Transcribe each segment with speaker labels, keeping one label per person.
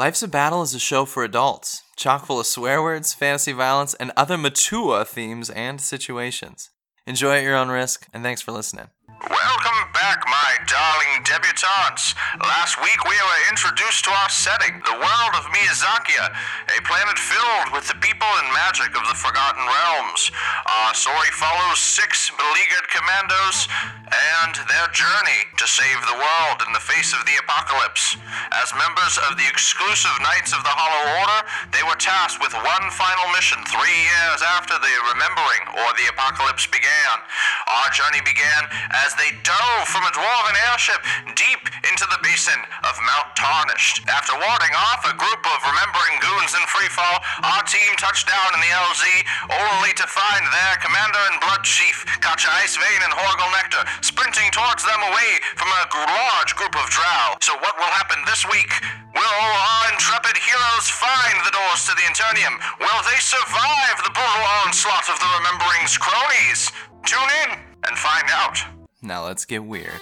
Speaker 1: Life's a Battle is a show for adults, chock full of swear words, fantasy violence, and other mature themes and situations. Enjoy at your own risk, and thanks for listening.
Speaker 2: Back, my darling debutantes. Last week we were introduced to our setting, the world of Miyazakia, a planet filled with the people and magic of the Forgotten Realms. Our story follows six beleaguered commandos and their journey to save the world in the face of the apocalypse. As members of the exclusive Knights of the Hollow Order, they were tasked with one final mission three years after the Remembering or the apocalypse began. Our journey began as they dove from a dwarven airship deep into the basin of Mount Tarnished. After warding off a group of remembering goons in freefall, our team touched down in the LZ only to find their commander and blood chief, Kacha Icevein and Horgel Nectar, sprinting towards them away from a large group of drow. So what will happen this week? Will our intrepid heroes find the doors to the Internium? Will they survive the brutal onslaught of the Remembering's cronies? Tune in and find out.
Speaker 1: Now let's get weird.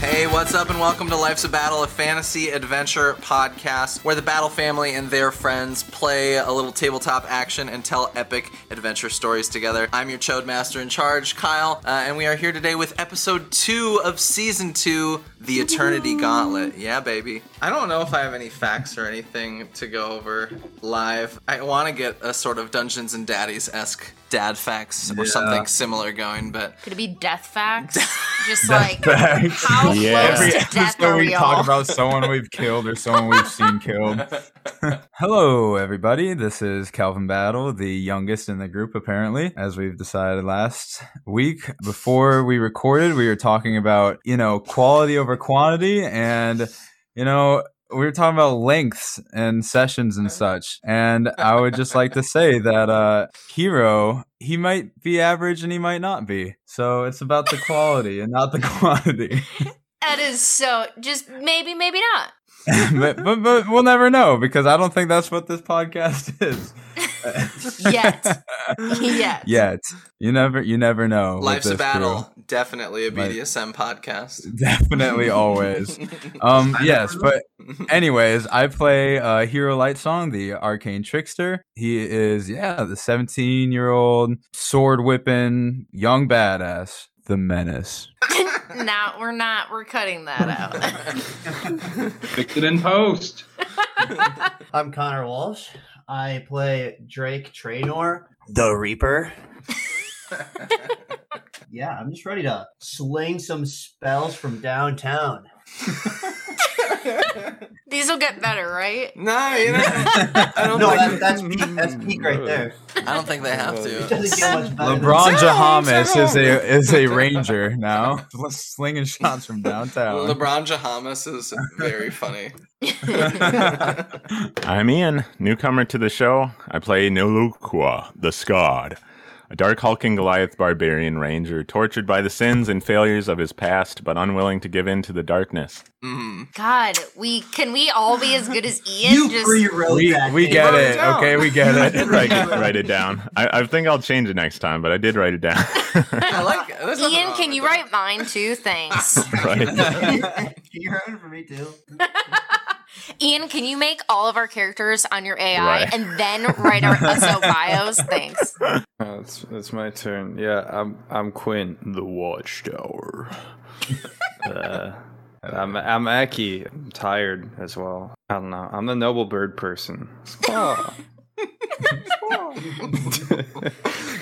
Speaker 1: Hey, what's up, and welcome to Life's a Battle, a fantasy adventure podcast where the Battle family and their friends play a little tabletop action and tell epic adventure stories together. I'm your Chode Master in charge, Kyle, uh, and we are here today with episode two of season two, The Eternity Gauntlet. Yeah, baby. I don't know if I have any facts or anything to go over live. I want to get a sort of Dungeons and Daddies esque dad facts or something similar going, but
Speaker 3: Could it be death facts? Just like
Speaker 4: facts.
Speaker 3: how
Speaker 5: Yeah.
Speaker 3: close
Speaker 4: Every
Speaker 3: to death
Speaker 4: episode
Speaker 3: are
Speaker 4: we
Speaker 3: we
Speaker 4: talk about someone we've killed or someone we've seen killed. Hello, everybody. This is Calvin Battle, the youngest in the group, apparently, as we've decided last week. Before we recorded, we were talking about, you know, quality over quantity and, you know, we were talking about lengths and sessions and such. And I would just like to say that uh Hero, he might be average and he might not be. So it's about the quality and not the quantity.
Speaker 3: That is so. Just maybe, maybe not.
Speaker 4: but, but but we'll never know because I don't think that's what this podcast is.
Speaker 3: Yet. Yet.
Speaker 4: Yet. You never you never know.
Speaker 1: Life's a Battle.
Speaker 4: crew.
Speaker 1: Definitely a
Speaker 4: Like-
Speaker 1: BDSM podcast.
Speaker 4: Definitely always. Um yes, but anyways, I play uh Hero Light Song, the arcane trickster. He is yeah, the 17-year-old sword whipping young badass, the menace.
Speaker 3: no, we're not. We're cutting that out.
Speaker 5: Fix it in post.
Speaker 6: I'm Connor Walsh. I play Drake Traynor, the Reaper. yeah, I'm just ready to sling some spells from downtown.
Speaker 3: These will get better, right?
Speaker 1: No, you know, I don't
Speaker 6: No,
Speaker 1: think
Speaker 6: that, that's peak. That's peak right there.
Speaker 1: I don't think they have to.
Speaker 6: doesn't get much better. than
Speaker 4: LeBron
Speaker 6: that.
Speaker 4: Jahamis is a is a ranger now, slinging shots from downtown.
Speaker 1: LeBron Jahamis is very funny.
Speaker 5: I'm Ian, newcomer to the show. I play Nilukwa, the Scod, a dark hulking Goliath barbarian ranger, tortured by the sins and failures of his past, but unwilling to give in to the darkness.
Speaker 1: Mm.
Speaker 3: God, we can we all be as good as Ian?
Speaker 6: You
Speaker 3: Just
Speaker 6: pre-wrote
Speaker 4: we
Speaker 6: that.
Speaker 4: we get
Speaker 1: it
Speaker 4: it.
Speaker 1: down.
Speaker 4: Okay, we get it.
Speaker 5: I
Speaker 4: it.
Speaker 5: did write it, write it down. I, I think I'll change it next time, but I did write it down.
Speaker 1: I like it. There's
Speaker 3: Ian, can you
Speaker 1: that.
Speaker 3: write mine too? Thanks.
Speaker 5: right.
Speaker 6: Can you write it for me too?
Speaker 3: Ian, can you make all of our characters on your AI
Speaker 5: Right.
Speaker 3: and then write our SO bios? Thanks.
Speaker 7: Oh, it's it's my turn. Yeah, I'm I'm Quinn, the Watchtower. uh, I'm I'm Aki. I'm tired as well. I don't know. I'm the noble bird person. Oh.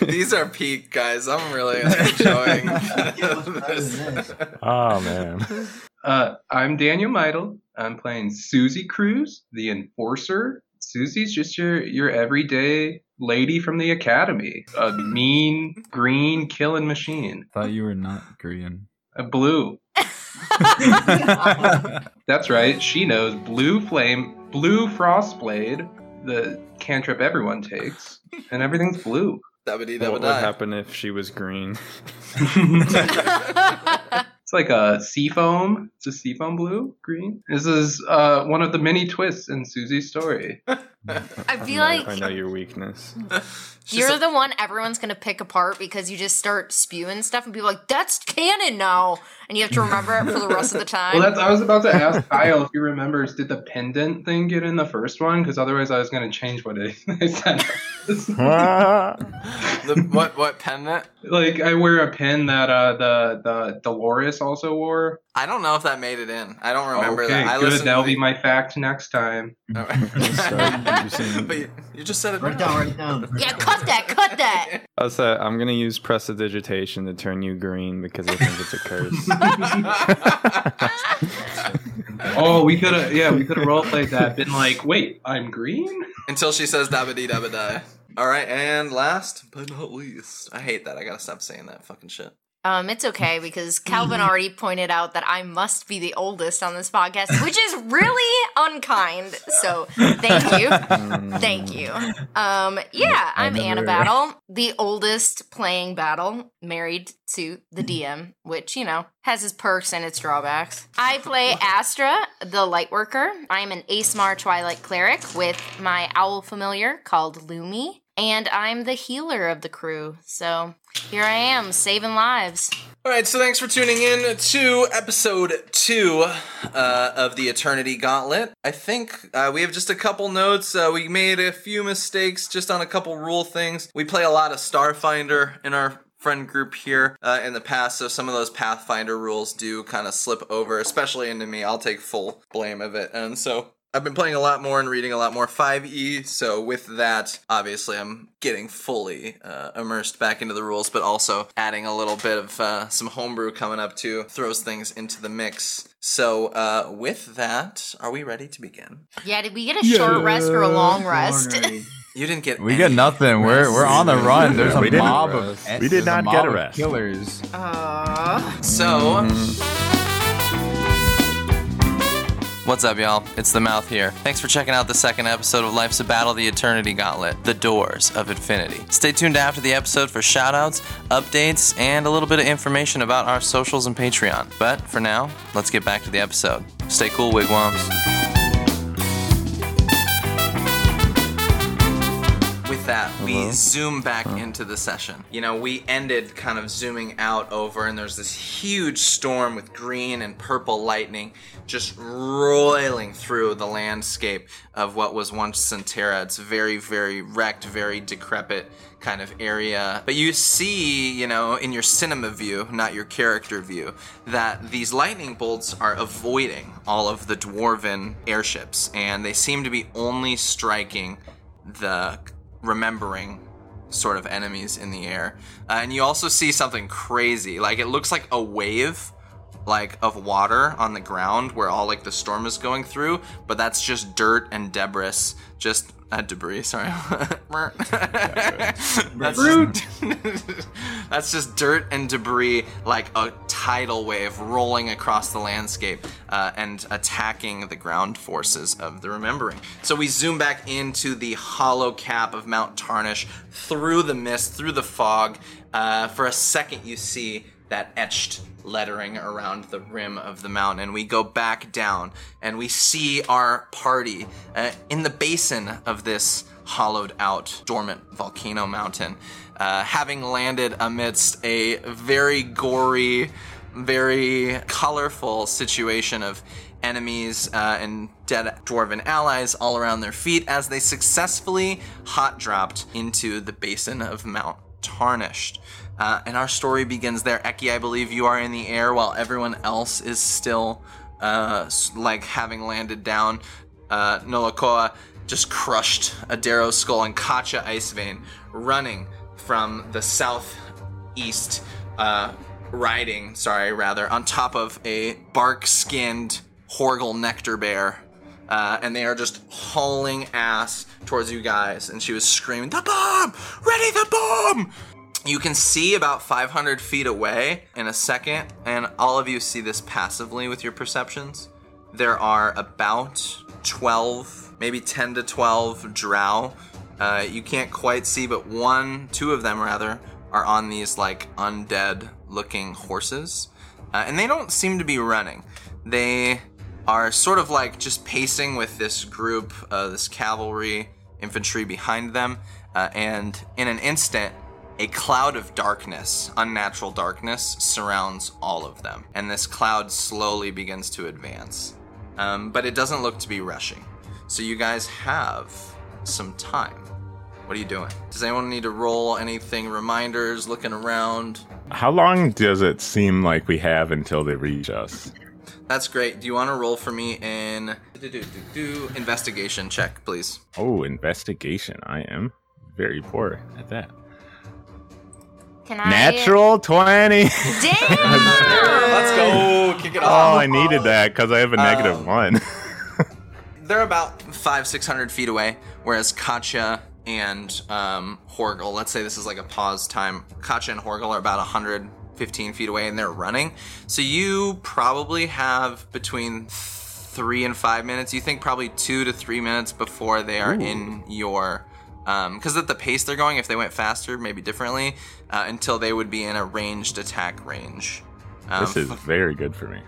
Speaker 1: These are peak guys. I'm really enjoying
Speaker 6: Yeah, what's better
Speaker 1: this.
Speaker 6: than this?
Speaker 5: oh, man.
Speaker 8: Uh, I'm Daniel Meidel. I'm playing Susie Cruz, the Enforcer. Susie's just your your everyday lady from the academy, a mean green killing machine,
Speaker 4: Thought you were not green.
Speaker 8: a blue. That's right. She knows blue flame, blue frost blade, the cantrip everyone takes, and everything's blue.
Speaker 1: Dabba-dee,
Speaker 7: what would
Speaker 1: dabba-die.
Speaker 7: happen if she was green?
Speaker 8: It's like a seafoam. It's a seafoam blue, green. This is uh, one of the many twists in Susie's story.
Speaker 3: I feel
Speaker 7: know-
Speaker 3: like
Speaker 7: I know your weakness.
Speaker 3: you're the one everyone's gonna pick apart because you just start spewing stuff and be like, "That's canon now," and you have to remember it for the rest of the time.
Speaker 8: Well, that's. I was about to ask Kyle if he remembers. Did the pendant thing get in the first one? Because otherwise, I was going to change what I, I said.
Speaker 1: The, what what pendant?
Speaker 8: like I wear a pin that uh, the the Dolores also wore.
Speaker 1: I don't know if that made it in. I don't remember
Speaker 8: okay,
Speaker 1: that. I
Speaker 8: good. That'll
Speaker 1: to
Speaker 8: be my fact next time.
Speaker 4: Start using-
Speaker 1: but you, you just said it.
Speaker 6: Write
Speaker 1: now.
Speaker 6: down, write down.
Speaker 3: yeah, cut that, cut that.
Speaker 7: I said I'm gonna use prestidigitation to turn you green because I think it's a curse.
Speaker 8: Oh, we could have. Yeah, we could have role played that. Been like, wait, I'm green.
Speaker 1: Until she says dabba dee dabba die. All right, and last but not least, I hate that. I gotta stop saying that fucking shit.
Speaker 3: Um, it's okay because Calvin already pointed out that I must be the oldest on this podcast, which is really unkind. So thank you, thank you. Um, yeah, I'm Anna Battle, the oldest playing Battle, married to the DM, which you know has its perks and its drawbacks. I play Astra, the Lightworker. I'm an Aasimar Twilight cleric with my owl familiar called Lumi, and I'm the healer of the crew. So here I am, saving lives.
Speaker 1: All right, so thanks for tuning in to episode two uh, of the Eternity Gauntlet. I think uh, we have just a couple notes. Uh, we made a few mistakes just on a couple rule things. We play a lot of Starfinder in our friend group here uh, in the past, so some of those Pathfinder rules do kind of slip over, especially into me. I'll take full blame of it, and so. I've been playing a lot more and reading a lot more 5e, so with that, obviously, I'm getting fully uh, immersed back into the rules, but also adding a little bit of uh, some homebrew coming up too throws things into the mix. So, uh, with that, are we ready to begin?
Speaker 3: Yeah, did we get a short rest or a long rest?
Speaker 1: You didn't get
Speaker 4: We get nothing. We're we're on the run. There's a
Speaker 5: We
Speaker 4: mob
Speaker 7: rest.
Speaker 4: of
Speaker 5: We did not get a rest.
Speaker 4: Killers.
Speaker 3: Uh,
Speaker 1: So, what's up, y'all? It's the Mouth here. Thanks for checking out the second episode of Life's a Battle The Eternity Gauntlet The Doors of Infinity. Stay tuned after the episode for shoutouts, updates, and a little bit of information about our socials and Patreon. But for now, let's get back to the episode. Stay cool, wigwams. With that, we uh-huh. zoom back uh-huh. into the session. You know, we ended kind of zooming out over, and there's this huge storm with green and purple lightning just roiling through the landscape of what was once Centera. It's very, very wrecked, very decrepit kind of area. But you see, you know, in your cinema view, not your character view, that these lightning bolts are avoiding all of the dwarven airships, and they seem to be only striking the remembering sort of enemies in the air. Uh, and you also see something crazy. Like it looks like a wave like of water on the ground where all like the storm is going through, but that's just dirt and debris. Just uh, debris, sorry. that's, just, that's just dirt and debris, like a tidal wave rolling across the landscape uh, and attacking the ground forces of the Remembering. So we zoom back into the hollow cap of Mount Tarnish through the mist, through the fog. Uh, for a second, you see that etched lettering around the rim of the mountain. And we go back down and we see our party uh, in the basin of this hollowed out dormant volcano mountain, uh, having landed amidst a very gory, very colorful situation of enemies uh, and dead dwarven allies all around their feet as they successfully hot dropped into the basin of Mount Tarnished. Uh, and our story begins there. Eki, I believe you are in the air while everyone else is still, uh, like, having landed down. Uh, Nolokoa just crushed a drow skull and Kacha Icevein running from the southeast, uh, riding, sorry, rather, on top of a bark skinned Horgel nectar bear. Uh, and they are just hauling ass towards you guys. And she was screaming, The bomb! Ready the bomb! You can see about 500 feet away in a second, and all of you see this passively with your perceptions. There are about 12, maybe 10 to 12 drow. Uh, you can't quite see, but one, two of them rather, are on these like undead looking horses. uh, and they don't seem to be running. They are sort of like just pacing with this group, uh, this cavalry infantry behind them, uh, and in an instant, a cloud of darkness, unnatural darkness, surrounds all of them, and this cloud slowly begins to advance. Um, but it doesn't look to be rushing. So you guys have some time. What are you doing? Does anyone need to roll anything? Reminders, looking around?
Speaker 5: How long does it seem like we have until they reach us?
Speaker 1: That's great. Do you want to roll for me in investigation check, please?
Speaker 5: Oh, investigation. I am very poor at that.
Speaker 3: Can I?
Speaker 5: Natural 20.
Speaker 3: Damn!
Speaker 1: Let's go. Kick it
Speaker 5: Oh. I needed that because I have a negative
Speaker 1: Um,
Speaker 5: one.
Speaker 1: They're about five, six hundred feet away, whereas Katya and um, Horgel, let's say this is like a pause time, Katya and Horgel are about 115 feet away and they're running. So you probably have between three and five minutes. You think probably two to three minutes before they are in your. Because at the pace they're going, if they went faster, maybe differently, uh, until they would be in a ranged attack range. Um,
Speaker 5: this is very good for me.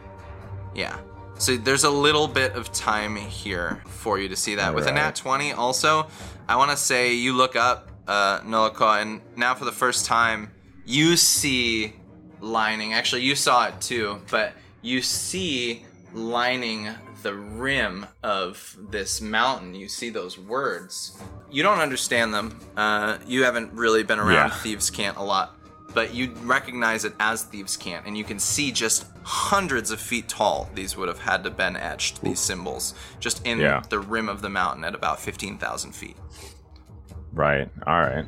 Speaker 1: yeah. So there's a little bit of time here for you to see that. With a nat 20, also, I want to say you look up uh, and now for the first time, you see lining. Actually, you saw it too, but you see lining the rim of this mountain. You see those words. You don't understand them. Uh, you haven't really been around
Speaker 5: Yeah.
Speaker 1: Thieves' Cant a lot but you recognize it as Thieves' Cant, and you can see just hundreds of feet tall. These would have had to been etched. These symbols just in
Speaker 5: Yeah.
Speaker 1: the rim of the mountain at about fifteen thousand feet.
Speaker 5: Right. All right.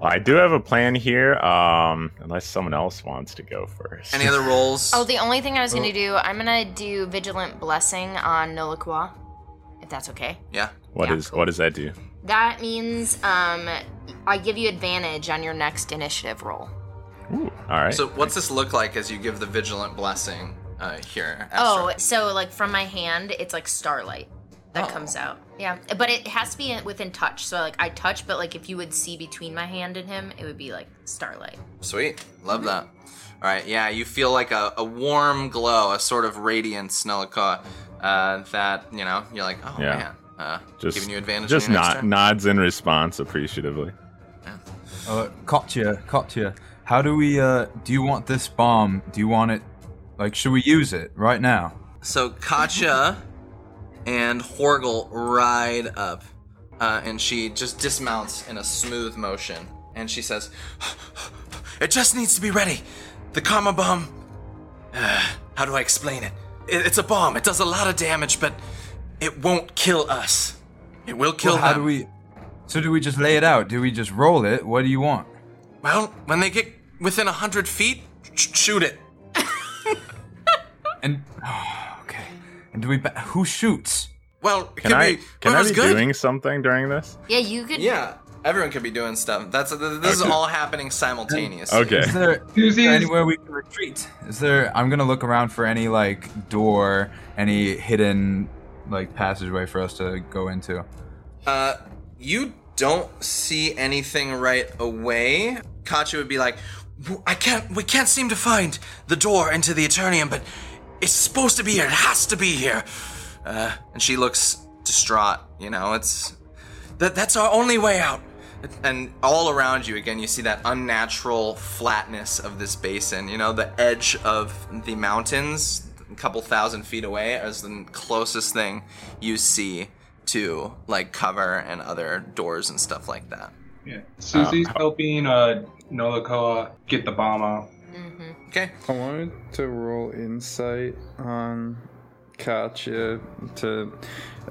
Speaker 5: Well, I do have a plan here, um, unless someone else wants to go first.
Speaker 1: Any other rolls?
Speaker 3: Oh, the only thing I was gonna do, I'm gonna do Vigilant Blessing on Nolaqua, if that's okay.
Speaker 1: yeah.
Speaker 5: What
Speaker 3: Yeah,
Speaker 5: is what does that do?
Speaker 3: That means um, I give you advantage on your next initiative roll.
Speaker 5: Ooh, all right.
Speaker 1: So what's this look like as you give the vigilant blessing uh, here?
Speaker 3: Oh, so like from my hand, it's like starlight that
Speaker 1: Oh.
Speaker 3: comes out. Yeah, but it has to be within touch. So like I touch, but like if you would see between my hand and him, it would be like starlight.
Speaker 1: sweet. Love that. All right. Yeah, you feel like a, a warm glow, a sort of radiance, Snellika, uh, that you know you're like, oh
Speaker 5: Yeah.
Speaker 1: man, uh,
Speaker 5: just
Speaker 1: giving you advantage.
Speaker 5: Just
Speaker 1: on
Speaker 5: nod, nods in response appreciatively.
Speaker 4: Uh, Katya, Katya, how do we, uh, do you want this bomb? Do you want it, like, should we use it right now?
Speaker 1: So Katya and Horgel ride up, uh, and she just dismounts in a smooth motion, and she says, "It just needs to be ready. The karma bomb. Uh, how do I explain it? it? It's a bomb. It does a lot of damage, but it won't kill us. It will kill
Speaker 4: Well, how
Speaker 1: them.
Speaker 4: do we, so do we just lay it out? Do we just roll it? What do you want?
Speaker 1: Well, when they get within a hundred feet, sh- shoot it.
Speaker 4: And, okay. And do we, ba- who shoots?
Speaker 1: Well, it
Speaker 5: Can I
Speaker 1: be
Speaker 5: can I be
Speaker 1: good.
Speaker 5: doing something during this?
Speaker 3: Yeah, you could.
Speaker 1: Yeah, everyone could be doing stuff. That's this is all happening simultaneously.
Speaker 5: Okay.
Speaker 4: Is there, is
Speaker 8: Susie
Speaker 4: anywhere we can retreat? Is there, I'm gonna look around for any, like, door, any hidden, like, passageway for us to go into.
Speaker 1: Uh, you don't see anything right away. Kachi would be like, I can't, we can't seem to find the door into the Eternium, but it's supposed to be here. It has to be here. Uh, and she looks distraught. You know, it's that that's our only way out. And all around you, again, you see that unnatural flatness of this basin. You know, the edge of the mountains, a couple thousand feet away, is the closest thing you see to like cover and other doors and stuff like that.
Speaker 8: Yeah. Susie's
Speaker 5: Uh,
Speaker 8: helping uh, Nolakoa get the bomb out.
Speaker 1: Okay.
Speaker 7: I wanted to roll insight on Katya to.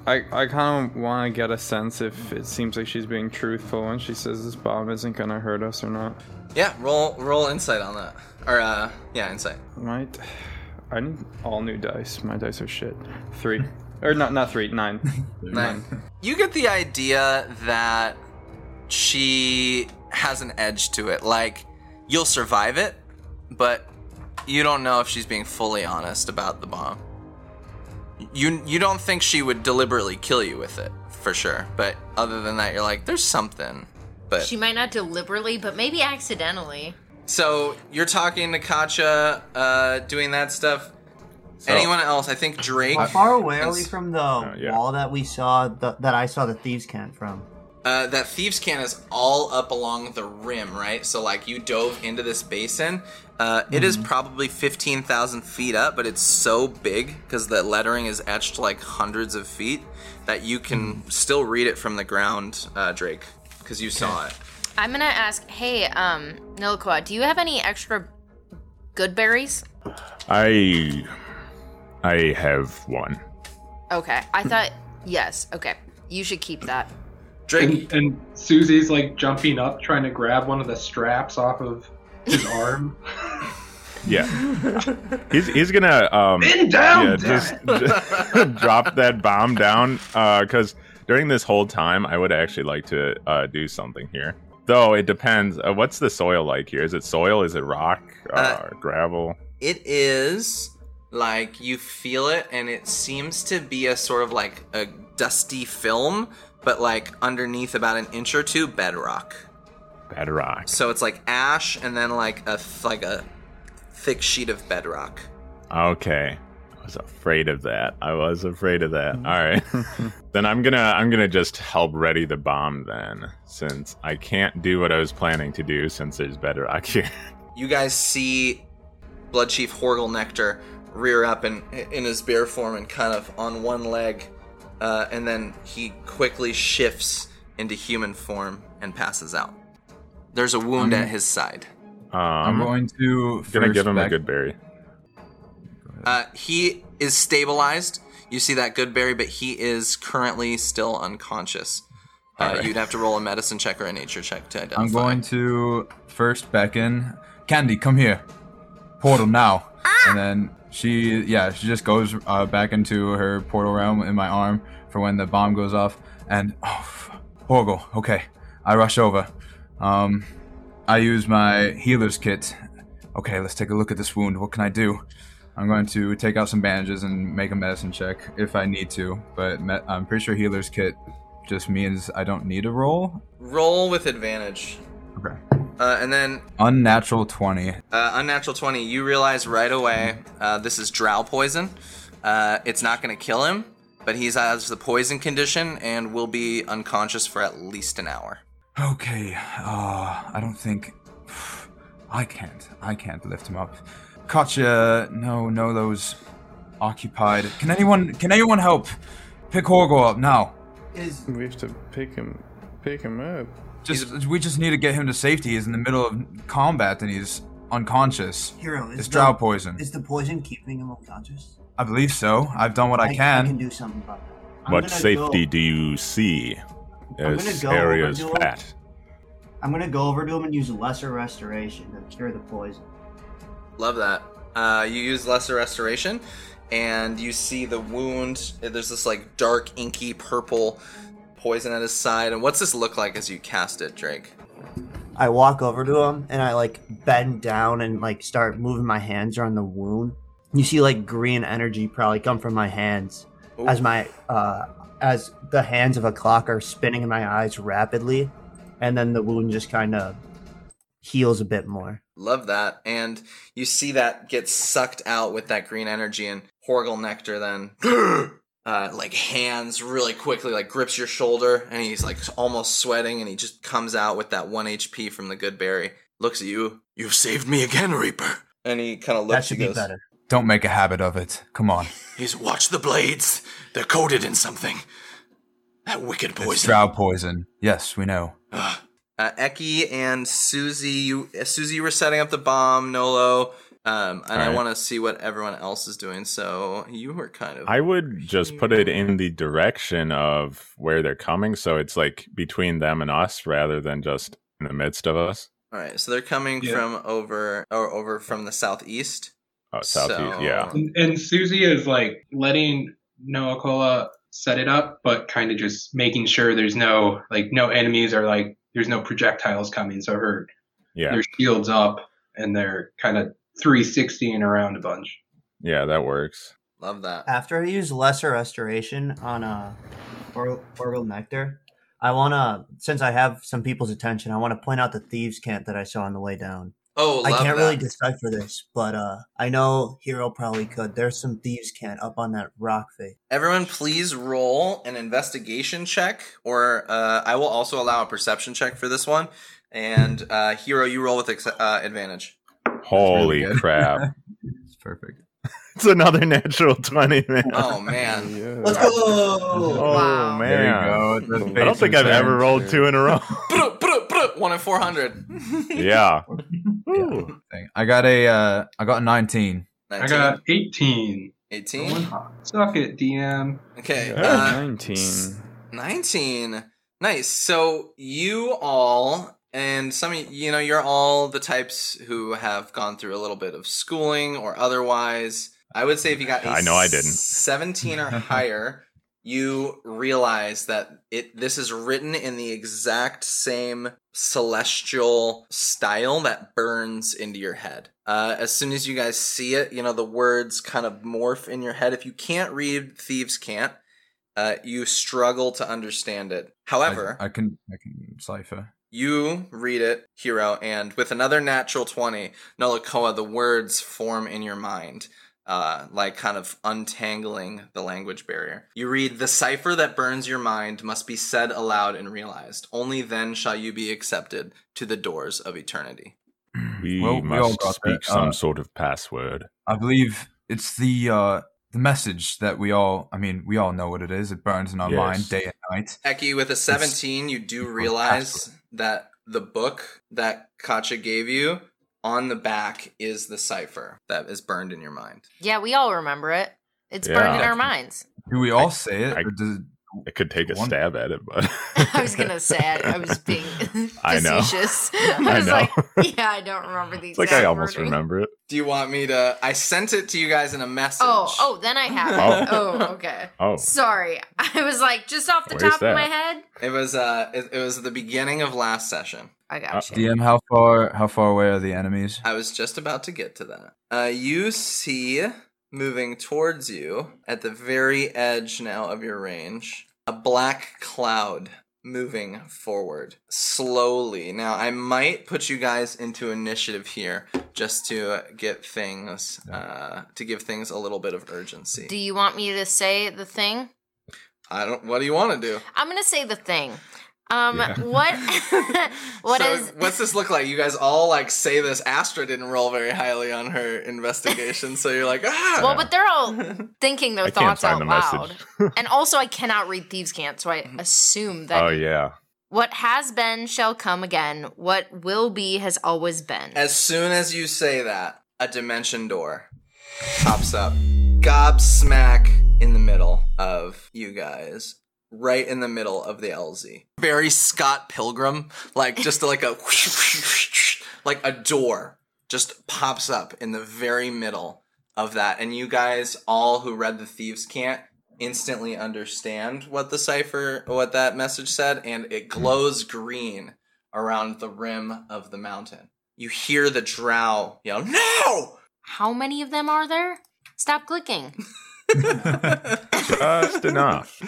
Speaker 7: I, I kind of want to get a sense if it seems like she's being truthful when she says this bomb isn't going to hurt us or not.
Speaker 1: Yeah, roll roll insight on that. Or uh yeah, insight.
Speaker 7: Might. I need all new dice. My dice are shit. Three. or not, not three, nine.
Speaker 1: Nine. You get the idea that she has an edge to it. Like, you'll survive it, but you don't know if she's being fully honest about the bomb. You you don't think she would deliberately kill you with it, for sure. But other than that, you're like, there's something. But
Speaker 3: She might not deliberately, but maybe accidentally.
Speaker 1: So you're talking to Katja, uh, doing that stuff.
Speaker 5: So-
Speaker 1: Anyone else? I think Drake.
Speaker 6: How far away are we from the
Speaker 5: Oh, yeah.
Speaker 6: wall that we saw the, that I saw the thieves' cant from?
Speaker 1: Uh, that thieves' cant is all up along the rim, right? So like you dove into this basin. Uh, it is probably fifteen thousand feet up, but it's so big because the lettering is etched like hundreds of feet that you can still read it from the ground, uh, Drake, because you saw it.
Speaker 3: I'm gonna ask, hey, um, Nilqua, do you have any extra good berries?
Speaker 5: I I have one.
Speaker 3: Okay, I thought yes. Okay, you should keep that.
Speaker 1: Drake,
Speaker 8: And, and Susie's like jumping up, trying to grab one of the straps off of his arm.
Speaker 5: Yeah. he's he's gonna um
Speaker 8: Bend down,
Speaker 5: yeah,
Speaker 8: damn
Speaker 5: just drop that bomb down because during this whole time I would actually like to uh, do something here. Though it depends. Uh, what's the soil like here? Is it soil? Is it rock? Uh,
Speaker 1: Uh,
Speaker 5: gravel?
Speaker 1: it is like you feel it, and it seems to be a sort of like a dusty film, but like underneath about an inch or two bedrock.
Speaker 5: Bedrock.
Speaker 1: So it's like ash, and then like a th- like a thick sheet of bedrock.
Speaker 5: Okay. I was afraid of that. I was afraid of that. All right. then I'm going to I'm going to just help ready the bomb then since I can't do what I was planning to do since there's bedrock here.
Speaker 1: You guys see Blood Chief Horgle Nectar rear up in in his bear form and kind of on one leg, uh, and then he quickly shifts into human form and passes out. There's a wound
Speaker 4: Um,
Speaker 1: at his side.
Speaker 5: Um
Speaker 4: I'm going to
Speaker 5: gonna give him a good berry.
Speaker 1: Uh, he is stabilized. You see that good berry, but he is currently still unconscious. Uh,
Speaker 5: Alright.
Speaker 1: You'd have to roll a medicine check or a nature check to identify.
Speaker 4: I'm going to first beckon Candy, come here. Portal now. And then she, yeah, she just goes uh, back into her portal realm in my arm for when the bomb goes off. And oh, f- Horgle, okay, I rush over. Um, I use my healer's kit. Okay, let's take a look at this wound. What can I do? I'm going to take out some bandages and make a medicine check if I need to, but me- I'm pretty sure healer's kit just means I don't need a roll.
Speaker 1: Roll with advantage.
Speaker 4: Okay.
Speaker 1: Uh, and then
Speaker 4: Unnatural 20.
Speaker 1: Uh, unnatural 20, you realize right away uh, this is drow poison. Uh, it's not going to kill him, but he has the poison condition and will be unconscious for at least an hour.
Speaker 4: Okay, uh, I don't think. I can't. I can't lift him up. Katya, no, no, those occupied. Can anyone, can anyone help? Pick Horgo up now.
Speaker 6: Is
Speaker 7: We have to pick him, pick him up.
Speaker 4: Just, we just need to get him to safety. He's in the middle of combat and he's unconscious.
Speaker 6: hero? Is
Speaker 4: It's
Speaker 6: the,
Speaker 4: drow poison.
Speaker 6: Is the poison keeping him unconscious?
Speaker 4: I believe so. I've done what I,
Speaker 6: I
Speaker 4: can.
Speaker 6: can do something about that. I'm
Speaker 5: What safety
Speaker 6: go-
Speaker 5: do you see?
Speaker 6: I'm
Speaker 5: This
Speaker 6: gonna go
Speaker 5: area
Speaker 6: over
Speaker 5: is
Speaker 6: to him.
Speaker 5: fat.
Speaker 6: I'm gonna go over to him and use lesser restoration to cure the poison.
Speaker 1: Love that. Uh, you use Lesser Restoration, and you see the wound. There's this like dark, inky purple poison at his side. And what's this look like as you cast it, Drake?
Speaker 6: I walk over to him and I like bend down and like start moving my hands around the wound. You see like green energy probably come from my hands as my uh as the hands of a clock are spinning in my eyes rapidly and then the wound just kind of heals a bit more.
Speaker 1: Love that. And you see that get sucked out with that green energy, and Horgle Nectar then, uh, like, hands really quickly, like, grips your shoulder, and he's, like, almost sweating, and he just comes out with that 1 HP from the good berry. Looks at you. You've saved me again, Reaper. And he kind of looks
Speaker 6: that should be
Speaker 1: goes,
Speaker 6: better.
Speaker 4: Don't make a habit of it. Come on.
Speaker 1: He's watch the blades. They're coated in something. That wicked poison.
Speaker 4: It's
Speaker 1: poison.
Speaker 4: drow poison. Yes, we know.
Speaker 1: Uh, Eki and Susie, you uh, Susie, you were setting up the bomb. Nolo, um, and I want to see what everyone else is doing. So you were kind of.
Speaker 5: I would just put it in the direction of where they're coming, so it's like between them and us rather than just in the midst of us.
Speaker 1: All right, so they're coming
Speaker 8: Yeah.
Speaker 1: from over or over from the southeast.
Speaker 5: Oh, southeast,
Speaker 1: So-
Speaker 5: yeah.
Speaker 8: And, and Susie is like letting Noakola set it up, but kind of just making sure there's no like no enemies or like there's no projectiles coming. So her
Speaker 5: Yeah,
Speaker 8: their shields up and they're kind of 360ing around a bunch.
Speaker 5: yeah, that works.
Speaker 1: Love that.
Speaker 6: After I use lesser restoration on uh or- Orgal Nectar, I want to since I have some people's attention, I want to point out the thieves cant that I saw on the way down.
Speaker 1: Oh,
Speaker 6: I can't
Speaker 1: that.
Speaker 6: really decipher this, but uh, I know Hero probably could. There's some thieves' cant up on that rock face.
Speaker 1: Everyone, please roll an investigation check, or uh, I will also allow a perception check for this one. And uh, Hero, you roll with ex- uh, advantage.
Speaker 5: Holy
Speaker 4: really
Speaker 5: crap.
Speaker 4: It's perfect.
Speaker 5: It's another natural 20, man.
Speaker 1: Oh man,
Speaker 7: Yeah.
Speaker 6: Let's go!
Speaker 5: Oh,
Speaker 3: Wow.
Speaker 5: man.
Speaker 4: There you go.
Speaker 5: I don't think I've ever rolled two in a row.
Speaker 1: One in four hundred.
Speaker 5: yeah.
Speaker 4: Yeah. I got a uh, I got a 19.
Speaker 8: I got 18.
Speaker 1: 18.
Speaker 8: Suck it, DM.
Speaker 1: Okay, uh,
Speaker 7: 19.
Speaker 1: 19. Nice. So you all and some you, you know, you're all the types who have gone through a little bit of schooling or otherwise. I would say if you got a
Speaker 5: I know I didn't.
Speaker 1: 17 or higher, you realize that it this is written in the exact same celestial style that burns into your head. Uh, as soon as you guys see it, you know, the words kind of morph in your head. If you can't read, thieves' cant uh, you struggle to understand it. However,
Speaker 4: I, I can I can cipher.
Speaker 1: you read it, hero, and with another natural 20, Nolakoa, the words form in your mind, uh, like kind of untangling the language barrier. You read, The cipher that burns your mind must be said aloud and realized. Only then shall you be accepted to the doors of eternity.
Speaker 5: We
Speaker 4: Well, we all
Speaker 5: must
Speaker 4: got
Speaker 5: speak
Speaker 4: that.
Speaker 5: some
Speaker 4: Uh,
Speaker 5: sort of password.
Speaker 4: I believe it's the uh the message that we all I mean we all know what it is. It burns in our
Speaker 5: Yes.
Speaker 4: mind day and night.
Speaker 1: Eki, with a 17, you do realize that the book that Kacha gave you on the back is the cipher that is burned in your mind.
Speaker 3: Yeah, we all remember it. It's
Speaker 5: Yeah.
Speaker 3: burned in our minds.
Speaker 4: Do we all say it?
Speaker 5: I-
Speaker 4: or does,
Speaker 5: I could take a
Speaker 4: One-
Speaker 5: stab at it, but
Speaker 3: I was gonna say I, I was being
Speaker 5: I know.
Speaker 3: facetious.
Speaker 5: I
Speaker 3: I was
Speaker 5: know.
Speaker 3: like, yeah, I don't remember
Speaker 5: these. like I almost
Speaker 3: wording.
Speaker 5: remember it.
Speaker 1: Do you want me to? I sent it to you guys in a message.
Speaker 3: Oh, oh, then I have it. Oh, okay.
Speaker 5: Oh,
Speaker 3: Sorry, I was like just off the
Speaker 5: Where's
Speaker 3: top
Speaker 5: that?
Speaker 3: of my head.
Speaker 1: It was uh, it, it was the beginning of last session.
Speaker 3: I got
Speaker 5: Uh,
Speaker 3: you.
Speaker 4: DM how far how far away are the enemies?
Speaker 1: I was just about to get to that. Uh, you see moving towards you at the very edge now of your range a black cloud moving forward slowly. Now, I might put you guys into initiative here just to get things uh, to give things a little bit of urgency.
Speaker 3: Do you want me to say the thing?
Speaker 1: I don't. What do you want to do?
Speaker 3: I'm gonna say the thing. Um,
Speaker 5: Yeah.
Speaker 3: what? what
Speaker 1: so
Speaker 3: is?
Speaker 1: what's this look like? You guys all like say this. Astra didn't roll very highly on her investigation, so you're like, ah.
Speaker 3: Well, but they're all thinking their
Speaker 5: I
Speaker 3: thoughts out
Speaker 5: the
Speaker 3: loud. and also, I cannot read thieves' cant, so I assume that
Speaker 5: oh yeah.
Speaker 3: what has been shall come again. What will be has always been.
Speaker 1: As soon as you say that, a dimension door pops up, gobsmack in the middle of you guys, right in the middle of the LZ. Very Scott Pilgrim, like just like a like a door just pops up in the very middle of that, and you guys all who read the thieves' cant instantly understand what the cipher what that message said and it glows green around the rim of the mountain you hear the drow yell no
Speaker 3: How many of them are there? Stop clicking.
Speaker 5: Just enough.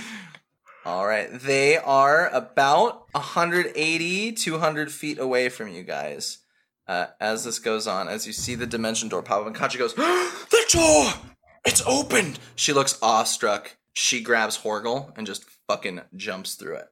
Speaker 1: All right they are about 180 200 feet away from you guys uh, as this goes on as you see the dimension door pop up and Katja goes the door it's opened she looks awestruck she grabs Horgel and just fucking jumps through it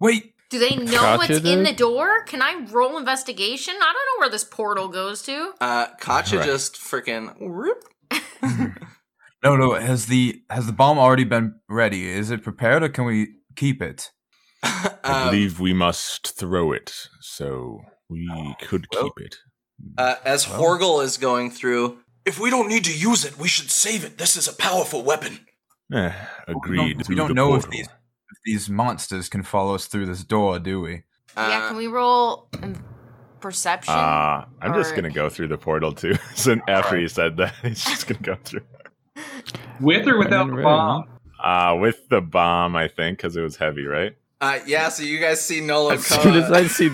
Speaker 4: Wait,
Speaker 3: Do they know
Speaker 7: Gotcha,
Speaker 3: what's in the door? Can I roll investigation? I don't know where this portal goes to.
Speaker 1: uh Katja
Speaker 5: Right.
Speaker 1: just freaking whoop.
Speaker 4: no, no. Has the has the bomb already been ready? Is it prepared, or can we keep it?
Speaker 5: I
Speaker 1: Um,
Speaker 5: believe we must throw it, so we could
Speaker 4: Well-
Speaker 5: keep it.
Speaker 1: Uh, as
Speaker 4: Well.
Speaker 1: Horgel is going through, if we don't need to use it, we should save it. This is a powerful weapon.
Speaker 5: Eh,
Speaker 4: We
Speaker 5: agreed.
Speaker 4: don't, we don't
Speaker 5: the
Speaker 4: know if these if these monsters can follow us through this door, do we?
Speaker 3: yeah,
Speaker 1: Uh,
Speaker 3: can we roll perception?
Speaker 5: Uh, I'm just gonna go through the portal too. so after he said that, he's just gonna go through.
Speaker 8: With or without the
Speaker 7: Right,
Speaker 8: bomb?
Speaker 5: Uh, with the bomb, I think, because it was heavy, right?
Speaker 1: Uh, yeah, so you guys see Nola
Speaker 7: As soon as I see,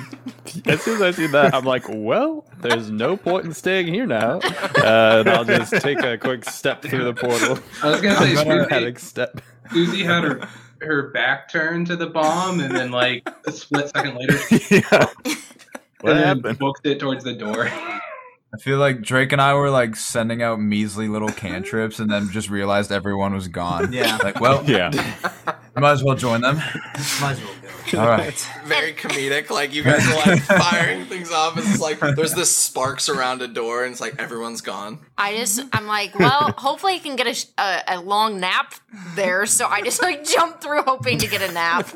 Speaker 7: as soon as I see that, I'm like, well, there's no point in staying here now. Uh, and I'll just take a quick step through the portal.
Speaker 8: I was gonna say
Speaker 7: I'm gonna
Speaker 8: Susie,
Speaker 7: step.
Speaker 8: Susie had her her back turned to the bomb, and then like a split second later,
Speaker 5: yeah. What happened?
Speaker 8: booked it towards the door.
Speaker 4: I feel like Drake and I were like sending out measly little cantrips and then just realized everyone was gone.
Speaker 6: Yeah.
Speaker 4: Like, well,
Speaker 5: Yeah.
Speaker 4: might as well join them.
Speaker 6: Might as well go.
Speaker 4: All right.
Speaker 1: Very comedic. Like you guys are like firing things off. It's like there's this sparks around a door, and it's like everyone's gone.
Speaker 3: I just, I'm like, well, hopefully I can get a, a, a long nap there. So I just like jump through hoping to get a nap.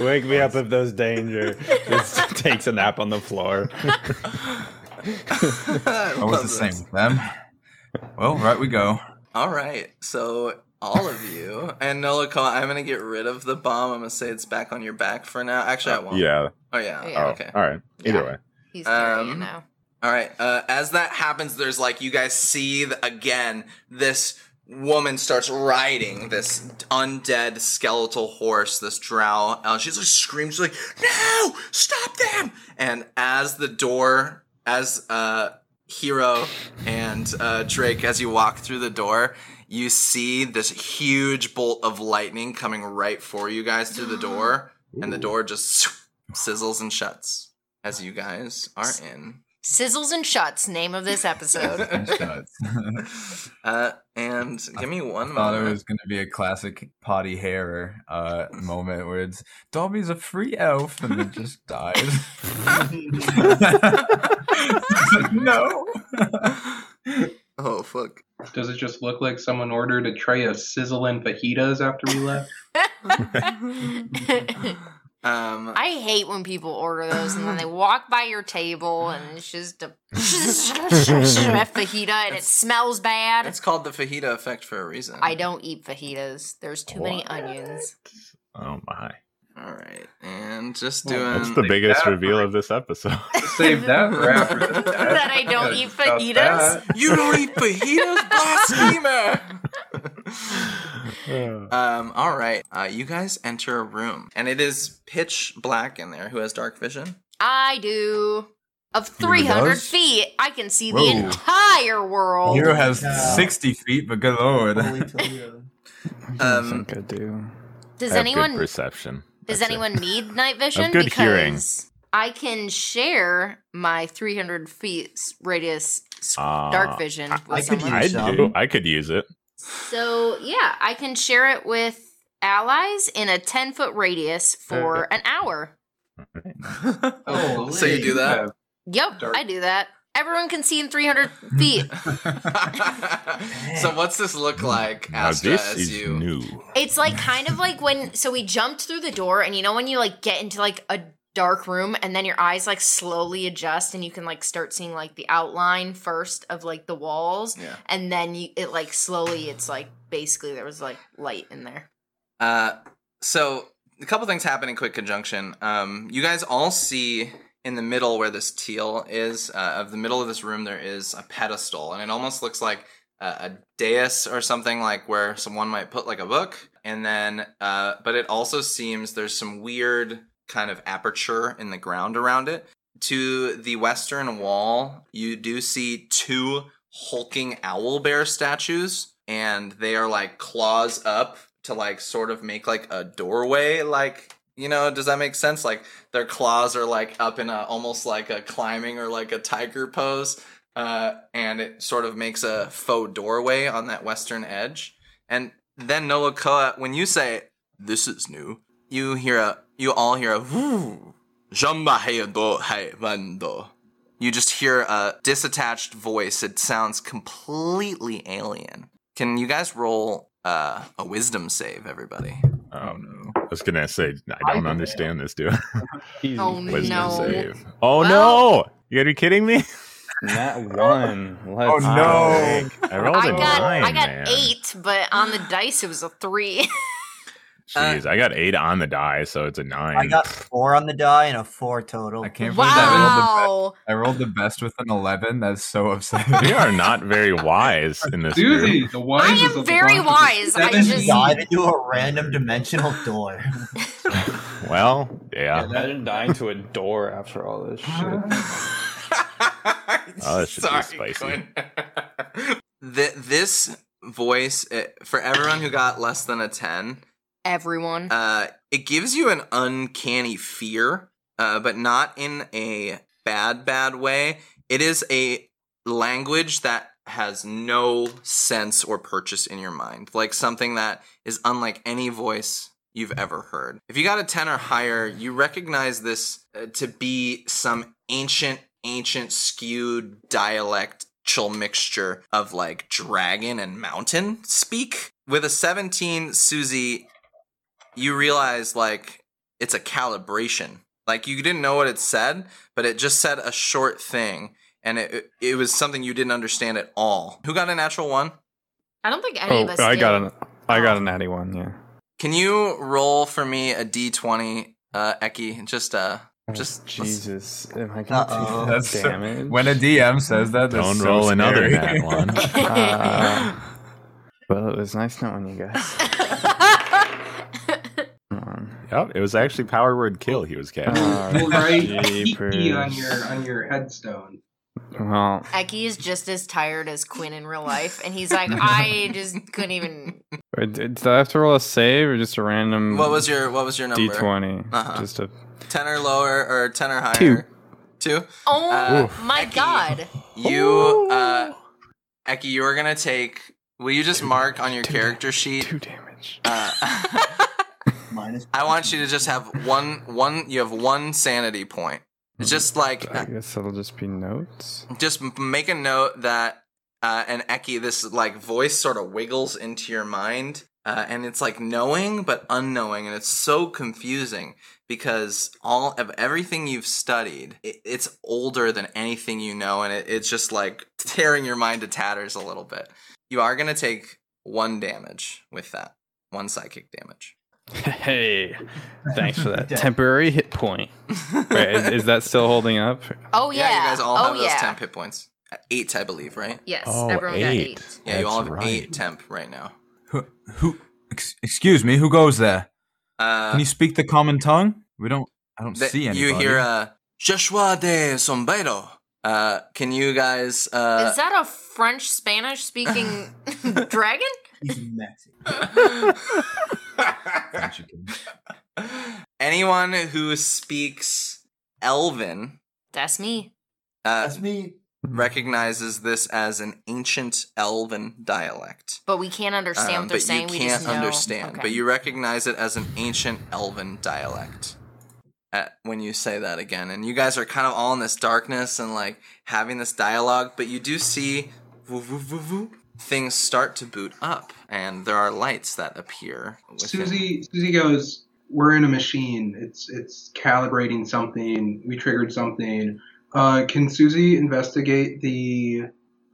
Speaker 7: Wake me up if there's danger. Just takes a nap on the floor.
Speaker 4: I was the same with them. Well, right we go.
Speaker 1: All right, so all of you and Noloko, I'm gonna get rid of the bomb. I'm gonna say it's back on your back for now. Actually, I won't.
Speaker 5: Yeah.
Speaker 1: Oh yeah.
Speaker 3: Yeah.
Speaker 5: Oh,
Speaker 1: Okay.
Speaker 5: All right. Either
Speaker 3: Yeah.
Speaker 5: way.
Speaker 3: He's carrying
Speaker 1: Um,
Speaker 3: now.
Speaker 1: All right. Uh, as that happens, there's like you guys see th- again this woman starts riding this undead skeletal horse, this drow. Uh, she's like screams she's like, "No! Stop them!" And as the door, as uh, Hero and uh, Drake, as you walk through the door, you see this huge bolt of lightning coming right for you guys through the door, and the door just sizzles and shuts as you guys are in.
Speaker 3: Sizzles and Shuts, name of this episode.
Speaker 4: Shuts.
Speaker 1: Uh, and give me one
Speaker 4: thought it was going to be a classic potty hair uh, moment where it's Dobby's a free elf and it just dies. no.
Speaker 1: Oh fuck!
Speaker 8: Does it just look like someone ordered a tray of sizzling fajitas after we left?
Speaker 1: Um,
Speaker 3: I hate when people order those and then they walk by your table and it's just a fajita and it smells bad.
Speaker 1: it's called the fajita effect for a reason.
Speaker 3: I don't eat fajitas. There's too many onions.
Speaker 5: Oh my.
Speaker 1: All right, and just
Speaker 8: Well,
Speaker 1: doing.
Speaker 5: That's the biggest
Speaker 8: that,
Speaker 5: reveal
Speaker 8: right?
Speaker 5: of this episode.
Speaker 8: Save that for after. the
Speaker 3: That I don't eat fajitas?
Speaker 1: you don't eat fajitas, blasphemer. um. All right. Uh, you guys enter a room, and it is pitch black in there. Who has dark vision?
Speaker 3: I do. Of 300 feet, I can see the entire world.
Speaker 4: Hero has
Speaker 6: Yeah.
Speaker 4: 60 feet, but good lord.
Speaker 6: Holy Toledo.
Speaker 7: I
Speaker 1: Um,
Speaker 7: think I do.
Speaker 3: Does
Speaker 5: I have
Speaker 3: anyone
Speaker 5: good perception.
Speaker 3: Does
Speaker 5: That's it.
Speaker 3: anyone need night vision?
Speaker 5: good
Speaker 3: because
Speaker 5: hearing.
Speaker 3: I can share my 300 feet radius s-
Speaker 5: Ah,
Speaker 3: dark vision with
Speaker 6: I could
Speaker 3: someone.
Speaker 5: I
Speaker 6: use some.
Speaker 5: do. I could use it.
Speaker 3: So yeah, I can share it with allies in a 10 foot radius for an hour.
Speaker 8: Oh,
Speaker 1: So you do that?
Speaker 3: Yep,
Speaker 8: Dark.
Speaker 3: I do that. Everyone can see in 300 feet.
Speaker 1: so what's this look like,
Speaker 5: Now this
Speaker 1: as
Speaker 5: is
Speaker 1: you?
Speaker 5: new.
Speaker 3: It's like kind of like when so we jumped through the door and you know when you like get into like a dark room and then your eyes like slowly adjust and you can like start seeing like the outline first of like the walls
Speaker 1: Yeah.
Speaker 3: and then you it like slowly it's like basically there was like light in there.
Speaker 1: Uh, so a couple things happen in quick conjunction. Um, you guys all see in the middle where this teal is, uh, of the middle of this room, there is a pedestal, and it almost looks like a, a dais or something like where someone might put like a book, and then, uh, but it also seems there's some weird kind of aperture in the ground around it. To the western wall, you do see two hulking owl bear statues, and they are like claws up to like sort of make like a doorway like you know does that make sense like their claws are like up in a almost like a climbing or like a tiger pose uh and it sort of makes a faux doorway on that western edge and then nolokoa when you say this is new you hear a you all hear a whoo. You just hear a disattached voice. It sounds completely alien. Can you guys roll uh, a wisdom save, everybody?
Speaker 5: Oh no. I was gonna say I don't understand this, dude.
Speaker 7: Easy.
Speaker 3: Oh
Speaker 5: Wisdom
Speaker 3: no.
Speaker 5: save. Oh
Speaker 3: Well-
Speaker 5: no! You gotta be kidding me?
Speaker 7: Nat one. Oh, Let's
Speaker 4: Oh, no.
Speaker 5: I rolled
Speaker 3: I
Speaker 5: a
Speaker 3: got
Speaker 5: nine.
Speaker 3: I got
Speaker 5: man.
Speaker 3: 8 but on the dice it was a 3.
Speaker 5: Jeez, I got eight on the die, so it's a nine.
Speaker 6: I got four on the die and a four total.
Speaker 4: I can't believe that I rolled, the best,
Speaker 3: wow.
Speaker 4: I rolled the best with an 11. That's so upsetting.
Speaker 5: we are not very wise in this
Speaker 8: Susie,
Speaker 5: group.
Speaker 8: the
Speaker 3: I am very wise. I just
Speaker 6: died into a random dimensional door.
Speaker 5: Well, yeah.
Speaker 7: Imagine dying to a door after all this shit.
Speaker 5: Oh, that should be spicy.
Speaker 1: Th- this voice, uh, for everyone who got less than a 10,
Speaker 3: everyone.
Speaker 1: uh, it gives you an uncanny fear, uh, but not in a bad, bad way. It is a language that has no sense or purchase in your mind, like something that is unlike any voice you've ever heard. If you got a 10 or higher, you recognize this uh, to be some ancient, ancient, skewed dialectal mixture of like dragon and mountain speak. With a 17, Susie, you realize like it's a calibration. Like you didn't know what it said, but it just said a short thing and it it was something you didn't understand at all. Who got a natural one?
Speaker 3: I don't think any
Speaker 7: Oh,
Speaker 3: of us.
Speaker 7: I
Speaker 3: did.
Speaker 7: got an I got
Speaker 3: Oh.
Speaker 7: a natty one. Yeah.
Speaker 1: Can you roll for me a d20, uh, Eki? Just uh, just let's-
Speaker 7: Jesus, am I gonna
Speaker 6: Uh-oh.
Speaker 7: take
Speaker 4: That's so-
Speaker 7: damage?
Speaker 4: when a DM says that,
Speaker 5: Don't
Speaker 4: so
Speaker 5: roll another
Speaker 4: scary.
Speaker 5: nat one.
Speaker 7: Uh, well, it was nice knowing you guys. Come.
Speaker 5: Yep, it was actually power word kill he was casting.
Speaker 7: Uh,
Speaker 8: We'll write
Speaker 7: jeepers.
Speaker 8: Kiki on your on your headstone.
Speaker 7: Well,
Speaker 3: Eki is just as tired as Quinn in real life, and he's like, I just couldn't even.
Speaker 7: wait, did did I have to roll a save or just a random?
Speaker 1: what was your what was your number?
Speaker 7: D 20
Speaker 1: Uh-huh.
Speaker 7: Just a
Speaker 1: Ten or lower or ten or higher?
Speaker 7: Two.
Speaker 1: Two.
Speaker 3: Oh
Speaker 1: Uh,
Speaker 3: my
Speaker 1: Eki.
Speaker 3: god!
Speaker 1: You, uh, Eki, you are gonna take. Will you just mark on your character sheet?
Speaker 7: two damage.
Speaker 1: Uh,
Speaker 6: Minus.
Speaker 1: I want you to just have one one. You have one sanity point. It's just like
Speaker 7: I guess it'll just be notes.
Speaker 1: just make a note that uh, an Eki, this like voice sort of wiggles into your mind, uh, and it's like knowing but unknowing, and it's so confusing because all of everything you've studied, it, it's older than anything you know, and it, it's just like tearing your mind to tatters a little bit. You are gonna take one damage with that, one psychic damage.
Speaker 7: Hey, thanks for that temporary hit point. Wait, is, is that still holding up?
Speaker 3: Oh yeah!
Speaker 1: you guys all
Speaker 3: oh
Speaker 1: have those
Speaker 3: yeah!
Speaker 1: temp hit points. Eight, I believe, right?
Speaker 3: Yes,
Speaker 5: Oh,
Speaker 3: everyone got
Speaker 5: eight.
Speaker 3: eight.
Speaker 1: Yeah, you all have
Speaker 5: That's
Speaker 1: eight temp right now.
Speaker 4: Who, who ex- excuse me, who goes there?
Speaker 1: Uh,
Speaker 4: Can you speak the common tongue? We don't. I don't
Speaker 1: Th-
Speaker 4: see anybody.
Speaker 1: You hear uh, Joshua de Sombrero. Uh, can you guys? Uh,
Speaker 3: Is that a French Spanish speaking dragon?
Speaker 6: He's Mexican.
Speaker 1: Anyone who speaks Elven
Speaker 3: That's me.
Speaker 1: uh,
Speaker 6: That's me.
Speaker 1: recognizes this as an ancient Elven dialect.
Speaker 3: But we can't understand
Speaker 1: Um,
Speaker 3: what they're
Speaker 1: but
Speaker 3: saying.
Speaker 1: you
Speaker 3: we
Speaker 1: can't
Speaker 3: just
Speaker 1: understand.
Speaker 3: Okay.
Speaker 1: But you recognize it as an ancient Elven dialect. Uh, when you say that again, and you guys are kind of all in this darkness and like having this dialogue, but you do see woo, woo, woo, woo, things start to boot up, and there are lights that appear. within-
Speaker 8: Susie Susie goes, "We're in a machine. It's it's calibrating something. We triggered something. Uh, can Susie investigate the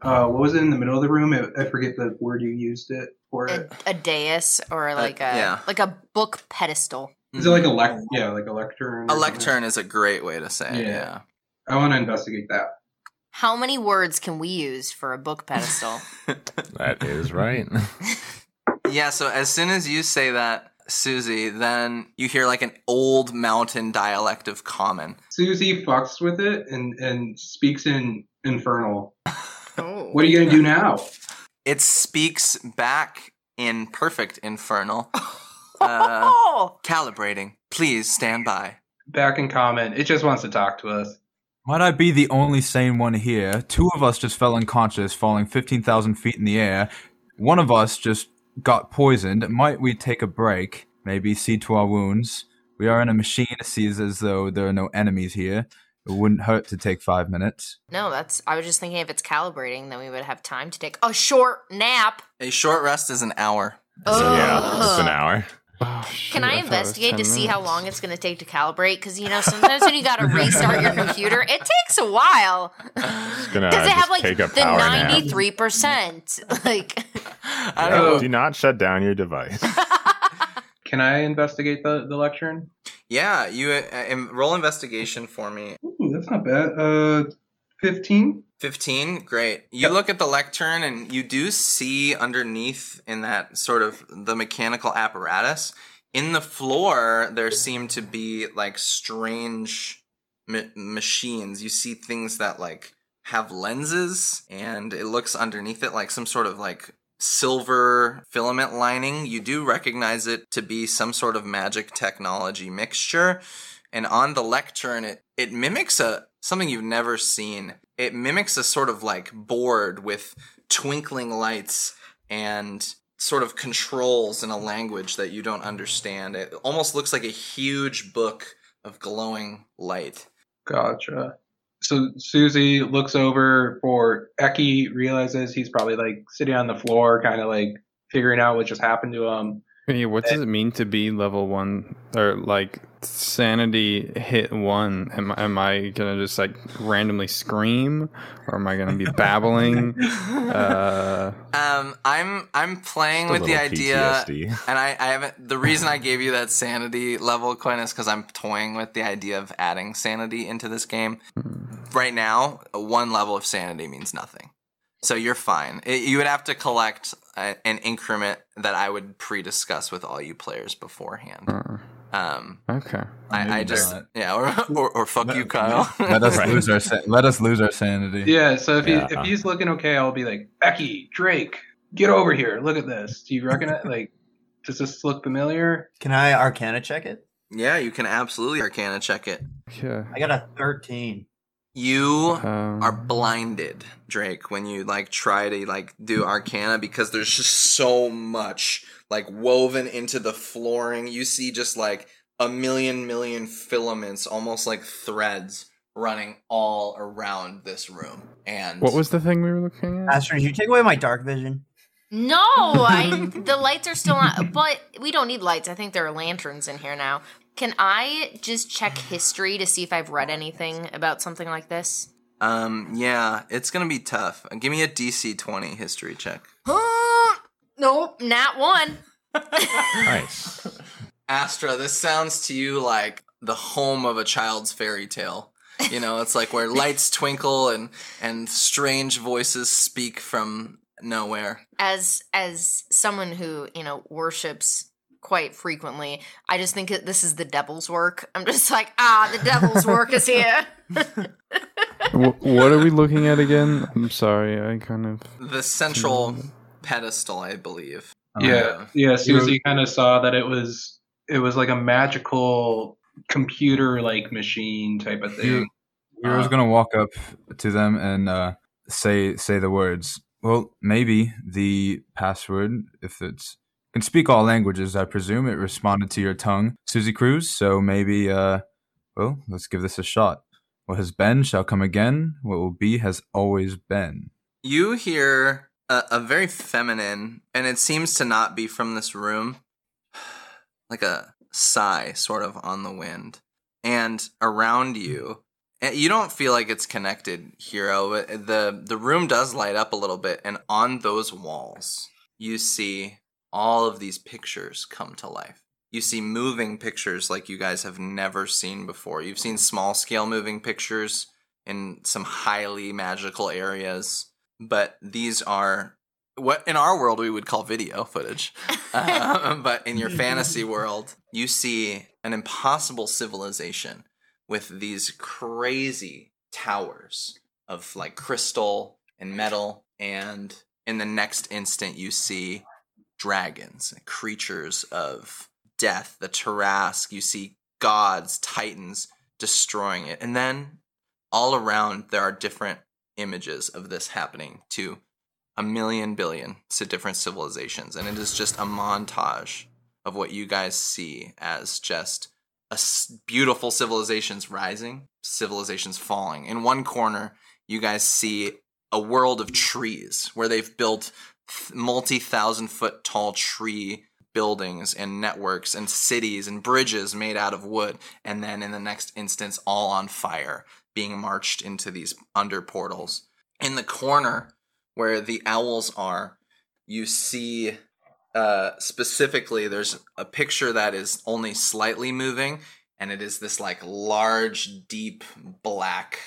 Speaker 8: uh, what was it in the middle of the room? I, I forget the word you used it for
Speaker 3: a,
Speaker 8: it.
Speaker 3: a dais or like a
Speaker 1: yeah.
Speaker 3: like a book pedestal.
Speaker 8: Is it like a lec? Yeah, like a lectern.
Speaker 1: A
Speaker 8: or something?
Speaker 1: lectern is a great way to say it.
Speaker 8: Yeah.
Speaker 1: Yeah.
Speaker 8: I want to investigate that.
Speaker 3: How many words can we use for a book pedestal?
Speaker 5: That is right.
Speaker 1: Yeah, so as soon as you say that, Susie, then you hear like an old mountain dialect of common.
Speaker 8: Susie fucks with it and and speaks in infernal.
Speaker 3: oh.
Speaker 8: What are you gonna do now?
Speaker 1: It speaks back in perfect infernal. Uh,
Speaker 3: oh,
Speaker 1: calibrating. Please stand by.
Speaker 8: Back in comment. It just wants to talk to us.
Speaker 4: Might I be the only sane one here? Two of us just fell unconscious, falling 15,000 feet in the air. One of us just got poisoned. Might we take a break? Maybe see to our wounds? We are in a machine. It seems as though there are no enemies here. It wouldn't hurt to take five minutes.
Speaker 3: no, that's. I was just thinking if it's calibrating, then we would have time to take a short nap.
Speaker 1: A short rest is an hour.
Speaker 5: So yeah,
Speaker 3: Ugh.
Speaker 5: it's an hour.
Speaker 7: Oh, shoot,
Speaker 3: Can I,
Speaker 7: thought it was
Speaker 3: investigate
Speaker 7: 10
Speaker 3: to see how long it's going to take to calibrate? Because you know, sometimes when you got to restart your computer, it takes a while. Does it have like the ninety three percent? Like,
Speaker 1: I don't know.
Speaker 5: Do not shut down your device.
Speaker 8: Can I investigate the the lectern?
Speaker 1: Yeah, you uh, roll investigation for me.
Speaker 8: Ooh, that's not bad. Uh, fifteen.
Speaker 1: 15 great. You look at the lectern and you do see underneath in that sort of the mechanical apparatus in the floor there seem to be like strange ma- machines. You see things that like have lenses and it looks underneath it like some sort of like silver filament lining. You do recognize it to be some sort of magic technology mixture. And on the lectern it it mimics a something you've never seen. It mimics a sort of like board with twinkling lights and sort of controls in a language that you don't understand. It almost looks like a huge book of glowing light.
Speaker 8: Gotcha. So Susie looks over for Eki, realizes he's probably like sitting on the floor, kind of like figuring out what just happened to him.
Speaker 7: Hey, what does it mean to be level one or like sanity hit one? Am, am I gonna just like randomly scream, or am I gonna be babbling? Uh,
Speaker 1: Um, I'm I'm playing with the
Speaker 5: little
Speaker 1: idea,
Speaker 5: PTSD.
Speaker 1: and I, I haven't. The reason I gave you that sanity level, coin is because I'm toying with the idea of adding sanity into this game. Right now, one level of sanity means nothing, so you're fine. It, you would have to collect a, an increment that I would pre-discuss with all you players beforehand.
Speaker 7: uh,
Speaker 1: Um,
Speaker 7: okay.
Speaker 1: I, I just
Speaker 4: not.
Speaker 1: yeah, or, or, or fuck you, Kyle.
Speaker 4: Let us
Speaker 5: Right.
Speaker 4: lose our let us lose our sanity.
Speaker 8: Yeah, so if he if he's looking okay, I'll be like, Becky Drake, get over here. Look at this. Do you recognize like does this look familiar?
Speaker 6: Can I Arcana check it?
Speaker 1: yeah, you can absolutely Arcana check it.
Speaker 7: Yeah.
Speaker 6: I got a thirteen.
Speaker 1: You
Speaker 7: Um,
Speaker 1: are blinded, Drake, when you like try to like do arcana because there's just so much like woven into the flooring. You see just like a million million filaments, almost like threads running all around this room. And
Speaker 7: What was the thing we were looking at?
Speaker 6: Astrid, did you take away my dark vision?
Speaker 3: No, I the lights are still on, but we don't need lights. I think there are lanterns in here now. Can I just check history to see if I've read anything about something like this?
Speaker 1: um yeah, it's gonna be tough. Give me a DC twenty history check.
Speaker 3: nope, not one.
Speaker 5: Nice.
Speaker 1: Astra, this sounds to you like the home of a child's fairy tale. You know, it's like where lights twinkle and and strange voices speak from nowhere.
Speaker 3: As as someone who you know worships quite frequently, I just think that this is the devil's work. I'm just like, ah, the devil's work is here.
Speaker 7: What are we looking at again? I'm sorry, I kind of.
Speaker 1: The central pedestal, I believe.
Speaker 8: Yeah, yeah. Susie kind of saw that it was it was like a magical computer like machine type of thing.
Speaker 4: Hero's
Speaker 1: Uh,
Speaker 4: gonna walk up to them and uh, say say the words. Well, maybe the password, if it's can speak all languages, I presume it responded to your tongue, Susie Cruz. So maybe, uh, well, let's give this a shot. What has been shall come again. What will be has always been.
Speaker 1: You hear a, a very feminine, and it seems to not be from this room, like a sigh sort of on the wind. And around you, you don't feel like it's connected, Hero, the, the room does light up a little bit, and on those walls, you see all of these pictures come to life. You see moving pictures like you guys have never seen before. You've seen small scale moving pictures in some highly magical areas, but these are what in our world we would call video footage. Uh, but in your fantasy world, you see an impossible civilization with these crazy towers of like crystal and metal and in the next instant you see dragons creatures of death the Tarrasque you see gods titans destroying it. And then all around there are different images of this happening to a million billion to different civilizations. And it is just a montage of what you guys see as just a beautiful civilizations rising civilizations falling. In one corner you guys see a world of trees where they've built th- multi-thousand foot tall tree buildings and networks and cities and bridges made out of wood and then in the next instance all on fire being marched into these under portals. In the corner where the owls are you see uh, specifically there's a picture that is only slightly moving and it is this like large deep black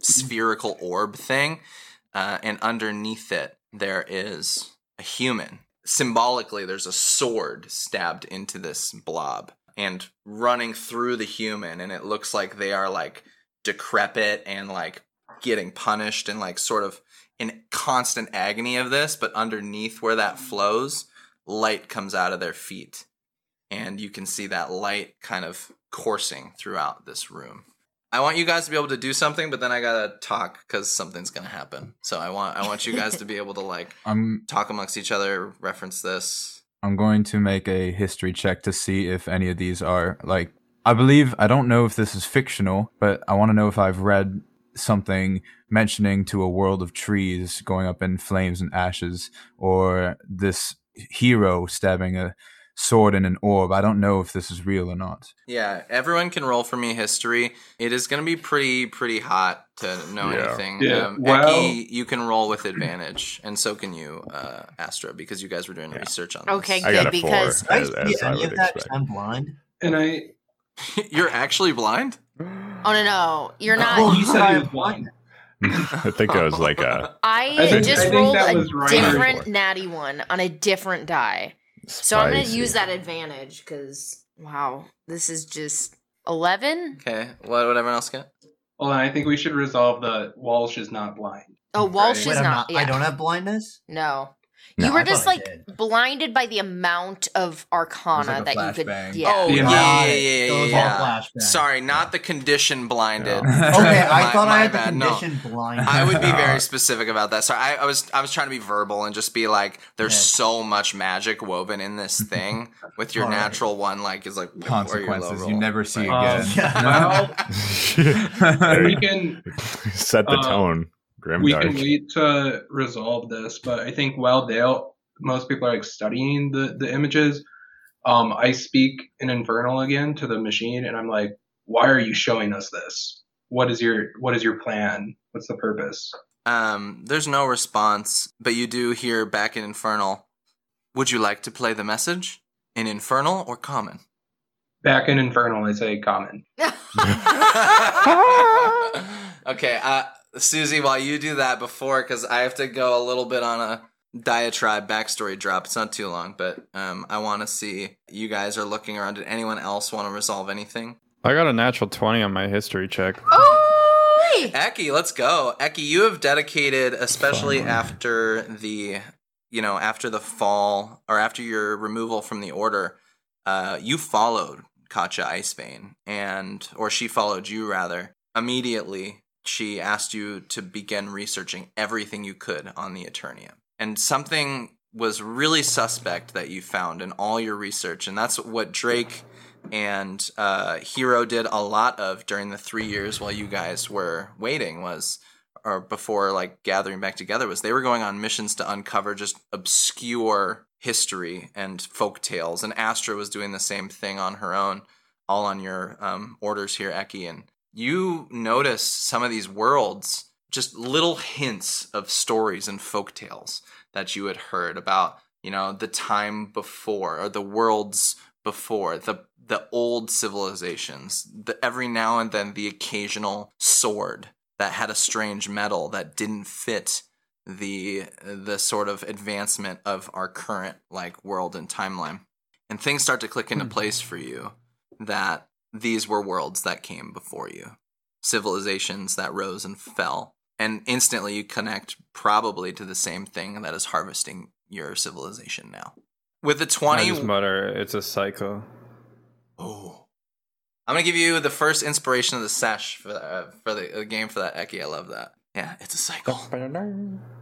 Speaker 1: spherical orb thing uh, and underneath it there is a human. Symbolically there's a sword stabbed into this blob and running through the human and it looks like they are like decrepit and like getting punished and like sort of in constant agony of this but underneath where that flows light comes out of their feet. And you can see that light kind of coursing throughout this room I want you guys to be able to do something, but then I gotta talk because something's gonna happen. So I want I want you guys to be able to like
Speaker 4: I'm
Speaker 1: talk amongst each other, reference this.
Speaker 4: I'm going to make a history check to see if any of these are like I believe I don't know if this is fictional, but I want to know if I've read something mentioning to a world of trees going up in flames and ashes or this hero stabbing a sword in an orb. I don't know if this is real or not.
Speaker 1: Yeah, everyone can roll for me history. It is gonna be pretty pretty hot to know
Speaker 5: Yeah.
Speaker 1: anything.
Speaker 8: Yeah,
Speaker 1: Um,
Speaker 8: well-
Speaker 1: Eki, you can roll with advantage, and so can you, uh, Astra, because you guys were doing research on this.
Speaker 3: Okay,
Speaker 5: I got
Speaker 3: good
Speaker 5: a
Speaker 3: because
Speaker 6: Did I
Speaker 5: as,
Speaker 6: see
Speaker 5: as I
Speaker 6: any
Speaker 5: would
Speaker 6: of that? 'Cause
Speaker 5: expect.
Speaker 6: I'm blind.
Speaker 8: And I.
Speaker 1: You're actually blind.
Speaker 3: oh no no you're not.
Speaker 8: Oh, you said he was blind.
Speaker 5: I think it was like a
Speaker 3: I,
Speaker 8: I think-
Speaker 3: just
Speaker 8: I
Speaker 3: rolled a
Speaker 8: right.
Speaker 3: different natty one on a different die. So I'm going to use that advantage because, wow, this is just 11?
Speaker 1: Okay, what would everyone else get?
Speaker 8: Well, I think we should resolve the Walsh is not blind.
Speaker 3: Oh, Walsh
Speaker 8: Right.
Speaker 3: is
Speaker 6: Wait, I'm
Speaker 3: not.
Speaker 6: not. I don't have blindness.
Speaker 3: No.
Speaker 5: No,
Speaker 3: you were
Speaker 6: I
Speaker 3: just like
Speaker 6: did.
Speaker 3: blinded by the amount of arcana
Speaker 4: like
Speaker 3: that you could.
Speaker 4: flashbang.
Speaker 3: Yeah.
Speaker 1: Oh
Speaker 8: The
Speaker 1: yeah,
Speaker 8: amount-
Speaker 1: yeah, yeah, yeah. yeah. Sorry, not the condition blinded.
Speaker 4: Yeah.
Speaker 6: Okay, I
Speaker 1: My-
Speaker 6: thought
Speaker 1: my
Speaker 6: I had the
Speaker 1: bad, no.
Speaker 6: condition blind.
Speaker 1: I would be very specific about that. Sorry, I, I was I was trying to be verbal and just be like, there's
Speaker 6: Yeah.
Speaker 1: so much magic woven in this thing. With your
Speaker 6: Alright.
Speaker 1: natural one, like is like or your low
Speaker 4: Consequences you never see
Speaker 1: Right.
Speaker 8: Um,
Speaker 4: again.
Speaker 8: well, we can
Speaker 5: set the
Speaker 8: Uh,
Speaker 5: tone. Grim
Speaker 8: we
Speaker 5: dark.
Speaker 8: can wait to resolve this, but I think while Dale, most people are like studying the the images. Um, I speak in Infernal again to the machine, and I'm like, "Why are you showing us this? What is your what is your plan? What's the purpose?"
Speaker 1: Um, there's no response, but you do hear back in Infernal. Would you like to play the message in Infernal or Common?
Speaker 8: Back in Infernal, I say common.
Speaker 1: okay, uh, Susie, while you do that before, because I have to go a little bit on a diatribe backstory drop. It's not too long, but um, I want to see you guys are looking around. Did anyone else want to resolve anything?
Speaker 7: I got a natural 20 on my history check.
Speaker 3: Oh!
Speaker 1: Eki, let's go. Eki, you have dedicated, especially
Speaker 5: Fun.
Speaker 1: after the, you know, after the fall or after your removal from the order, uh, you followed Katja Icebane, and or she followed you rather. Immediately, she asked you to begin researching everything you could on the Eternium, and something was really suspect that you found in all your research, and that's what Drake and uh, Hero did a lot of during the three years while you guys were waiting was or before like gathering back together was they were going on missions to uncover just obscure history and folk tales and Astra was doing the same thing on her own all on your um, orders here Eki and you notice some of these worlds just little hints of stories and folk tales that you had heard about you know the time before or the worlds before the the old civilizations the every now and then the occasional sword that had a strange metal that didn't fit the the sort of advancement of our current like world and timeline. And things start to click into hmm. place for you that these were worlds that came before you civilizations that rose and fell and instantly you connect probably to the same thing that is harvesting your civilization now with the
Speaker 7: I
Speaker 1: 20
Speaker 7: just mutter, it's a cycle.
Speaker 1: Oh. I'm gonna give you the first inspiration of the sesh for the, uh, for the, the game for that Eki. I love that. Yeah, it's a cycle.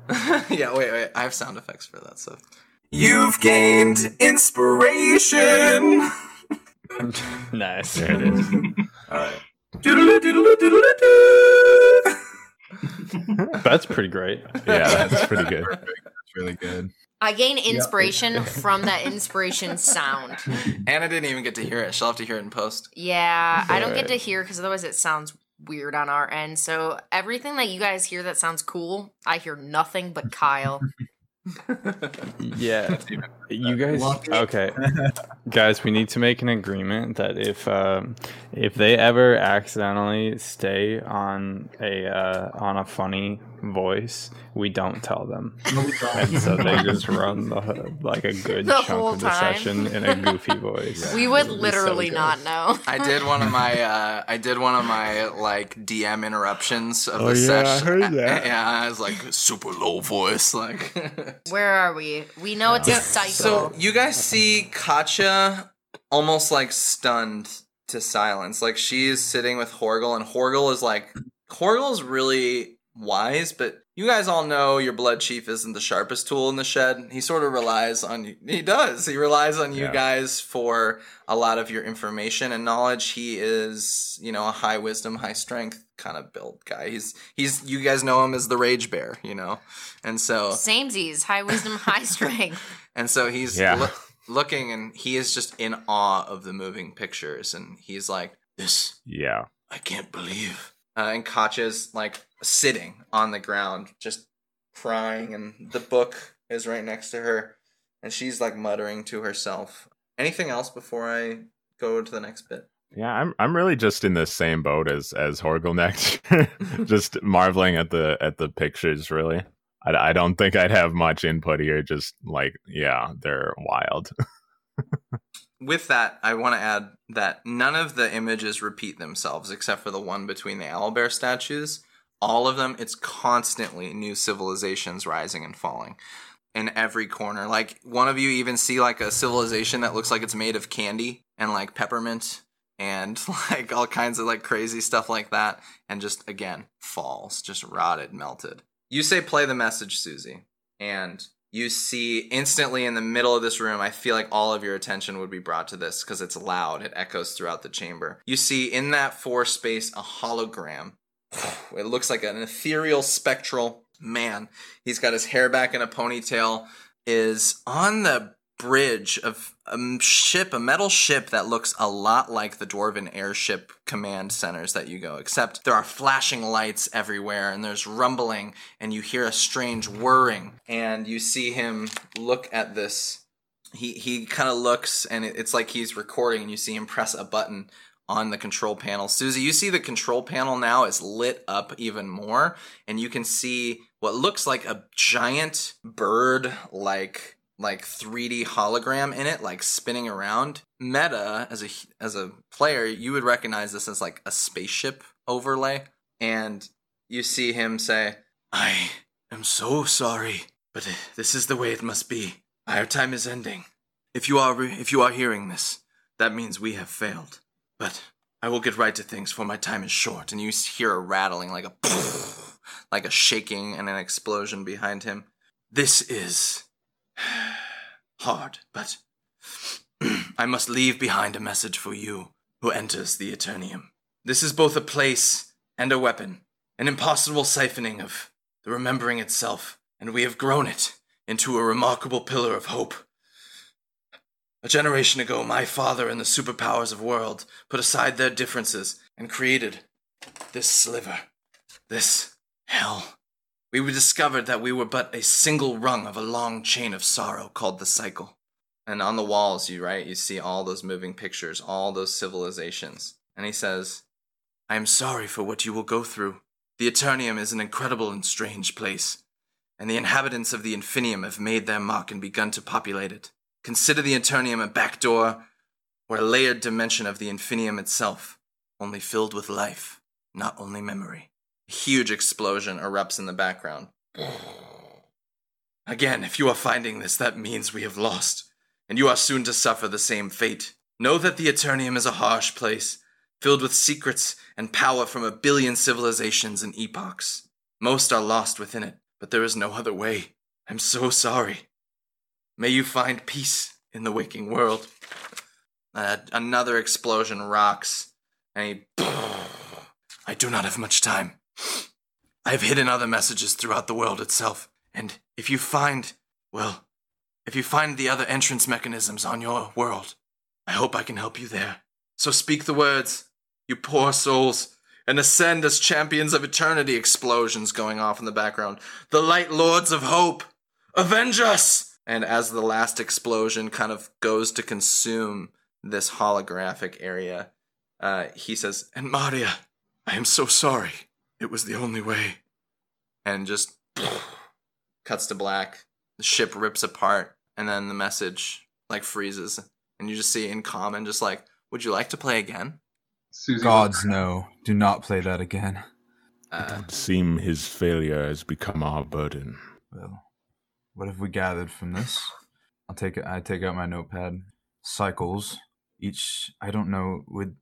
Speaker 1: yeah, wait, wait. I have sound effects for that stuff. You've gained inspiration.
Speaker 7: nice.
Speaker 5: There it is.
Speaker 1: Alright.
Speaker 7: That's pretty great.
Speaker 5: Yeah, that's pretty good.
Speaker 4: That's really good.
Speaker 3: I gain inspiration from that inspiration sound.
Speaker 1: Anna didn't even get to hear it. She'll have to hear it in post.
Speaker 3: Yeah, I don't get to hear because otherwise it sounds weird on our end. So everything that you guys hear that sounds cool, I hear nothing but Kyle.
Speaker 7: Yeah. You guys okay. guys, we need to make an agreement that if um, if they ever accidentally stay on a uh, on a funny voice, we don't tell them. And so they just run the, like a good
Speaker 3: The
Speaker 7: chunk of the
Speaker 3: time.
Speaker 7: session in a goofy voice.
Speaker 3: we would
Speaker 7: It'll be so
Speaker 3: literally
Speaker 7: good.
Speaker 3: not know.
Speaker 1: I did one of my uh, I did one of my like DM interruptions of
Speaker 5: Oh,
Speaker 1: the
Speaker 5: yeah, I
Speaker 1: sesh.
Speaker 5: heard that.
Speaker 1: Yeah, I was like super low voice, like.
Speaker 3: Where are we? We know it's a cycle.
Speaker 1: So you guys see Katya almost like stunned to silence. Like she's sitting with Horgel, and Horgel is like, Horgel's really wise, but you guys all know your blood chief isn't the sharpest tool in the shed. He sort of relies on you. He does. He relies on you
Speaker 5: Yeah.
Speaker 1: guys for a lot of your information and knowledge. He is, you know, a high wisdom, high strength kind of build guy. He's he's you guys know him as the rage bear, you know. And so
Speaker 3: Samesies, high wisdom, high strength.
Speaker 1: and so he's
Speaker 5: Yeah.
Speaker 1: loo- looking and he is just in awe of the moving pictures and he's like, "This
Speaker 5: Yeah.
Speaker 1: I can't believe. Uh, and Katya's like sitting on the ground, just crying, and the book is right next to her, and she's like muttering to herself. Anything else before I go to the next bit?
Speaker 5: Yeah, I'm I'm really just in the same boat as as Horgelnecht, just marveling at the at the pictures. Really, I, I don't think I'd have much input here. Just like, yeah, they're wild.
Speaker 1: With that, I want to add that none of the images repeat themselves except for the one between the owlbear statues. All of them, it's constantly new civilizations rising and falling in every corner. Like one of you even see like a civilization that looks like it's made of candy and like peppermint and like all kinds of like crazy stuff like that and just again falls, just rotted, melted. You say play the message, Susie, and you see instantly in the middle of this room, I feel like all of your attention would be brought to this because it's loud. It echoes throughout the chamber. You see in that four space a hologram. It looks like an ethereal spectral man. He's got his hair back in a ponytail, is on the bridge of a ship, a metal ship that looks a lot like the Dwarven airship command centers that you go, except there are flashing lights everywhere and there's rumbling and you hear a strange whirring and you see him look at this. He, he kind of looks and it- it's like he's recording and you see him press a button on the control panel. Susie, you see the control panel now is lit up even more, and you can see what looks like a giant bird like like 3D hologram in it, like spinning around. Meta, as a as a player, you would recognize this as like a spaceship overlay, and you see him say, "I am so sorry, but this is the way it must be. Our time is ending. If you are if you are hearing this, that means we have failed." But I will get right to things, for my time is short. And you hear a rattling, like a like a shaking and an explosion behind him. This is hard, but I must leave behind a message for you who enters the Eternium. This is both a place and a weapon, an impossible siphoning of the remembering itself, and we have grown it into a remarkable pillar of hope. A generation ago, my father and the superpowers of world put aside their differences and created this sliver, this hell. We discovered that we were but a single rung of a long chain of sorrow called the cycle. And on the walls, you right, you see all those moving pictures, all those civilizations. And he says, I am sorry for what you will go through. The Eternium is an incredible and strange place, and the inhabitants of the Infinium have made their mark and begun to populate it. Consider the Eternium a backdoor or a layered dimension of the Infinium itself, only filled with life, not only memory. Huge explosion erupts in the background. Again, if you are finding this, that means we have lost, and you are soon to suffer the same fate. Know that the Eternium is a harsh place, filled with secrets and power from a billion civilizations and epochs. Most are lost within it, but there is no other way. I'm so sorry. May you find peace in the waking world. Uh, another explosion rocks, and he. I do not have much time. I have hidden other messages throughout the world itself, and if you find, well, if you find the other entrance mechanisms on your world, I hope I can help you there. So speak the words, you poor souls, and ascend as champions of eternity. Explosions going off in the background. The light lords of hope, avenge us! And as the last explosion kind of goes to consume this holographic area, uh, he says, And Maria, I am so sorry. It was the only way. And just cuts to black. The ship rips apart, and then the message like freezes, and you just see in common, just like, "Would you like to play again?"
Speaker 8: Susie
Speaker 4: Gods no, do not play that again.
Speaker 1: Uh,
Speaker 5: Seem his failure has become our burden.
Speaker 4: Well, what have we gathered from this? I'll take it. I take out my notepad. Cycles. Each, I don't know. Would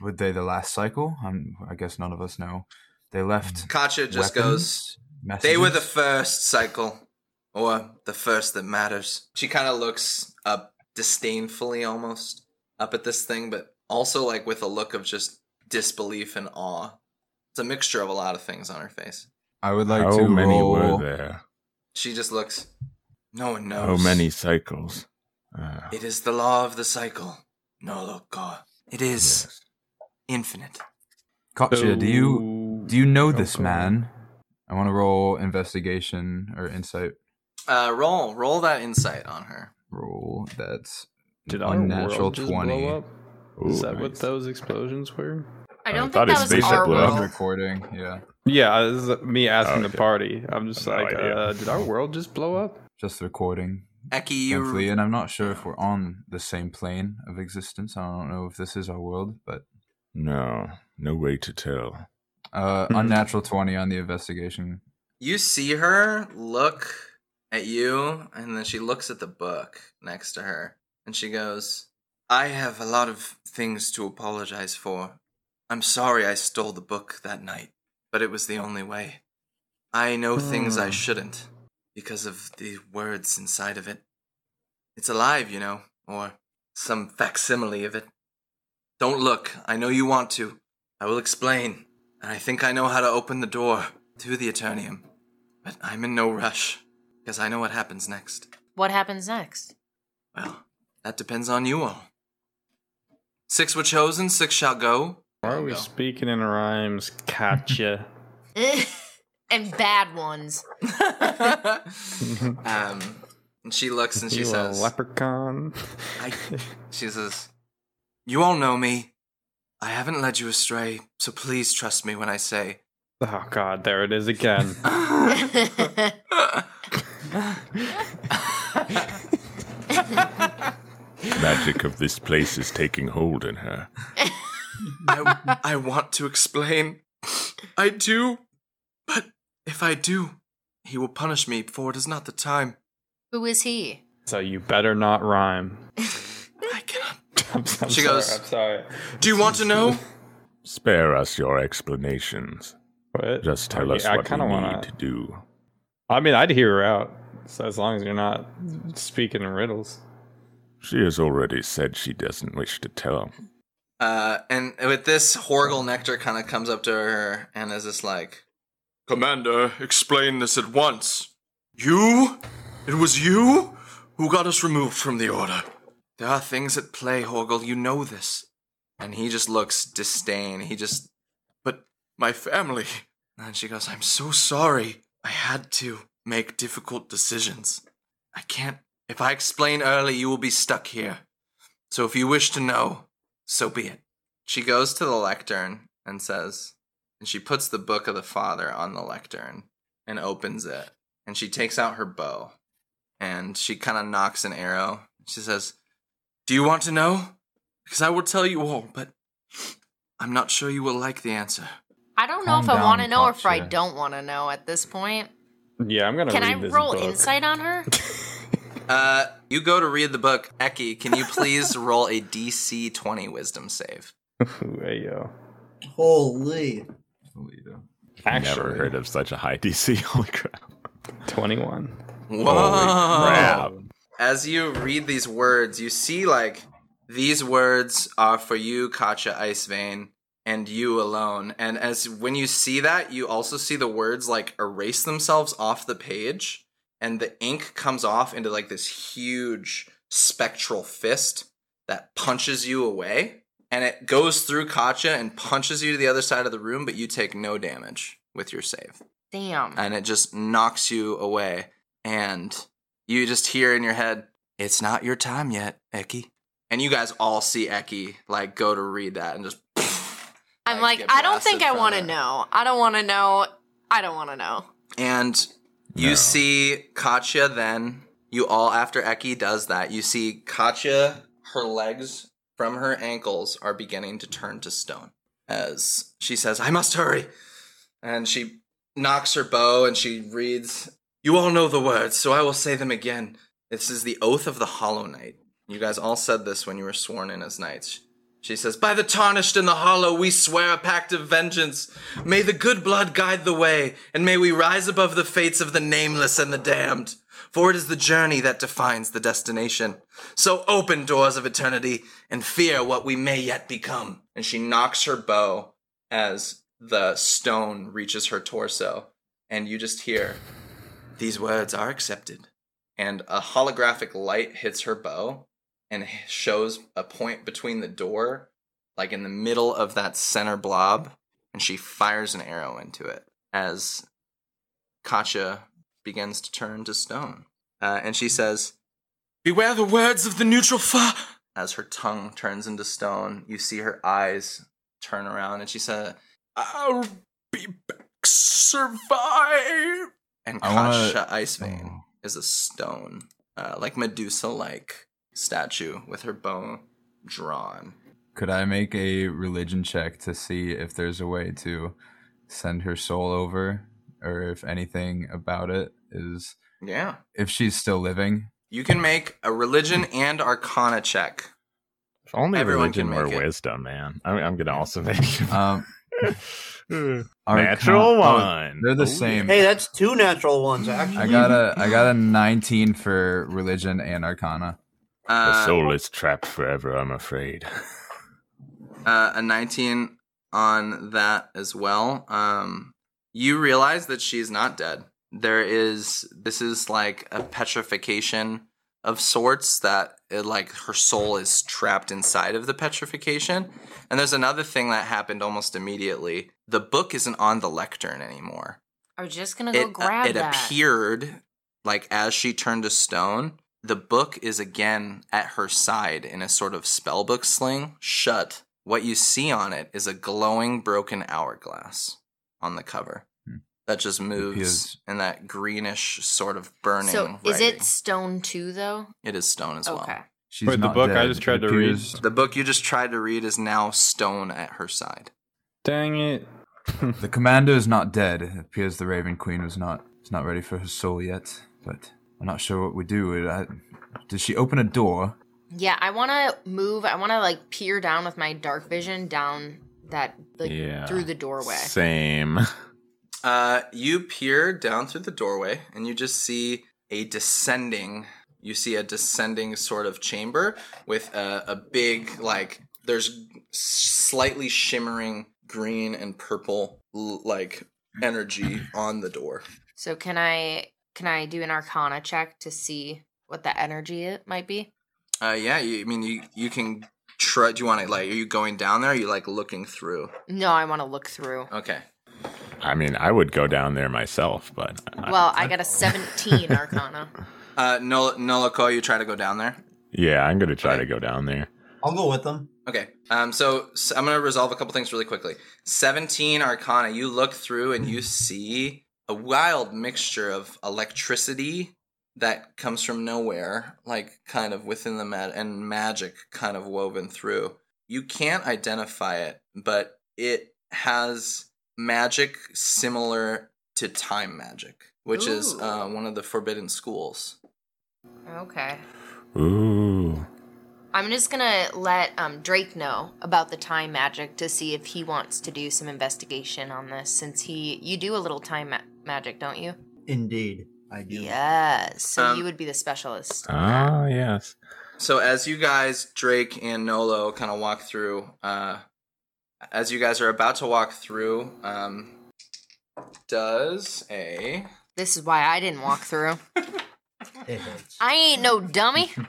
Speaker 4: would they the last cycle? Um, I guess none of us know. They left.
Speaker 1: Katya just
Speaker 4: weapons,
Speaker 1: goes, They were the first cycle, or the first that matters. She kind of looks up disdainfully almost up at this thing, but also like with a look of just disbelief and awe. It's a mixture of a lot of things on her face.
Speaker 4: I would like
Speaker 5: How
Speaker 4: to
Speaker 5: many
Speaker 4: roll.
Speaker 5: were there?
Speaker 1: She just looks. No one knows.
Speaker 5: How many cycles? Uh,
Speaker 1: It is the law of the cycle. No, look, God. It is
Speaker 5: yes.
Speaker 1: infinite.
Speaker 4: Katya, do you do you know this
Speaker 7: Okay.
Speaker 4: man? I want to roll investigation or insight
Speaker 1: Uh, roll, roll that insight on her.
Speaker 4: roll. That's
Speaker 7: Did our
Speaker 4: unnatural
Speaker 7: world just
Speaker 4: twenty.
Speaker 7: blow up?
Speaker 5: Ooh,
Speaker 7: Is that what those explosions were?
Speaker 3: I
Speaker 5: I
Speaker 3: don't
Speaker 5: thought
Speaker 3: think
Speaker 5: his
Speaker 3: that was
Speaker 5: spaceship
Speaker 3: our
Speaker 5: blew
Speaker 4: was
Speaker 3: world.
Speaker 4: recording. Yeah,
Speaker 7: Yeah, this is me asking
Speaker 5: Okay.
Speaker 7: the party. I'm just
Speaker 5: No
Speaker 7: like,
Speaker 5: idea.
Speaker 7: uh, did our world just blow up?
Speaker 4: just recording.
Speaker 1: Eki, you.
Speaker 4: and I'm not sure if we're on the same plane of existence. I don't know if this is our world, but
Speaker 5: No, no way to tell.
Speaker 4: Uh,
Speaker 7: Mhm.
Speaker 4: unnatural twenty on the investigation.
Speaker 1: You see her look at you, and then she looks at the book next to her, and she goes, I have a lot of things to apologize for. I'm sorry I stole the book that night, but it was the only way. I know things I
Speaker 7: Hmm.
Speaker 1: shouldn't because of the words inside of it. It's alive, you know, or some facsimile of it. Don't look. I know you want to. I will explain, and I think I know how to open the door to the Eternium. But I'm in no rush, because I know what happens next.
Speaker 3: What happens next?
Speaker 1: Well, that depends on you all. Six were chosen, six shall go.
Speaker 7: Why are we
Speaker 1: Go.
Speaker 7: speaking in rhymes? Katya.
Speaker 3: and bad ones.
Speaker 1: um, and she looks and she
Speaker 7: you
Speaker 1: says,
Speaker 7: a leprechaun?
Speaker 1: I, she says, You all know me. I haven't led you astray, so please trust me when I say.
Speaker 7: Oh god, there it is again.
Speaker 5: Magic of this place is taking hold in her.
Speaker 1: I, I want to explain. I do. But if I do, he will punish me, for it is not the time.
Speaker 3: Who is he?
Speaker 7: so you better not rhyme.
Speaker 1: I cannot.
Speaker 7: I'm, I'm
Speaker 1: She
Speaker 7: sorry,
Speaker 1: goes,
Speaker 7: I'm sorry.
Speaker 1: Do you want to know?
Speaker 5: Spare us your explanations.
Speaker 7: What?
Speaker 5: Just tell
Speaker 7: I-
Speaker 5: us
Speaker 7: I
Speaker 5: what we
Speaker 7: kinda
Speaker 5: need
Speaker 7: wanna-
Speaker 5: to do.
Speaker 7: I mean, I'd hear her out. So as long as you're not speaking in riddles.
Speaker 5: She has already said she doesn't wish to tell.
Speaker 1: Uh, and with this, Horgel Nectar kind of comes up to her and is just like, Commander, explain this at once. You? It was you who got us removed from the Order. There are things at play, Horgel, you know this. And he just looks disdain. He just, but my family. And she goes, I'm so sorry. I had to make difficult decisions. I can't. If I explain early, you will be stuck here. So if you wish to know, so be it. She goes to the lectern and says, and she puts the book of the father on the lectern and opens it. And she takes out her bow and she kind of knocks an arrow. She says, Do you want to know? Because I will tell you all, but I'm not sure you will like the answer.
Speaker 3: I don't know
Speaker 4: Calm
Speaker 3: if I want to know or if I
Speaker 4: Katya.
Speaker 3: don't want to know at this point.
Speaker 7: Yeah, I'm gonna
Speaker 3: Can I
Speaker 7: this
Speaker 3: roll
Speaker 7: book.
Speaker 3: insight on her?
Speaker 1: Uh, you go to read the book. Eki, can you please roll a DC 20 wisdom save?
Speaker 7: Ooh, hey, yo.
Speaker 6: Holy.
Speaker 7: Actually,
Speaker 5: Never heard of such a high DC. Holy crap.
Speaker 7: 21.
Speaker 1: Whoa!
Speaker 5: crap.
Speaker 1: As you read these words, you see like these words are for you, Katja Icevein, and you alone. And as when you see that, you also see the words like erase themselves off the page, and the ink comes off into like this huge spectral fist that punches you away. And it goes through Katja and punches you to the other side of the room, but you take no damage with your save
Speaker 3: Damn.
Speaker 1: and it just knocks you away. And you just hear in your head, "It's not your time yet, Eki." And you guys all see Eki like go to read that and just.
Speaker 3: I'm
Speaker 1: like,
Speaker 3: like, I don't think I want to know. I don't want to know. I don't want to know.
Speaker 1: And you
Speaker 5: No.
Speaker 1: see Katya then, you all, after Eki does that, you see Katya, her legs from her ankles are beginning to turn to stone as she says, I must hurry. And she knocks her bow and she reads, You all know the words, so I will say them again. This is the oath of the Hollow Knight. You guys all said this when you were sworn in as knights. She says, By the tarnished and the hollow, we swear a pact of vengeance. May the good blood guide the way, and may we rise above the fates of the nameless and the damned. For it is the journey that defines the destination. So open doors of eternity and fear what we may yet become. And she knocks her bow as the stone reaches her torso, and you just hear, These words are accepted. And a holographic light hits her bow and shows a point between the door, like in the middle of that center blob, and she fires an arrow into it as Katya begins to turn to stone. Uh, and she says, Beware the words of the neutral fa. As her tongue turns into stone, you see her eyes turn around, and she says, I'll be back, survive. And
Speaker 4: Kasha wanna-
Speaker 1: Katya Icevein is a stone, uh, like Medusa like statue with her bow drawn.
Speaker 4: Could I make a religion check to see if there's a way to send her soul over, or if anything about it is
Speaker 1: Yeah.
Speaker 4: if she's still living?
Speaker 1: You can make a religion and arcana check.
Speaker 5: If only
Speaker 1: Everyone
Speaker 5: religion were
Speaker 1: make it.
Speaker 5: wisdom, man. I'm, I'm gonna also make
Speaker 4: Um,
Speaker 5: Natural
Speaker 4: one, oh,
Speaker 5: one.
Speaker 4: they're the
Speaker 5: Oh,
Speaker 4: same.
Speaker 6: Hey, that's two natural ones actually.
Speaker 4: I got a I got a 19 for religion and arcana.
Speaker 5: The
Speaker 1: Uh,
Speaker 5: soul is trapped forever. I'm afraid.
Speaker 1: uh, a 19 on that as well. Um, you realize that she's not dead. There is this is like a petrification of sorts that it, like her soul is trapped inside of the petrification. And there's another thing that happened almost immediately. The book isn't on the lectern anymore.
Speaker 3: I was just gonna go
Speaker 1: it, uh,
Speaker 3: grab
Speaker 1: it
Speaker 3: that.
Speaker 1: appeared like as she turned to stone the book is again at her side in a sort of spellbook sling shut what you see on it is a glowing broken hourglass on the cover. That just moves
Speaker 4: appears-
Speaker 1: in that greenish sort of burning
Speaker 3: So is it stone too though?
Speaker 1: it is stone as well
Speaker 3: Okay.
Speaker 4: She's
Speaker 7: Wait, the
Speaker 4: not
Speaker 7: book I just tried
Speaker 4: It
Speaker 7: to read.
Speaker 1: the book you just tried to read is now stone at her side
Speaker 7: Dang it.
Speaker 4: The commander is not dead. It appears the Raven Queen was not is not ready for her soul yet. But I'm not sure what we do. I, did she open a door?
Speaker 3: Yeah, I want to move. I want to like peer down with my dark vision down that like
Speaker 5: Yeah.
Speaker 3: through the doorway.
Speaker 5: Same.
Speaker 1: Uh, you peer down through the doorway and you just see a descending. You see a descending sort of chamber with a, a big like. There's slightly shimmering green and purple like energy on the door.
Speaker 3: So can I can I do an Arcana check to see what the energy it might be?
Speaker 1: Uh, yeah. You, I mean, you you can try. Do you want to like? Are you going down there? Or are you like looking through?
Speaker 3: No, I want to look through.
Speaker 1: Okay.
Speaker 5: I mean, I would go down there myself, but I-
Speaker 3: Well, I got a 17 Arcana.
Speaker 1: Uh, Nol- Noloko, you try to go down there.
Speaker 5: yeah, I'm gonna try
Speaker 1: Okay.
Speaker 5: to go down there.
Speaker 6: I'll go with them.
Speaker 1: Okay. Um. So, I'm gonna resolve a couple things really quickly. Seventeen Arcana. You look through and you see a wild mixture of electricity that comes from nowhere, like kind of within the mag, and magic kind of woven through. You can't identify it, but it has magic similar to time magic, which is uh, one of the forbidden schools.
Speaker 3: Okay.
Speaker 5: Ooh.
Speaker 3: I'm just gonna let um, Drake know about the time magic to see if he wants to do some investigation on this, since he you do a little time ma- magic, don't you?
Speaker 6: Indeed, I do.
Speaker 3: Yes. So
Speaker 1: Um,
Speaker 3: you would be the specialist.
Speaker 5: Ah, yes.
Speaker 1: So as you guys, Drake and Nolo, kind of walk through, uh, as you guys are about to walk through, um, does a
Speaker 3: This is why I didn't walk through. I ain't no dummy.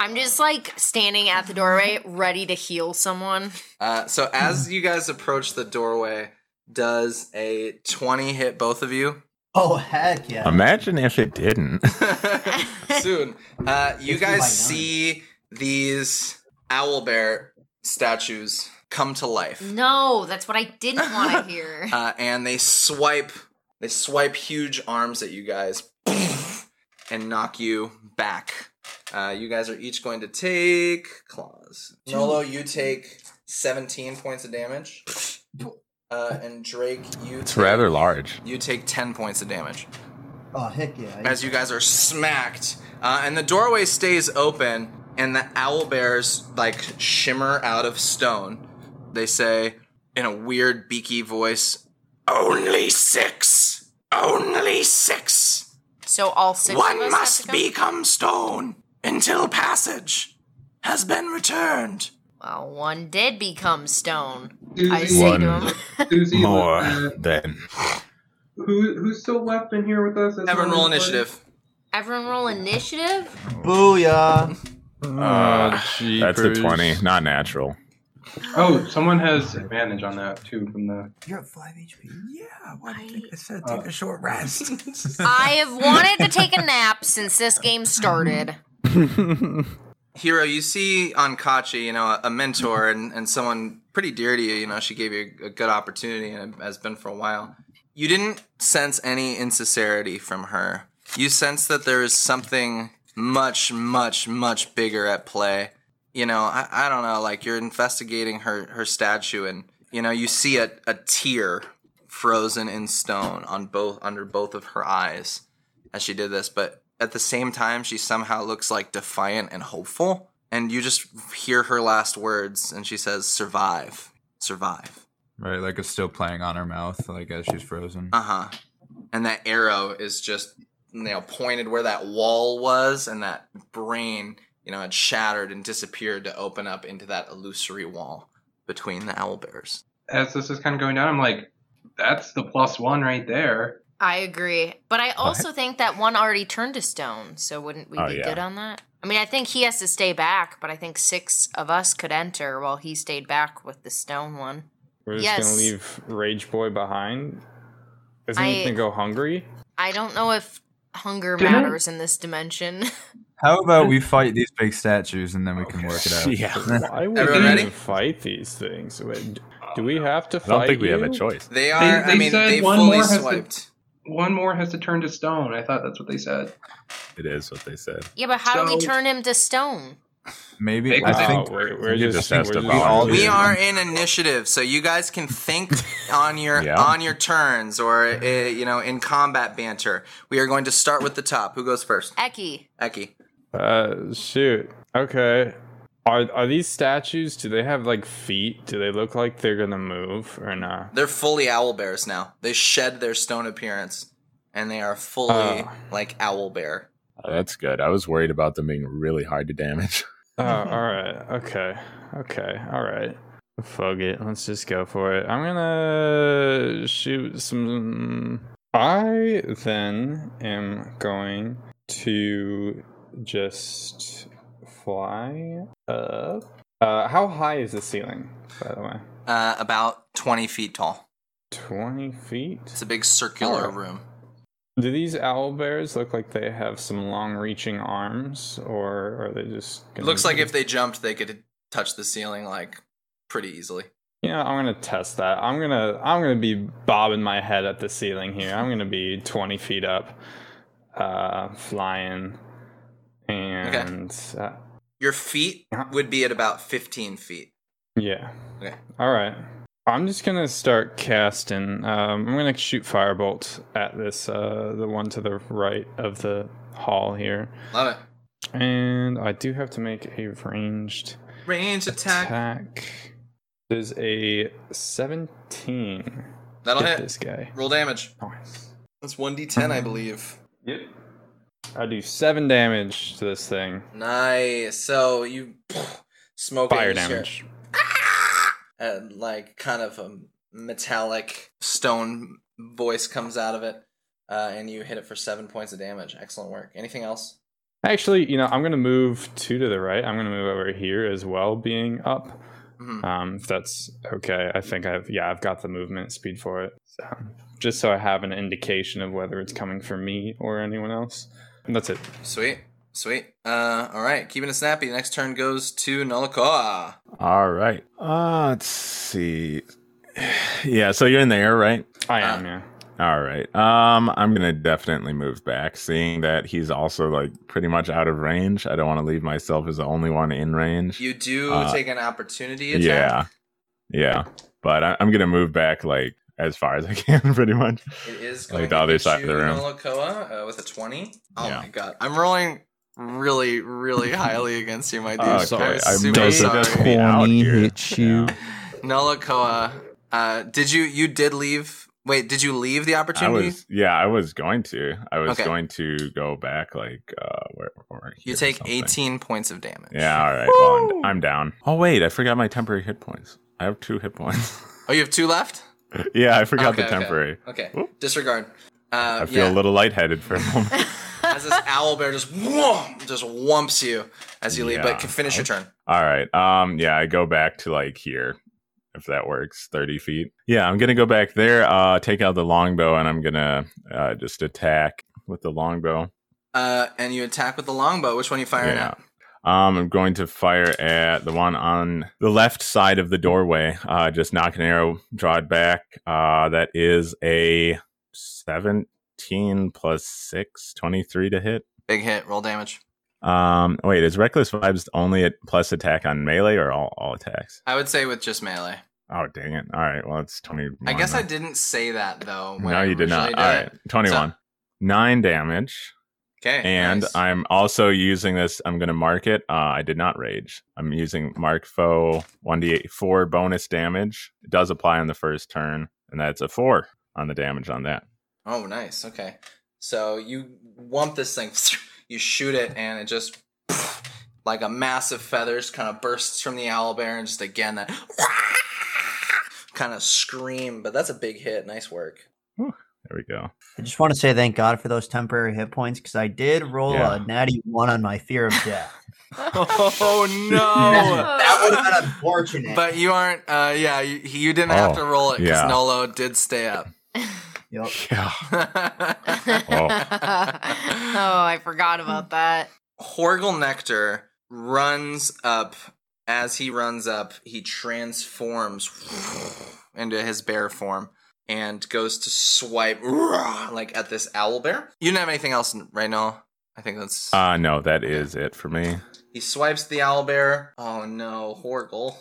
Speaker 3: I'm just like standing at the doorway, ready to heal someone.
Speaker 1: uh, so as you guys approach the doorway, does a twenty hit both of you?
Speaker 6: Oh heck yeah!
Speaker 5: Imagine if it didn't.
Speaker 1: Soon, uh, you
Speaker 6: Fifty by
Speaker 1: guys
Speaker 6: nine.
Speaker 1: see these owl bear statues come to life.
Speaker 3: No, that's what I didn't want to hear.
Speaker 1: uh, and they swipe they swipe huge arms at you guys and knock you back. Uh, you guys are each going to take claws. Nolo, you take 17 points of damage. Uh, and Drake, you
Speaker 5: It's
Speaker 1: take,
Speaker 5: rather large.
Speaker 1: you take 10 points of damage
Speaker 6: Oh heck yeah!
Speaker 1: as you guys are smacked. Uh, and the doorway stays open, and the owl bears like shimmer out of stone. They say in a weird beaky voice, "Only six, only six.
Speaker 3: So all six of us
Speaker 1: One
Speaker 3: have
Speaker 1: must
Speaker 3: to come?
Speaker 1: become stone until passage has been returned."
Speaker 3: Well, one did become stone.
Speaker 8: Susie,
Speaker 3: I say
Speaker 5: One.
Speaker 3: to him.
Speaker 8: Susie,
Speaker 5: More
Speaker 8: uh,
Speaker 5: than
Speaker 8: who who's still left in here with us? That's
Speaker 1: Everyone roll initiative.
Speaker 3: Everyone roll initiative.
Speaker 6: Booyah!
Speaker 5: Uh, that's a twenty, not natural.
Speaker 8: Oh, someone has advantage on that too from the.
Speaker 4: You're at 5 HP. Yeah, why
Speaker 3: do you think I
Speaker 4: said
Speaker 8: take a
Speaker 4: short rest?
Speaker 3: I have wanted to take a nap since this game started.
Speaker 1: Hero, you see on Kachi, you know, a, a mentor and, and someone pretty dear to you. You know, she gave you a, good opportunity and it has been for a while. You didn't sense any insincerity from her. You sense that there is something much, much, much bigger at play. You know, I, I don't know, like you're investigating her, her statue and, you know, you see a, a tear frozen in stone on both under both of her eyes as she did this, but at the same time, she somehow looks like defiant and hopeful. And you just hear her last words, and she says, "Survive, survive."
Speaker 4: right, like it's still playing on her mouth, like as she's frozen.
Speaker 1: Uh huh. And that arrow is just you know pointed where that wall was, and that brain you know had shattered and disappeared to open up into that illusory wall between the owl bears.
Speaker 8: As this is kind of going down, I'm like, that's the plus one right there.
Speaker 3: I agree. But I also think that one already turned to stone, so wouldn't we
Speaker 5: Oh,
Speaker 3: be
Speaker 5: yeah.
Speaker 3: good on that? I mean, I think he has to stay back, but I think six of us could enter while he stayed back with the stone one.
Speaker 7: We're just
Speaker 3: Yes.
Speaker 7: gonna leave Rage Boy behind. Isn't he gonna go hungry?
Speaker 3: I don't know if hunger
Speaker 8: Didn't-
Speaker 3: matters in this dimension.
Speaker 4: How about we fight these big statues and then we can work it out?
Speaker 5: Yeah.
Speaker 7: Why would
Speaker 1: Everyone
Speaker 7: we
Speaker 1: ready?
Speaker 7: even fight these things? Wait, do we have to fight?
Speaker 5: I don't think we have a choice.
Speaker 1: They are. I
Speaker 8: they
Speaker 1: mean,
Speaker 8: said
Speaker 1: they
Speaker 8: one
Speaker 1: fully
Speaker 8: more has to- One more has to turn to stone. I thought that's what they said.
Speaker 5: It is what they said.
Speaker 3: yeah, but how do we turn him to stone?
Speaker 4: Maybe I
Speaker 8: one.
Speaker 4: think
Speaker 7: we're, we're just,
Speaker 5: just
Speaker 7: we're just
Speaker 5: volunteer.
Speaker 1: We are in initiative, so you guys can think on your
Speaker 5: Yeah.
Speaker 1: on your turns, or uh, you know, in combat banter. We are going to start with the top. Who goes first?
Speaker 3: Eki.
Speaker 1: Eki.
Speaker 7: Uh, shoot. Okay. Are are these statues? Do they have like feet? Do they look like they're gonna move or not?
Speaker 1: They're fully owl bears now. They shed their stone appearance, and they are fully
Speaker 7: Oh.
Speaker 1: like owl bear.
Speaker 5: Oh, that's good. I was worried about them being really hard to damage.
Speaker 7: Oh, all right. Okay. Okay. All right. Fuck it. Let's just go for it. I'm gonna shoot some. I then am going to just fly up. Uh, how high is the ceiling, by the way?
Speaker 1: Uh, about twenty feet tall.
Speaker 7: 20 feet?
Speaker 1: It's a big circular
Speaker 7: Oh.
Speaker 1: room.
Speaker 7: Do these owl bears look like they have some long reaching arms, or are they just.
Speaker 1: Looks like if they jumped, they could touch the ceiling like pretty easily.
Speaker 7: Yeah, I'm gonna test that. I'm gonna I'm gonna be bobbing my head at the ceiling here. I'm gonna be 20 feet up, uh, flying, and uh,
Speaker 1: Your feet would be at about fifteen feet.
Speaker 7: yeah.
Speaker 1: Okay.
Speaker 7: All right. I'm just gonna start casting. Um, I'm gonna shoot firebolt at this uh, the one to the right of the hall here,
Speaker 1: Love it.
Speaker 7: and I do have to make a ranged
Speaker 1: Range attack.
Speaker 7: attack. There's a 17.
Speaker 1: That'll
Speaker 7: Hit
Speaker 1: hit.
Speaker 7: this guy.
Speaker 1: Roll damage.
Speaker 7: Nice.
Speaker 1: That's one d10, I believe.
Speaker 7: Yep. I do seven damage to this thing.
Speaker 1: Nice. So you smoke
Speaker 7: Fire
Speaker 1: you just hear,
Speaker 7: damage.
Speaker 1: And like kind of a metallic stone voice comes out of it, uh, and you hit it for seven points of damage. Excellent work. Anything else?
Speaker 7: Actually, you know, I'm gonna move two to the right. I'm gonna move over here as well, being up.
Speaker 1: Mhm.
Speaker 7: Um, if that's okay. I think I've yeah, I've got the movement speed for it. So just so I have an indication of whether it's coming from me or anyone else. And that's it.
Speaker 1: Sweet, sweet. Uh, all right, keeping it snappy. Next turn goes to Nolakoa.
Speaker 5: All right. Uh, let's see. Yeah, so you're in the air, right?
Speaker 7: I
Speaker 1: Uh,
Speaker 7: am, yeah.
Speaker 5: All right. Um, I'm gonna definitely move back, seeing that he's also like pretty much out of range. I don't want to leave myself as the only one in range.
Speaker 1: You do
Speaker 5: Uh,
Speaker 1: take an opportunity attack.
Speaker 5: yeah, yeah. But I, I'm gonna move back like as far as I can, pretty much.
Speaker 1: It is
Speaker 5: Like
Speaker 1: going
Speaker 5: the
Speaker 1: to
Speaker 5: other
Speaker 1: hit
Speaker 5: side of the room.
Speaker 1: Nolakoa, uh, with a twenty. Oh
Speaker 5: Yeah.
Speaker 1: my god, I'm rolling really, really highly against you, my dude.
Speaker 5: Okay,
Speaker 7: sorry.
Speaker 5: I
Speaker 1: super
Speaker 5: made
Speaker 1: sorry.
Speaker 5: this me out here.
Speaker 7: you?
Speaker 1: Nolakoa, uh, did you you did leave? Wait, did you leave the opportunity?
Speaker 5: I
Speaker 1: opportunity?
Speaker 5: was yeah, I was going to. I was
Speaker 1: Okay.
Speaker 5: going to go back like uh where, where
Speaker 1: you
Speaker 5: here or
Speaker 1: take 18 points of damage.
Speaker 5: Yeah, all right. Well, I'm, I'm down. Oh wait, I forgot my temporary hit points. I have two hit points.
Speaker 1: Oh, you have two left.
Speaker 5: yeah, I forgot
Speaker 1: Okay,
Speaker 5: the temporary.
Speaker 1: Okay,
Speaker 5: Whoop.
Speaker 1: disregard. Uh,
Speaker 5: I feel
Speaker 1: yeah.
Speaker 5: a little lightheaded for a moment.
Speaker 1: as this owl bear just whoom, just whumps you as you leave, but can finish your turn.
Speaker 5: All right. Um. Yeah, I go back to like here, if that works, thirty feet. Yeah, I'm gonna go back there. Uh, take out the longbow, and I'm gonna uh just attack with the longbow.
Speaker 1: Uh, and you attack with the longbow. Which one are you firing
Speaker 5: Yeah.
Speaker 1: at?
Speaker 5: Um, I'm going to fire at the one on the left side of the doorway. Uh, just knock an arrow, draw it back. Uh, that is a 17 plus 6, 23 to hit.
Speaker 1: Big hit. Roll damage.
Speaker 5: Um, wait, is Reckless Vibes only at plus attack on melee or all, all attacks?
Speaker 1: I would say with just melee.
Speaker 5: Oh, dang it. All right, well, it's 20.
Speaker 1: I guess I didn't say that though. When
Speaker 5: No,
Speaker 1: I
Speaker 5: you did not.
Speaker 1: originally
Speaker 5: All
Speaker 1: did
Speaker 5: right,
Speaker 1: it.
Speaker 5: 21. Nine damage.
Speaker 1: Okay.
Speaker 5: And
Speaker 1: nice.
Speaker 5: I'm also using this. I'm going to mark it. Uh, I did not rage. I'm using mark foe 1d8 4 bonus damage. It does apply on the first turn, and that's a 4 on the damage on that.
Speaker 1: Oh, nice. Okay. So you wump this thing, you shoot it, and it just like a mass of feathers kind of bursts from the owl bear, and just again that kind of scream. But that's a big hit. Nice work.
Speaker 5: There we go.
Speaker 6: I just want to say thank God for those temporary hit points because I did roll
Speaker 5: Yeah.
Speaker 6: a natty one on my fear of death.
Speaker 1: Oh no!
Speaker 6: that would have been unfortunate.
Speaker 1: But you aren't. Uh, yeah, you, you didn't have
Speaker 5: Oh,
Speaker 1: to roll it because
Speaker 5: yeah.
Speaker 1: Nolo did stay up.
Speaker 6: Yup.
Speaker 5: Yeah.
Speaker 3: oh, I forgot about that.
Speaker 1: Horgle Nectar runs up. As he runs up, he transforms into his bear form and goes to swipe like at this owl bear. You didn't have anything else right now. I think that's.
Speaker 5: Uh, no, that is it for me.
Speaker 1: he swipes the owl bear. Oh no, Horgle.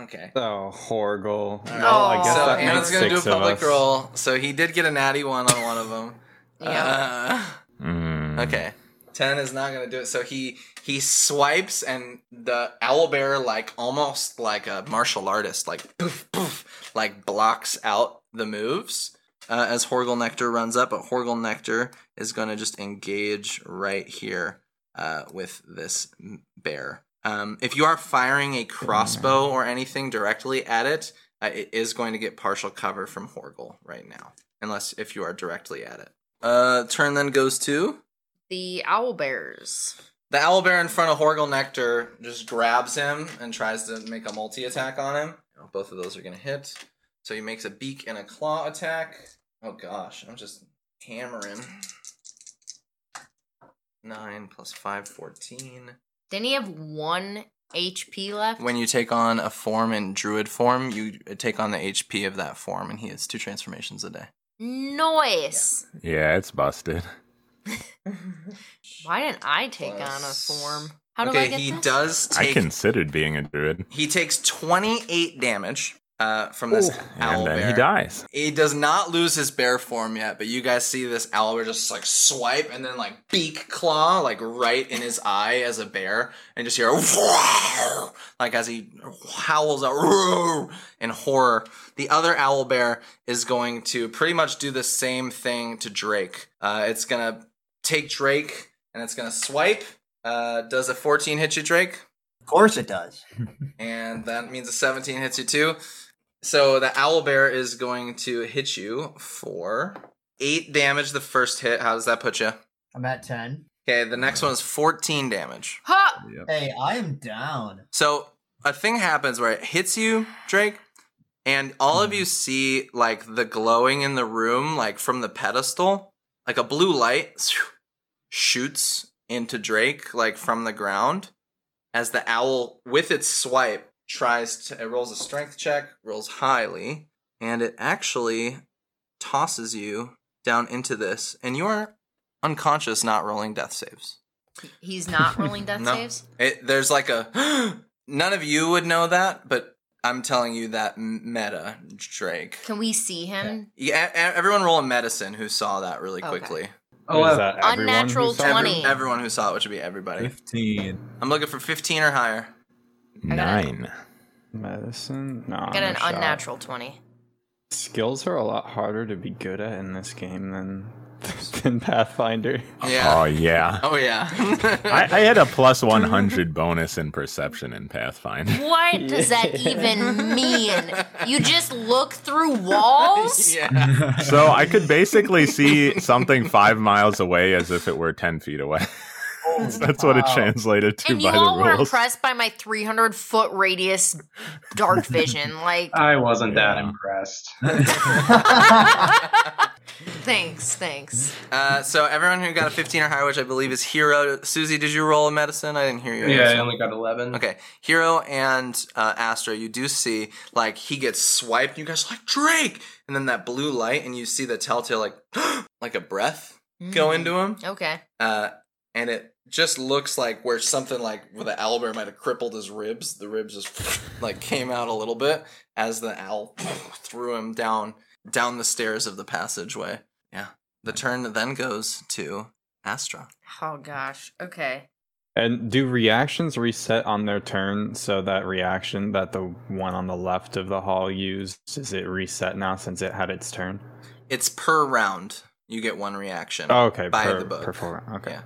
Speaker 1: Okay.
Speaker 7: Oh, Horgle.
Speaker 1: All right.
Speaker 7: Well, I guess
Speaker 1: so
Speaker 7: that
Speaker 1: Anna's
Speaker 7: makes
Speaker 1: gonna do a public roll. So he did get a natty one on one of them.
Speaker 3: Yeah.
Speaker 1: Uh,
Speaker 5: Mm.
Speaker 1: Okay. 10 is not going to do it. So he he swipes and the owl bear like almost like a martial artist like poof poof like blocks out the moves uh, as Horgle Nectar runs up, but Horgle Nectar is going to just engage right here uh, with this bear. Um, if you are firing a crossbow or anything directly at it, uh, it is going to get partial cover from Horgle right now, unless if you are directly at it. Uh, turn then goes to
Speaker 3: The owl bears.
Speaker 1: the owl bear in front of Horgle Nectar just grabs him and tries to make a multi attack on him. Both of those are going to hit. So he makes a beak and a claw attack. Oh gosh, I'm just hammering. 9 plus 5, 14.
Speaker 3: Didn't he have one HP left?
Speaker 1: When you take on a form in druid form, you take on the HP of that form, and he has two transformations a day.
Speaker 3: Noise.
Speaker 5: Yeah, it's busted.
Speaker 3: Why didn't I take on a form? How do
Speaker 1: okay,
Speaker 3: I get
Speaker 1: he
Speaker 3: this?
Speaker 1: does
Speaker 5: I considered being a druid.
Speaker 1: He takes 28 damage uh, from this owl
Speaker 5: And then
Speaker 1: bear.
Speaker 5: he dies.
Speaker 1: He does not lose his bear form yet, but you guys see this owl bear just like swipe and then like beak claw like right in his eye as a bear, and just hear like as he howls out in horror. The other owl bear is going to pretty much do the same thing to Drake. Uh, it's gonna take Drake and it's gonna swipe. Uh, does a 14 hit you, Drake?
Speaker 6: Of course it does.
Speaker 1: and that means a 17 hits you too. So the owl bear is going to hit you for eight damage. The first hit. How does that put you?
Speaker 6: I'm at 10.
Speaker 1: Okay, the next one is 14 damage.
Speaker 3: Ha!
Speaker 6: Hey, I am down.
Speaker 1: So a thing happens where it hits you, Drake, and all of hmm. you see like the glowing in the room, like from the pedestal, like a blue light shoots into Drake, like from the ground, as the owl, with its swipe, tries to. It rolls a strength check, rolls highly, and it actually tosses you down into this, and you are unconscious, not rolling death saves.
Speaker 3: He's not rolling death
Speaker 1: No.
Speaker 3: saves?
Speaker 1: It, there's like a none of you would know that, but I'm telling you that meta Drake.
Speaker 3: Can we see him?
Speaker 1: Yeah, everyone roll a medicine who saw that really
Speaker 3: Okay.
Speaker 1: quickly.
Speaker 7: Or is
Speaker 8: Oh,
Speaker 7: uh, that
Speaker 3: Unnatural
Speaker 7: saw it?
Speaker 3: 20.
Speaker 1: Everyone who saw it, which would be everybody.
Speaker 4: 15.
Speaker 1: I'm looking for 15 or higher.
Speaker 5: Nine.
Speaker 7: Medicine? No.
Speaker 3: Got an
Speaker 7: shot.
Speaker 3: unnatural 20.
Speaker 7: Skills are a lot harder to be good at in this game than than Pathfinder.
Speaker 1: Yeah.
Speaker 5: Oh yeah.
Speaker 1: Oh yeah.
Speaker 5: I, I had a plus 100 bonus in perception in Pathfinder.
Speaker 3: What does that even mean? You just look through walls?
Speaker 1: yeah.
Speaker 5: So I could basically see something five miles away as if it were 10 feet away. That's what it translated to
Speaker 3: And you
Speaker 5: by
Speaker 3: all
Speaker 5: the
Speaker 3: were
Speaker 5: rules.
Speaker 3: impressed by my 300 foot radius dark vision. Like,
Speaker 8: I wasn't that impressed.
Speaker 3: thanks, thanks.
Speaker 1: Uh, so everyone who got a 15 or higher, which I believe is Hero. Susie, did you roll a medicine? I didn't hear you.
Speaker 8: yeah, I only got 11.
Speaker 1: Okay, Hero and uh, Astra, you do see like he gets swiped. And You guys are like Drake, and then that blue light, and you see the telltale like like a breath go
Speaker 3: Mm.
Speaker 1: into him,
Speaker 3: Okay.
Speaker 1: uh, and it just looks like where something like where the owlbear might have crippled his ribs. The ribs just like came out a little bit as the owl threw him down down the stairs of the passageway. Yeah, the turn then goes to Astra.
Speaker 3: Oh, gosh. Okay.
Speaker 7: And do reactions reset on their turn so that reaction that the one on the left of the hall used is it reset now since it had its turn?
Speaker 1: It's per round. You get one reaction.
Speaker 7: Oh, okay.
Speaker 1: By
Speaker 7: per,
Speaker 1: the book.
Speaker 7: per four round. Okay.
Speaker 1: Yeah.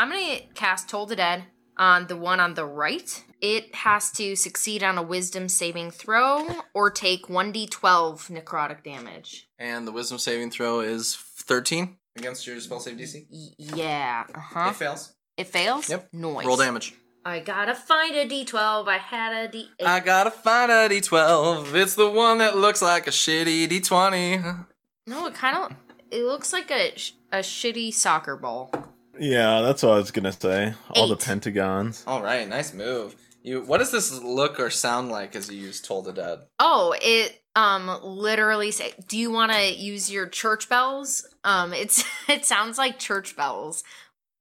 Speaker 3: I'm going to cast Toll the Dead on the one on the right. It has to succeed on a wisdom saving throw or take 1d12 necrotic damage.
Speaker 1: And the wisdom saving throw is 13 against your spell save DC.
Speaker 3: Y- yeah. Uh huh.
Speaker 1: It fails.
Speaker 3: It fails?
Speaker 1: Yep.
Speaker 3: Noise.
Speaker 1: Roll damage.
Speaker 3: I gotta find a d12. I had a d8.
Speaker 1: I gotta find a d12. It's the one that looks like a shitty d20.
Speaker 3: no, it kind of. It looks like a a shitty soccer ball.
Speaker 5: Yeah, that's what I was gonna say. All the pentagons.
Speaker 1: All right, nice move. You. What does this look or sound like as you use Toll the Dead?
Speaker 3: Oh, it um literally say. Do you want to use your church bells? Um, it's it sounds like church bells.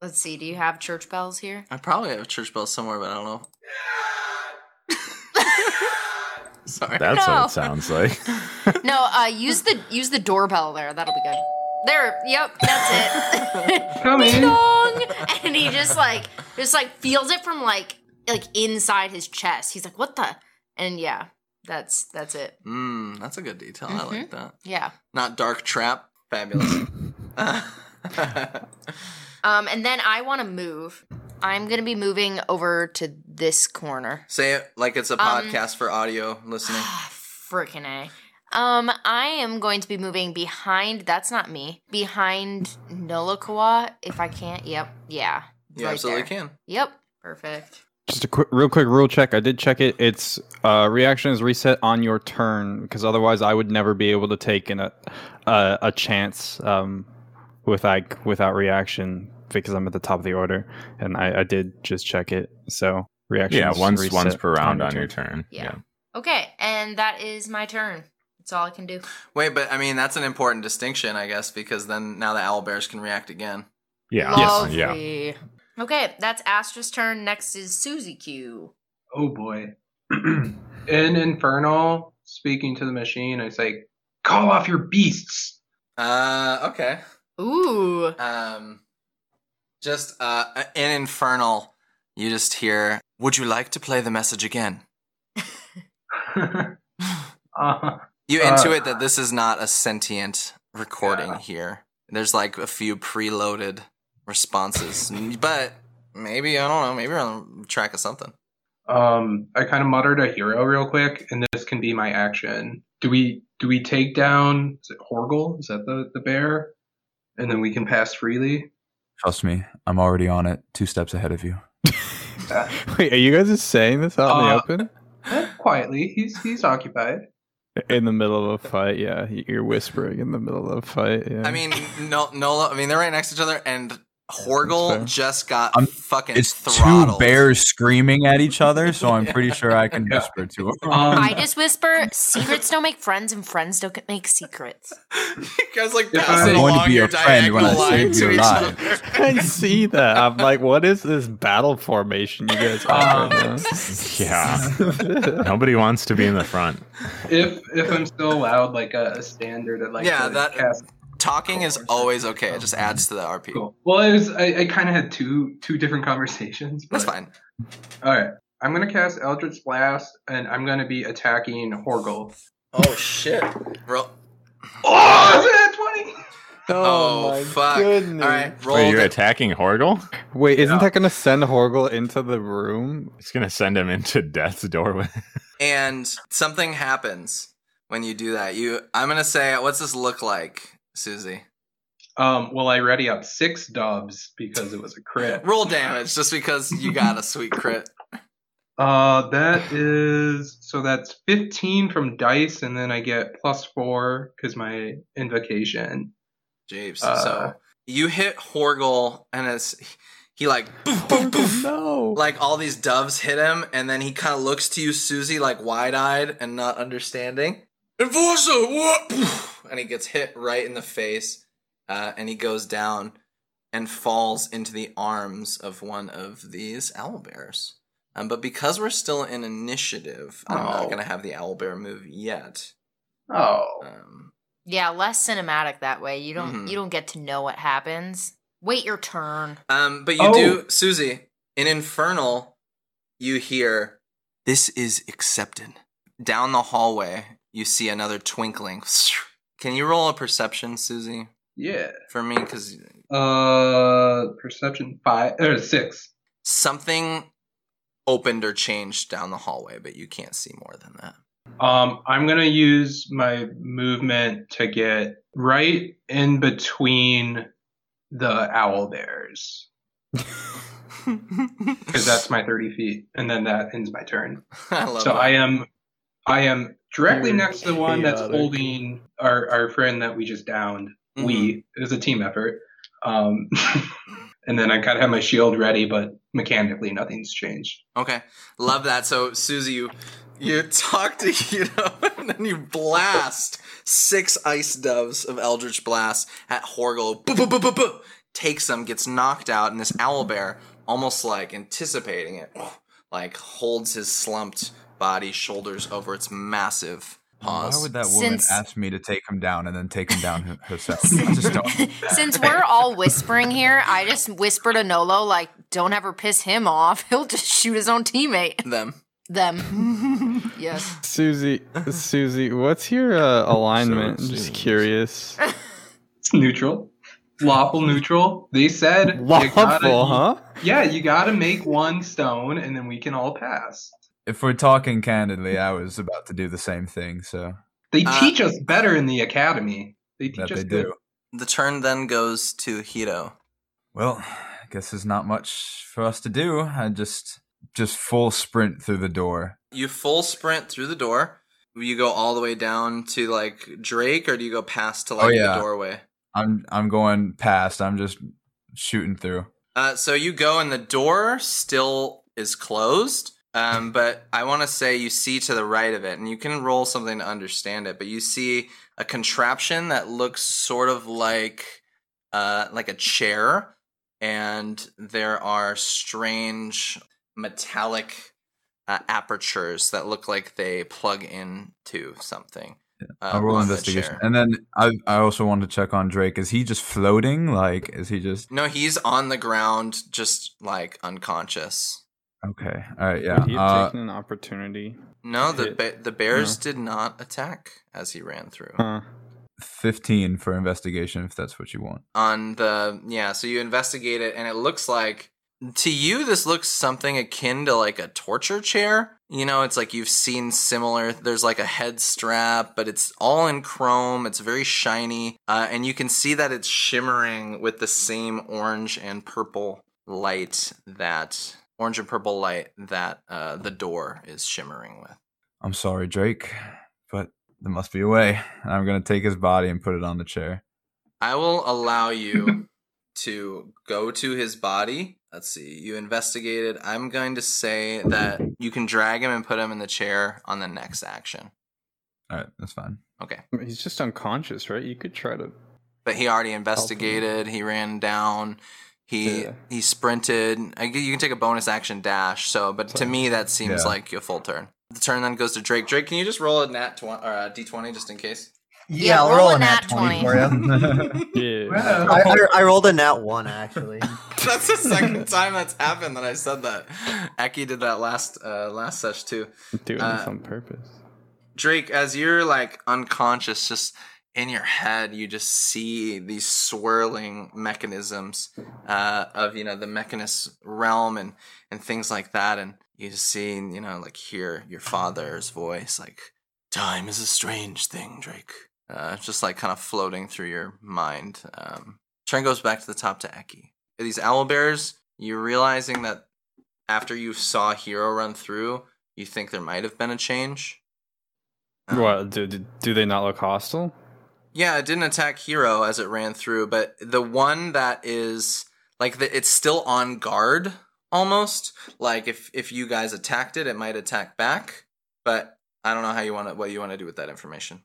Speaker 3: Let's see. Do you have church bells here?
Speaker 1: I probably have church bells somewhere, but I don't know. Sorry.
Speaker 5: That's
Speaker 3: No.
Speaker 5: what it sounds like.
Speaker 3: No. Uh, use the use the doorbell there. That'll be good. There. Yep. That's it.
Speaker 8: Come
Speaker 3: Ding
Speaker 8: in.
Speaker 3: dong! And he just like just like feels it from like like inside his chest. He's like, "What the?" And yeah, that's that's it.
Speaker 1: Mmm, that's a good detail. I like that.
Speaker 3: Yeah.
Speaker 1: Not dark trap. Fabulous.
Speaker 3: Um, and then I want to move. I'm gonna be moving over to this corner.
Speaker 1: Say it like it's a
Speaker 3: Um,
Speaker 1: podcast for audio listening.
Speaker 3: Frickin' a. Um, I am going to be moving behind. That's not me. Behind Noloqua, if I can't. Yep. Yeah.
Speaker 1: You
Speaker 3: right
Speaker 1: absolutely
Speaker 3: there.
Speaker 1: can.
Speaker 3: Yep. Perfect.
Speaker 7: Just a quick, real quick rule check. I did check it. It's uh, reaction is reset on your turn because otherwise I would never be able to take in a a, a chance um, with like without reaction because I'm at the top of the order, and I, I did just check it. So reaction.
Speaker 5: yeah, once
Speaker 7: reset
Speaker 5: once per round on your
Speaker 7: turn.
Speaker 5: turn.
Speaker 3: Yeah. Okay, and that is my turn. That's all I can do.
Speaker 1: Wait, but I mean that's an important distinction, I guess, because then now the owl bears can react again.
Speaker 5: Yeah. Yes.
Speaker 3: Yeah. Okay, that's Astra's turn. Next is Susie Q.
Speaker 8: Oh boy. In Infernal, speaking to the machine, I say, call off your beasts.
Speaker 1: Uh, okay.
Speaker 3: Ooh.
Speaker 1: Um, just uh, in infernal, you just hear. Would you like to play the message again?
Speaker 8: uh,
Speaker 1: You
Speaker 8: Uh,
Speaker 1: intuit that this is not a sentient recording
Speaker 8: Yeah.
Speaker 1: here. There's like a few preloaded responses, but maybe I don't know. Maybe we're on track of something.
Speaker 8: um, I kind of muttered a hero real quick, and this can be my action. Do we do we take down is it Horgel? Is that the, the bear? And then we can pass freely?
Speaker 4: Trust me, I'm already on it. Two steps ahead of you.
Speaker 7: Wait, are you guys just saying this out in the
Speaker 8: Uh,
Speaker 7: open?
Speaker 8: Eh, quietly. He's he's occupied.
Speaker 7: In the middle of a fight, yeah. You're whispering in the middle of a fight. Yeah.
Speaker 1: I mean, no, Nola. I mean, they're right next to each other, and Horgel just got
Speaker 4: I'm-
Speaker 1: fucking
Speaker 4: It's
Speaker 1: throttled.
Speaker 4: two bears screaming at each other, so I'm pretty sure I can
Speaker 8: Yeah.
Speaker 4: whisper to them.
Speaker 8: Um,
Speaker 3: I just whisper, secrets don't make friends and friends don't make secrets.
Speaker 1: you guys like
Speaker 8: If
Speaker 1: passing
Speaker 8: I'm
Speaker 4: going to
Speaker 1: along
Speaker 4: be
Speaker 1: your
Speaker 4: your friend when I
Speaker 1: diagonal line
Speaker 4: save
Speaker 1: to
Speaker 4: your
Speaker 1: each
Speaker 4: life.
Speaker 1: other.
Speaker 7: I see that. I'm like, what is this battle formation you guys have right?
Speaker 5: Yeah. Nobody wants to be in the front.
Speaker 8: if if I'm still allowed like a, a standard of like
Speaker 1: Yeah, that-
Speaker 8: cast
Speaker 1: talking is always okay. It oh, just adds to the RP.
Speaker 8: Cool. Well, it was I, I kind of had two two different conversations.
Speaker 1: That's
Speaker 8: but-
Speaker 1: fine.
Speaker 8: All right. I'm gonna cast Eldritch Blast, and I'm gonna be attacking Horgle.
Speaker 1: Oh shit. Roll.
Speaker 8: Oh, is it twenty?
Speaker 1: Oh, oh,
Speaker 7: my
Speaker 1: fuck.
Speaker 7: goodness.
Speaker 1: All right, roll.
Speaker 5: Wait, you're
Speaker 1: the-
Speaker 5: attacking Horgle?
Speaker 7: Wait, isn't
Speaker 8: Yeah.
Speaker 7: that gonna send Horgle into the room?
Speaker 5: It's gonna send him into death's doorway.
Speaker 1: and something happens when you do that. You, I'm gonna say, what's this look like, Susie?
Speaker 8: Um. Well, I ready up six dubs because it was a crit.
Speaker 1: Roll damage, just because you got a sweet crit.
Speaker 8: Uh, that is so that's 15 from dice, and then I get plus four because my invocation.
Speaker 1: Japes.
Speaker 8: Uh,
Speaker 1: so you hit Horgle, and it's he like boof, boof, boof.
Speaker 7: no.
Speaker 1: like all these doves hit him, and then he kind of looks to you, Susie, like wide eyed and not understanding. Enforcer, what? Poof. And he gets hit right in the face, uh, and he goes down and falls into the arms of one of these owlbears. Um, but because we're still in initiative, I'm not
Speaker 8: Oh.
Speaker 1: going to have the owl bear move yet.
Speaker 8: Oh.
Speaker 1: Um,
Speaker 3: Yeah, less cinematic that way. You don't
Speaker 1: Mhm.
Speaker 3: you don't get to know what happens. Wait your turn.
Speaker 1: Um, but you
Speaker 8: Oh.
Speaker 1: do, Susie, in Infernal, you hear, This is accepted. Down the hallway, you see another twinkling. Can you roll a perception, Susie,
Speaker 8: Yeah.
Speaker 1: for me? Because
Speaker 8: Uh, perception five or six.
Speaker 1: something opened or changed down the hallway, but you can't see more than that.
Speaker 8: Um, I'm gonna use my movement to get right in between the owl bears because that's my 30 feet, and then that ends my turn.
Speaker 1: I love
Speaker 8: so
Speaker 1: that.
Speaker 8: I am, I am directly
Speaker 7: You're
Speaker 8: next to the one that's holding our our friend that we just downed.
Speaker 1: Mhm.
Speaker 8: We it was a team effort. Um, and then I kind of have my shield ready, but mechanically nothing's changed.
Speaker 1: Okay, love that. So Susie, you you talk to Hito and then you blast six ice doves of Eldritch Blast at Horgle. Boo, boo, boo, boo, boo. Takes them, gets knocked out, and this owl bear, almost like anticipating it, like holds his slumped body, shoulders over its massive paws.
Speaker 4: Why would that woman
Speaker 3: Since-
Speaker 4: ask me to take him down and then take him down h- herself? I just don't.
Speaker 3: Since we're all whispering here, I just whisper to Nolo like, "Don't ever piss him off. He'll just shoot his own teammate."
Speaker 1: them?
Speaker 3: Them. yes.
Speaker 7: Susie, Susie, what's your uh, alignment?
Speaker 5: So
Speaker 7: I'm just curious.
Speaker 8: It's neutral, lawful neutral. They said you
Speaker 7: Lawful,
Speaker 8: gotta-
Speaker 7: huh?
Speaker 8: Yeah, you got to make one stone, and then we can all pass.
Speaker 4: If we're talking candidly, I was about to do the same thing, so
Speaker 8: They
Speaker 1: Uh,
Speaker 8: teach us better in the academy. They teach
Speaker 4: that
Speaker 8: us
Speaker 4: they do.
Speaker 1: The turn then goes to Hito.
Speaker 4: Well, I guess there's not much for us to do. I just just full sprint through the door.
Speaker 1: You full sprint through the door. You go all the way down to like Drake, or do you go past to like
Speaker 4: Oh, yeah.
Speaker 1: the doorway?
Speaker 4: I'm I'm going past. I'm just shooting through.
Speaker 1: Uh, so you go, and the door still is closed. Um, but I want to say you see to the right of it, and you can roll something to understand it. But you see a contraption that looks sort of like uh, like a chair, and there are strange metallic uh, apertures that look like they plug into something. Uh,
Speaker 4: I'll roll
Speaker 1: on the
Speaker 4: investigation,
Speaker 1: chair.
Speaker 4: and then I I also want to check on Drake. Is he just floating? Like, is he just
Speaker 1: No, he's on the ground, just like unconscious.
Speaker 4: Okay? All right, yeah.
Speaker 7: Would he have
Speaker 4: Uh,
Speaker 7: taken an opportunity?
Speaker 1: No, the ba- the bears did not attack as he ran through.
Speaker 7: Huh.
Speaker 4: Fifteen for investigation, if that's what you want.
Speaker 1: On the yeah, so you investigate it, and it looks like to you this looks something akin to like a torture chair. You know, it's like you've seen similar. There's like a head strap, but it's all in chrome. It's very shiny, uh, and you can see that it's shimmering with the same orange and purple light that orange and purple light that uh, the door is shimmering with.
Speaker 4: I'm sorry, Drake, but there must be a way. I'm gonna take his body and put it on the chair.
Speaker 1: I will allow you to go to his body. Let's see. You investigated. I'm going to say that you can drag him and put him in the chair on the next action.
Speaker 4: All right, that's fine.
Speaker 1: Okay.
Speaker 7: He's just unconscious, right? You could try to.
Speaker 1: But he already investigated. He ran down. He
Speaker 7: Yeah.
Speaker 1: he sprinted. I you can take a bonus action dash. So, but to me that seems
Speaker 4: Yeah.
Speaker 1: like a full turn. The turn then goes to Drake. Drake, can you just roll a nat twenty or a d twenty just in case?
Speaker 6: Yeah,
Speaker 3: roll
Speaker 6: I'll roll
Speaker 3: a
Speaker 6: a nat
Speaker 3: nat
Speaker 6: 20
Speaker 3: 20.
Speaker 6: for you.
Speaker 7: Yeah.
Speaker 6: I, I, I rolled a nat 1, actually.
Speaker 1: That's the second time that's happened that I said that. Eki did that last uh, last sesh too.
Speaker 7: Doing
Speaker 1: Uh,
Speaker 7: this on purpose.
Speaker 1: Drake, as you're like unconscious, just in your head, you just see these swirling mechanisms uh, of you know the mechanist realm and and things like that, and you just see you know like hear your father's voice like, "Time is a strange thing, Drake." Uh, just like kind of floating through your mind. Um, Turn goes back to the top to Eki. These owl bears, you're realizing that after you saw Hero run through, you think there might have been a change. Um,
Speaker 7: What do do they not look hostile?
Speaker 1: Yeah, it didn't attack Hero as it ran through, but the one that is like the, it's still on guard almost. Like if if you guys attacked it, it might attack back. But I don't know how you want to what you want to do with that information.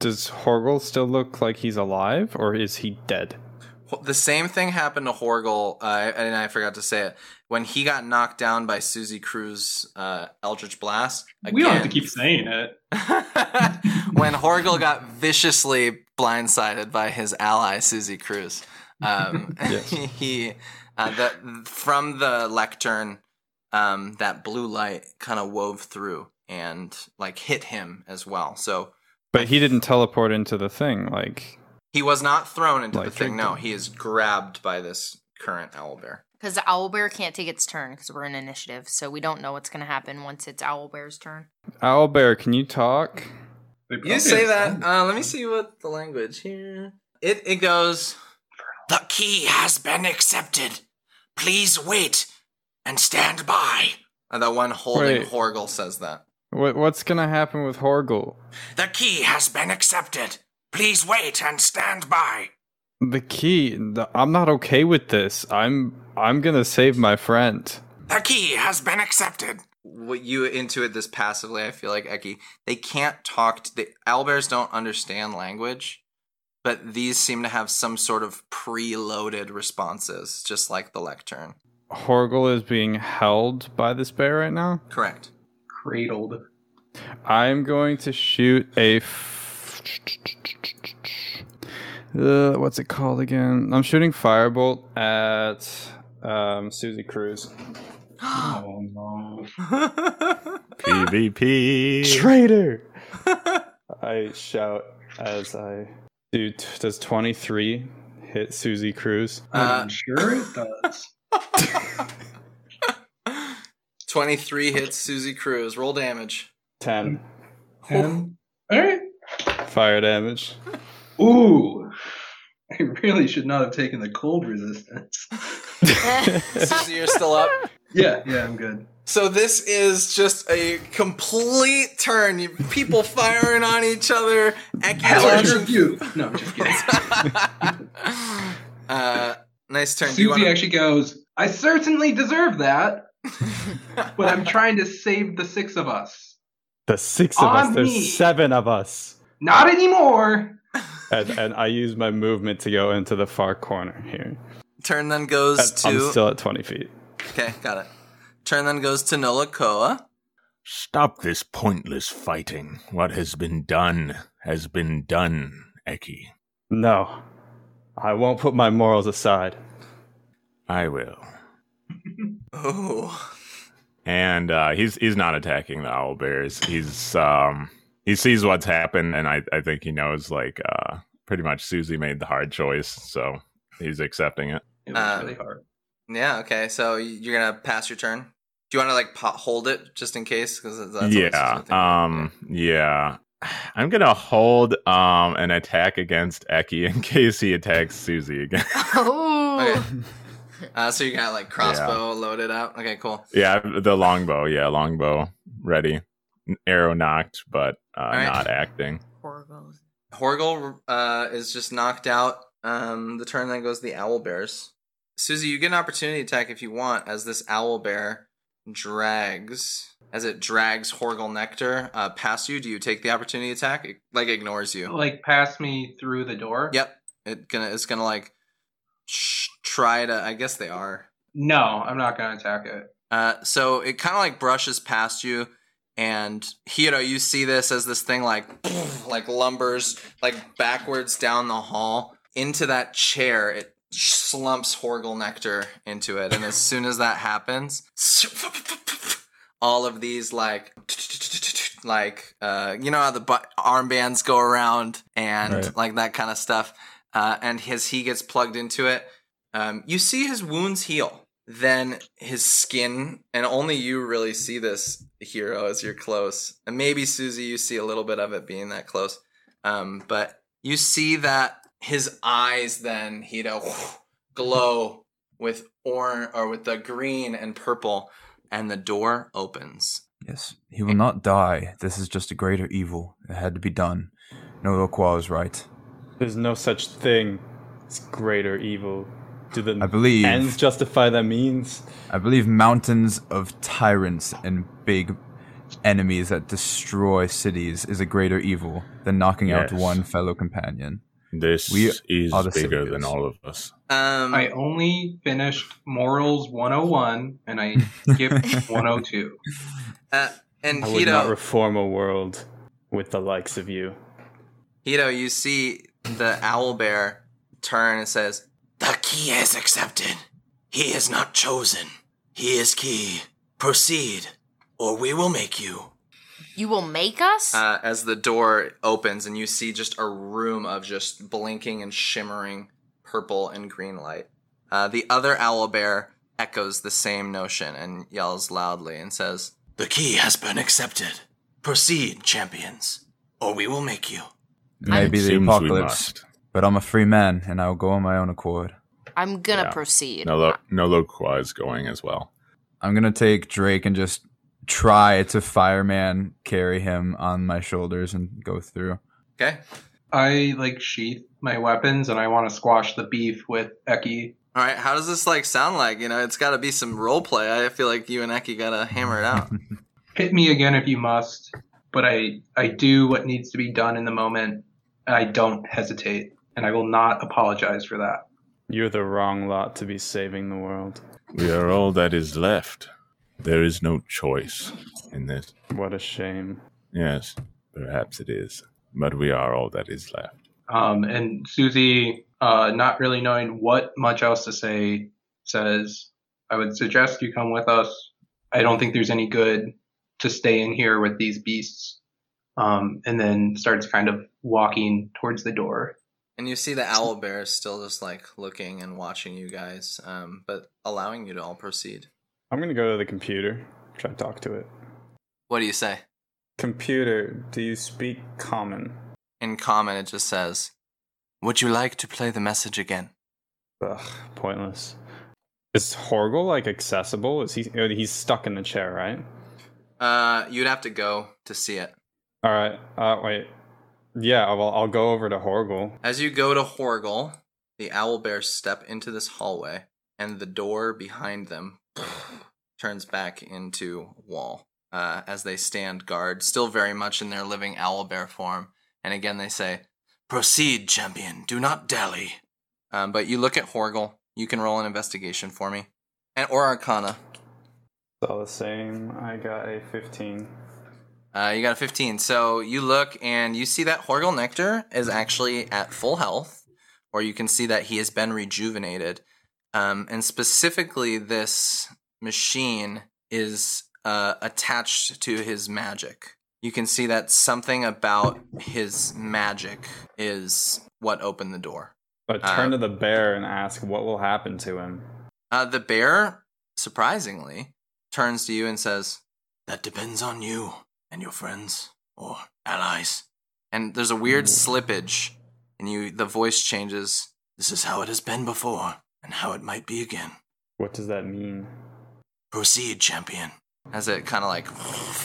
Speaker 7: Does Horgel still look like he's alive, or is he dead?
Speaker 1: Ho- The same thing happened to Horgel, uh, and I forgot to say it when he got knocked down by Susie Cruz uh, Eldritch Blast.
Speaker 8: We don't have to keep saying it.
Speaker 1: when Horgel got viciously blindsided by his ally Susie Cruz. Um,
Speaker 7: Yes.
Speaker 1: he uh, that from the lectern, um, that blue light kind of wove through and like hit him as well. So
Speaker 7: But he didn't teleport into the thing. Like,
Speaker 1: he was not thrown into the thing. No,
Speaker 7: Drake
Speaker 1: he is grabbed by this current owlbear.
Speaker 3: Because the owlbear can't take its turn because we're in initiative, so we don't know what's going to happen once it's owlbear's turn.
Speaker 7: Owlbear, can you talk?
Speaker 1: You say that. Uh, let me see what the language here. It it goes.
Speaker 2: The key has been accepted. Please wait and stand by.
Speaker 1: Uh, that one holding
Speaker 7: Wait.
Speaker 1: Horgel says that.
Speaker 7: What what's gonna happen with Horgel?
Speaker 2: The key has been accepted. Please wait and stand by.
Speaker 7: The key. The, I'm not okay with this. I'm I'm gonna save my friend.
Speaker 2: The key has been accepted.
Speaker 1: what you intuit this passively i feel like eki they can't talk to the owlbears don't understand language but these seem to have some sort of preloaded responses just like the lectern
Speaker 7: Horgel is being held by this bear right now.
Speaker 1: correct
Speaker 8: cradled.
Speaker 7: I'm going to shoot a. F- uh, what's it called again? I'm shooting firebolt at um, Susie Cruz.
Speaker 8: Oh no.
Speaker 5: PvP.
Speaker 7: Traitor! I shout as I do. T- does 23 hit Susie Cruz?
Speaker 1: Uh,
Speaker 8: I'm sure it does.
Speaker 1: 23 hits susie cruz roll damage
Speaker 7: 10
Speaker 8: Ten. All right.
Speaker 7: fire damage.
Speaker 8: Ooh. I really should not have taken the cold resistance.
Speaker 1: susie you're still up
Speaker 8: Yeah, yeah, I'm good.
Speaker 1: so this is just a complete turn people firing on each other Eki
Speaker 8: Hell,
Speaker 1: launching
Speaker 8: you. No, I'm just kidding.
Speaker 1: uh, nice turn Do
Speaker 8: Susie
Speaker 1: wanna-
Speaker 8: actually goes, I certainly deserve that, but I'm trying to save the six of us.
Speaker 7: The six of us. There's
Speaker 8: me.
Speaker 7: seven of us.
Speaker 8: Not anymore.
Speaker 7: And, and I use my movement to go into the far corner here.
Speaker 1: turn then goes to.
Speaker 7: I'm
Speaker 1: to
Speaker 7: still at 20 feet.
Speaker 1: Okay, got it. Turn then goes to Nolakoa.
Speaker 5: Stop this pointless fighting. What has been done has been done, Eki.
Speaker 7: No, I won't put my morals aside.
Speaker 5: I will.
Speaker 1: Oh.
Speaker 5: And uh, he's he's not attacking the owl bears. He's um he sees what's happened, and I I think he knows like uh pretty much Susie made the hard choice, so he's accepting it.
Speaker 8: It was
Speaker 1: Uh,
Speaker 8: really hard.
Speaker 1: Yeah, okay. So you're going to pass your turn. Do you want to like po- hold it just in case cuz that's
Speaker 5: yeah. Um. Yeah. I'm gonna hold um an attack against Eki in case he attacks Susie again.
Speaker 3: oh,
Speaker 1: Okay. Uh, so you got like crossbow loaded out. Okay, cool.
Speaker 5: yeah, the longbow. Yeah, longbow ready. Arrow knocked, but uh,
Speaker 1: right.
Speaker 5: not acting.
Speaker 3: Horgles.
Speaker 1: Horgel uh, is just knocked out. Um, the turn then goes to the owl bears. Susie, you get an opportunity attack if you want, as this owl bear drags, as it drags Horgel Nectar uh, past you. Do you take the opportunity attack? It like ignores you.
Speaker 8: Like, pass me through the door?
Speaker 1: Yep. It gonna it's gonna like sh- try to. I guess they are.
Speaker 8: No, I'm not going to attack it.
Speaker 1: Uh, so it kind of like brushes past you, And Hiro, you see this as this thing like like lumbers like backwards down the hall into that chair. It slumps Horgle Nectar into it, and as soon as that happens, all of these like like uh, you know how the armbands go around and
Speaker 4: Right.
Speaker 1: like that kind of stuff. Uh, and as he gets plugged into it, um, you see his wounds heal. Then his skin, and only you really see this hero as you're close. And maybe Susie, you see a little bit of it being that close. Um, but you see that his eyes then, you know, glow with orange or with the green and purple, and the door opens.
Speaker 4: Yes, he will not die. This is just a greater evil. It had to be done. No Loqua is right.
Speaker 7: There's no such thing as greater evil. Do the
Speaker 4: I believe-
Speaker 7: ends justify their means?
Speaker 4: I believe mountains of tyrants and big enemies that destroy cities is a greater evil than knocking out one fellow companion.
Speaker 5: This
Speaker 4: We
Speaker 5: is bigger
Speaker 4: saviors.
Speaker 5: than all of us.
Speaker 1: Um,
Speaker 8: I only finished Morals 101 and I skipped 102.
Speaker 1: uh, and
Speaker 7: I would not
Speaker 1: Hito,
Speaker 7: reform a world with the likes of you.
Speaker 1: Hito, you see the owl bear turn and says,
Speaker 9: The key is accepted. He is not chosen. He is key. Proceed, or we will make you.
Speaker 3: You will make us?
Speaker 1: uh, as the door opens and you see just a room of just blinking and shimmering purple and green light. Uh, the other owl bear echoes the same notion and yells loudly and says,
Speaker 9: The key has been accepted. Proceed, champions, or we will make you.
Speaker 4: Maybe the
Speaker 5: Seems we
Speaker 4: apocalypse,
Speaker 5: must.
Speaker 4: But I'm a free man and I will go on my own accord.
Speaker 3: I'm gonna
Speaker 5: Yeah.
Speaker 3: proceed.
Speaker 5: No, lo- no Loqua is going as well.
Speaker 4: I'm gonna take Drake and just try to fireman carry him on my shoulders and go through.
Speaker 1: Okay.
Speaker 8: I like sheath my weapons and I want to squash the beef with Eki.
Speaker 1: All right. How does this like sound like? You know, it's got to be some role play. I feel like you and Eki got to hammer it out.
Speaker 8: Hit me again if you must, but I I do what needs to be done in the moment. And I don't hesitate, and I will not apologize for that.
Speaker 7: You're the wrong lot to be saving the world.
Speaker 5: We are all that is left. There is no choice in this.
Speaker 7: What a shame.
Speaker 5: Yes, perhaps it is. But we are all that is left.
Speaker 8: Um, and Susie, uh, not really knowing what much else to say, says, I would suggest you come with us. I don't think there's any good to stay in here with these beasts. Um, and then starts kind of walking towards the door.
Speaker 1: And you see the owl bear is still just like looking and watching you guys, um, but allowing you to all proceed.
Speaker 7: I'm gonna go to the computer, try to talk to it.
Speaker 1: What do you say?
Speaker 7: Computer, do you speak common?
Speaker 1: In common, it just says, Would you like to play the message again?
Speaker 7: Ugh, pointless. Is Horgle like accessible? Is he? uh, He's stuck in the chair, right?
Speaker 1: Uh, you'd have to go to see it.
Speaker 7: All right. Uh, wait. Yeah. Well, I'll go over to Horgle.
Speaker 1: As you go to Horgle, the owl bears step into this hallway, and the door behind them turns back into wall uh, as they stand guard, still very much in their living owl bear form. And again, they say,
Speaker 9: Proceed, champion. Do not dally.
Speaker 1: um, but you look at Horgle. You can roll an investigation for me, and or Arcana.
Speaker 7: It's all the same. I got a 15.
Speaker 1: Uh, you got a 15. So you look and you see that Horgle Nectar is actually at full health, or you can see that he has been rejuvenated. Um, and specifically, this machine is uh, attached to his magic. You can see that something about his magic is what opened the door.
Speaker 7: But turn
Speaker 1: Uh,
Speaker 7: to the bear and ask what will happen to him.
Speaker 1: Uh, the bear, surprisingly, turns to you and says,
Speaker 9: That depends on you and your friends or allies.
Speaker 1: and there's a weird slippage, and you the voice changes.
Speaker 9: This is how it has been before, and how it might be again.
Speaker 7: What does that mean?
Speaker 9: Proceed, champion.
Speaker 1: as it kind of like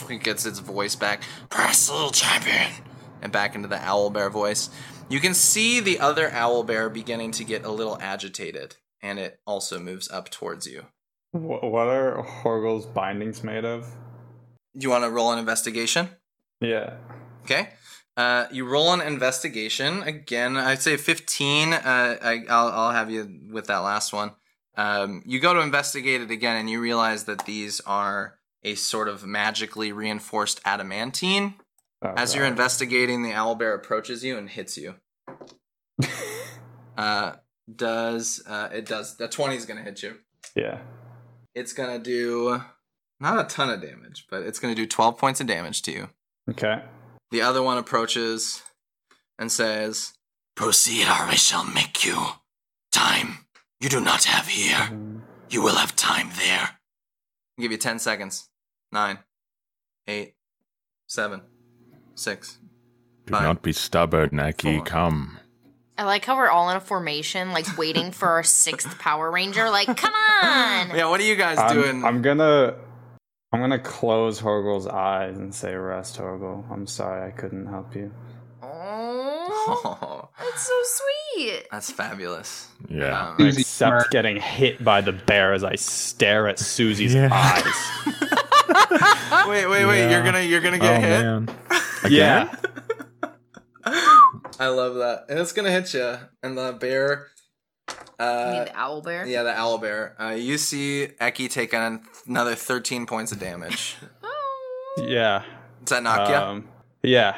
Speaker 1: it gets its voice back
Speaker 9: Press, little champion.
Speaker 1: and back into the owl bear voice. You can see the other owl bear beginning to get a little agitated, and it also moves up towards you.
Speaker 7: What are Horgle's bindings made of?
Speaker 1: You want to roll an investigation?
Speaker 7: Yeah.
Speaker 1: Okay. Uh, you roll an investigation again. I'd say fifteen. Uh, I, I'll I'll have you with that last one. Um, you go to investigate it again, and you realize that these are a sort of magically reinforced adamantine.
Speaker 7: Oh,
Speaker 1: As you're investigating, the owlbear approaches you and hits you. uh, does uh, it does the twenty is gonna hit you?
Speaker 7: yeah.
Speaker 1: It's gonna do not a ton of damage, but it's gonna do twelve points of damage to you.
Speaker 7: Okay.
Speaker 1: The other one approaches and says,
Speaker 9: Proceed, or I shall make you. Time you do not have here. Mm-hmm. You will have time there.
Speaker 1: I'll give you 10 seconds. Nine, eight, seven, six.
Speaker 5: Do
Speaker 1: Fine.
Speaker 5: not be stubborn, Neki.
Speaker 1: Four.
Speaker 5: Come.
Speaker 3: I like how we're all in a formation, like waiting for our sixth Power Ranger. Like, come on!
Speaker 1: Yeah, what are you guys
Speaker 7: I'm,
Speaker 1: doing?
Speaker 7: I'm gonna I'm gonna close Horgel's eyes and say, "Rest, Horgel. I'm sorry I couldn't help you."
Speaker 3: Oh, that's so sweet.
Speaker 1: that's fabulous.
Speaker 5: Yeah.
Speaker 1: Um,
Speaker 8: Susie
Speaker 7: accept
Speaker 8: Smart.
Speaker 7: getting hit by the bear as I stare at Susie's
Speaker 5: Yeah.
Speaker 7: eyes.
Speaker 1: wait, wait, wait!
Speaker 5: Yeah.
Speaker 1: You're gonna, you're gonna get
Speaker 5: oh,
Speaker 1: hit.
Speaker 5: man.
Speaker 7: Yeah.
Speaker 1: I love that, and it's gonna hit you. And the bear,
Speaker 3: You
Speaker 1: uh,
Speaker 3: mean the owl bear?
Speaker 1: yeah, the owl bear. Uh, you see Eki take an, another 13 points of damage.
Speaker 3: Oh.
Speaker 7: Yeah.
Speaker 1: Does that knock you?
Speaker 7: Um, yeah.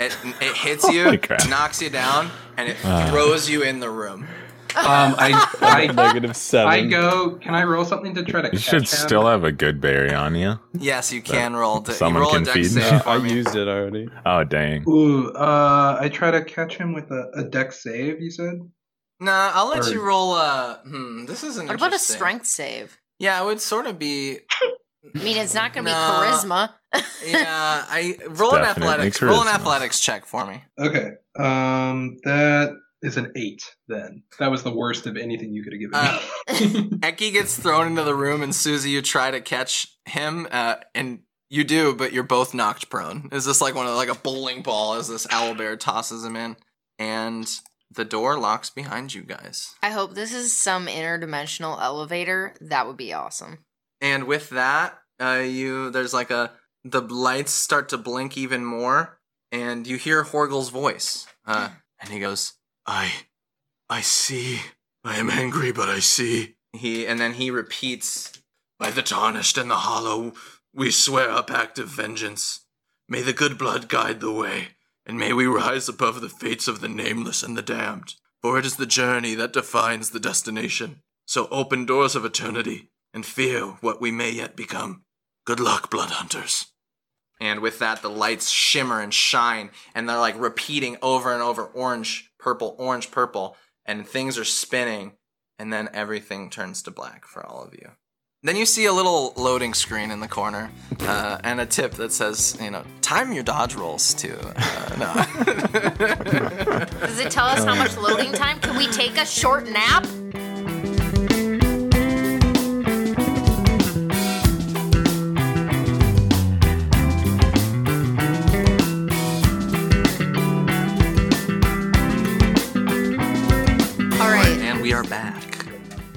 Speaker 1: It, it hits you,
Speaker 5: Holy
Speaker 1: knocks you down, and it
Speaker 5: Ah.
Speaker 1: throws you in the room.
Speaker 8: Um, I, I,
Speaker 7: Negative seven.
Speaker 8: I go. Can I roll something to try to?
Speaker 5: You
Speaker 8: catch
Speaker 5: should
Speaker 8: him?
Speaker 5: still have a good berry on you.
Speaker 1: Yes, you can roll. To,
Speaker 5: someone
Speaker 1: roll
Speaker 5: can
Speaker 1: a dex
Speaker 5: feed me.
Speaker 1: save
Speaker 7: I
Speaker 1: for me.
Speaker 7: used it already.
Speaker 5: Oh, dang.
Speaker 8: Ooh, uh, I try to catch him with a, a deck save. You said.
Speaker 1: Nah, I'll let
Speaker 8: Or-
Speaker 1: you roll. Uh, hmm, this isn't.
Speaker 3: What about a strength save?
Speaker 1: Yeah, it would sort of be.
Speaker 3: I mean, it's not going to be charisma.
Speaker 1: Yeah, I roll an
Speaker 5: Definitely
Speaker 1: athletics. Roll an athletics check for me.
Speaker 8: Okay. Um, that is an eight. Then that was the worst of anything you could have given
Speaker 1: Uh,
Speaker 8: me.
Speaker 1: Eki gets thrown into the room, and Susie, you try to catch him, uh, and you do, but you're both knocked prone. Is this like one of like a bowling ball as this owl bear tosses him in, and the door locks behind you guys.
Speaker 3: I hope this is some interdimensional elevator. That would be awesome.
Speaker 1: And with that, uh, you there's like a the lights start to blink even more, and you hear Horgel's voice, uh, and he goes,
Speaker 9: I. I see. I am angry, but I see.
Speaker 1: he, and then he repeats,
Speaker 9: By the tarnished and the hollow, we swear a pact of vengeance. May the good blood guide the way, and may we rise above the fates of the nameless and the damned. For it is the journey that defines the destination. So open doors of eternity, and fear what we may yet become. Good luck, blood hunters.
Speaker 1: and with that, the lights shimmer and shine, and they're like repeating over and over, orange, purple, orange, purple, and things are spinning, and then everything turns to black for all of you. Then you see a little loading screen in the corner, uh, and a tip that says, you know, time your dodge rolls to. Uh, no.
Speaker 3: Does it tell us how much loading time? Can we take a short nap? All right.
Speaker 1: and we are back.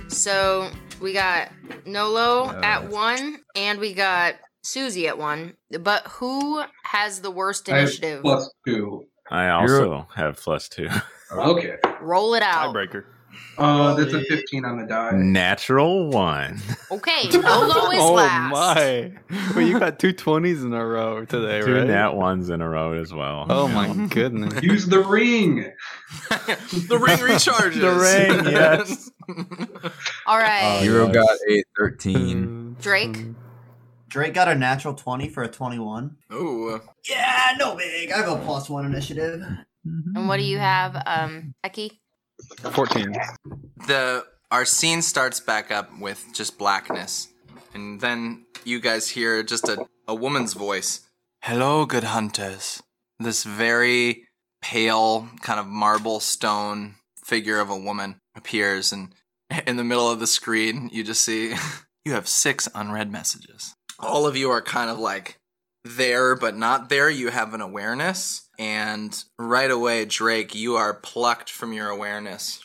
Speaker 3: So we got Nolo
Speaker 4: Yeah,
Speaker 3: at
Speaker 4: that's-
Speaker 3: one, and we got Susie at one. But who has the worst
Speaker 8: I have
Speaker 3: initiative?
Speaker 8: plus two.
Speaker 5: I also have plus two.
Speaker 8: Okay.
Speaker 3: Roll it out.
Speaker 7: Tiebreaker.
Speaker 8: Uh, that's a fifteen on the die.
Speaker 5: Natural one.
Speaker 3: Okay, Nolo is
Speaker 7: oh
Speaker 3: last.
Speaker 7: my! Well, you got two 20s in a row today,
Speaker 5: Two
Speaker 7: right?
Speaker 5: nat ones in a row as well.
Speaker 7: Oh my goodness!
Speaker 8: Use the ring.
Speaker 1: the ring recharges.
Speaker 5: The ring, yes.
Speaker 3: All right,
Speaker 7: Oh,
Speaker 4: Hiro
Speaker 7: yes.
Speaker 4: got a 13.
Speaker 3: Drake.
Speaker 6: Drake got a natural 20 for a 21.
Speaker 1: Ooh.
Speaker 6: Yeah, no big. I have a plus one initiative.
Speaker 3: And what do you have, um, Eki?
Speaker 7: Fourteen.
Speaker 1: the our scene starts back up with just blackness. And then you guys hear just a, a woman's voice. Hello good hunters. This very pale kind of marble stone figure of a woman appears. And in the middle of the screen you just see you have six unread messages. All of you are kind of like there but not there. You have an awareness and right away drake you are plucked from your awareness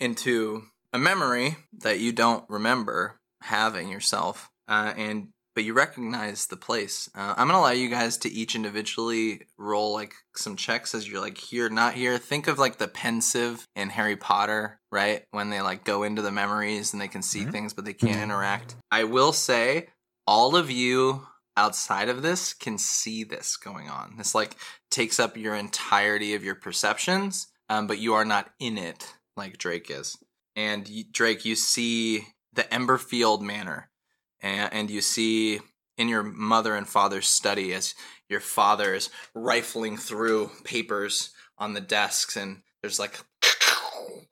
Speaker 1: into a memory that you don't remember having yourself. Uh, and but you recognize the place. Uh, i'm gonna allow you guys to each individually roll like some checks as you're like here not here. Think of like the Pensieve in harry potter right? When they like go into the memories and they can see things but they can't interact. I will say all of you outside of this can see this going on. This like takes up your entirety of your perceptions, um, but you are not in it like Drake is. And Drake, you see the Emberfield Manor, and, and you see in your mother and father's study as your father is rifling through papers on the desks, and there's like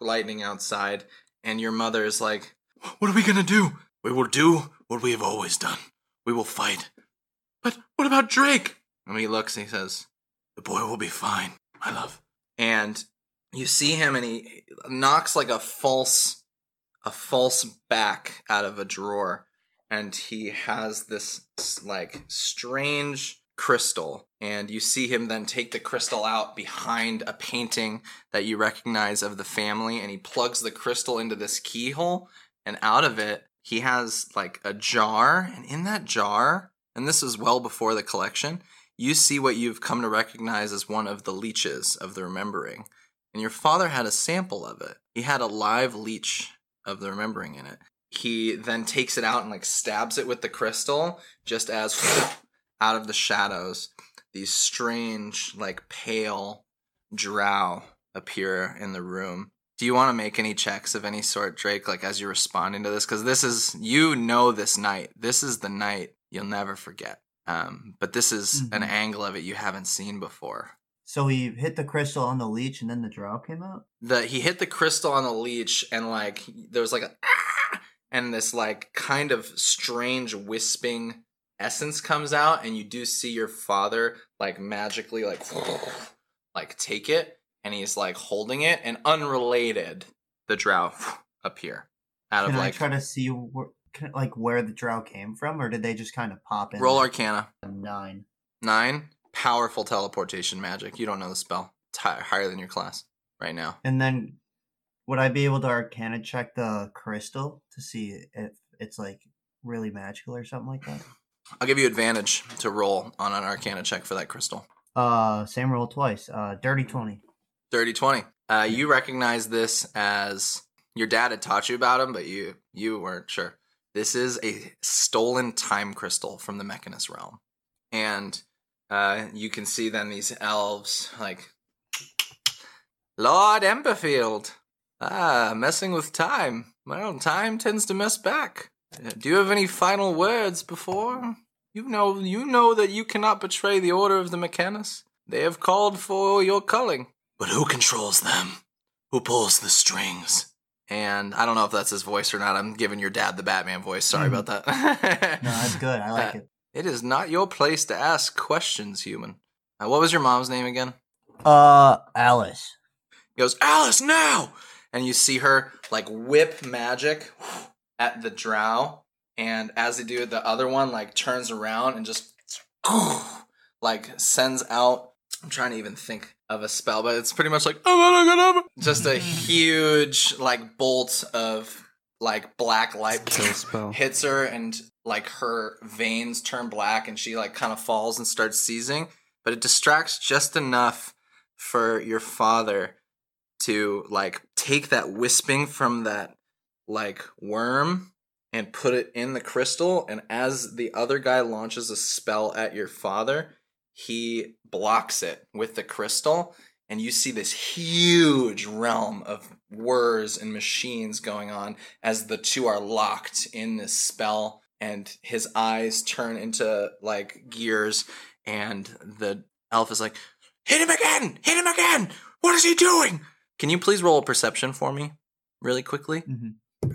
Speaker 1: lightning outside, and your mother is like,
Speaker 9: What are we gonna do? We will do what we have always done. We will fight. But what about Drake?
Speaker 1: and he looks and he says,
Speaker 9: The boy will be fine, my love.
Speaker 1: and you see him and he knocks like a false a false back out of a drawer. And he has this like strange crystal. And you see him then take the crystal out behind a painting that you recognize of the family. And he plugs the crystal into this keyhole. And out of it he has like a jar. And in that jar and this is well before the collection you see what you've come to recognize as one of the leeches of the remembering and your father had a sample of it. He had a live leech of the remembering in it. He then takes it out and like stabs it with the crystal, just as out of the shadows, these strange, like pale drow appear in the room. Do you want to make any checks of any sort, Drake, like as you're responding to this? Because this is, you know, this night. This is the night you'll never forget. Um, but this is an
Speaker 6: Mhm.
Speaker 1: angle of it you haven't seen before.
Speaker 6: So he hit the crystal on the leech, and then the drow came out.
Speaker 1: the he hit the crystal on the leech and like there was like a "Ah!" and this like kind of strange wisping essence comes out and you do see your father like magically like like take it and he's like holding it and unrelated the drow appear out
Speaker 6: Can
Speaker 1: of
Speaker 6: I
Speaker 1: like
Speaker 6: try to see where, can, like where the drow came from, or did they just kind of pop in?
Speaker 1: roll arcana
Speaker 6: nine.
Speaker 1: nine powerful teleportation magic you don't know the spell it's hi- higher than your class right now
Speaker 6: And then, would I be able to arcana check the crystal to see if it's like really magical or something like that?
Speaker 1: i'll give you advantage to roll on an arcana check for that crystal
Speaker 6: Uh, same roll twice. Uh, dirty twenty.
Speaker 1: Dirty 20. Uh, you recognize this as your dad had taught you about him, but you you weren't sure. This is a stolen time crystal from the Mechanist realm. And uh, you can see then these elves like Lord Emberfield. Ah, messing with time. Well, time tends to mess back. Uh, Do you have any final words before? You know you know that you cannot betray the order of the Mechanist. They have called for your culling.
Speaker 9: But who controls them? Who pulls the strings?
Speaker 1: And I don't know if that's his voice or not. I'm giving your dad the Batman voice. Sorry about that.
Speaker 6: No, that's good. I like
Speaker 1: Uh,
Speaker 6: it.
Speaker 1: It is not your place to ask questions, human. Uh, what was your mom's name again?
Speaker 6: Uh, Alice.
Speaker 1: He goes, Alice, now! And you see her like whip magic at the drow. And as they do it, the other one like turns around and just like sends out. I'm trying to even think of a spell, but it's pretty much like just a huge like bolt of like black light
Speaker 7: spell.
Speaker 1: hits her and like her veins turn black and she like kind of falls and starts seizing but it distracts just enough for your father to like take that wisping from that like worm and put it in the crystal and as the other guy launches a spell at your father he blocks it with the crystal and you see this huge realm of whirs and machines going on as the two are locked in this spell and his eyes turn into like gears and the elf is like hit him again! Hit him again! What is he doing? Can you please roll a perception for me really quickly? Mm-hmm.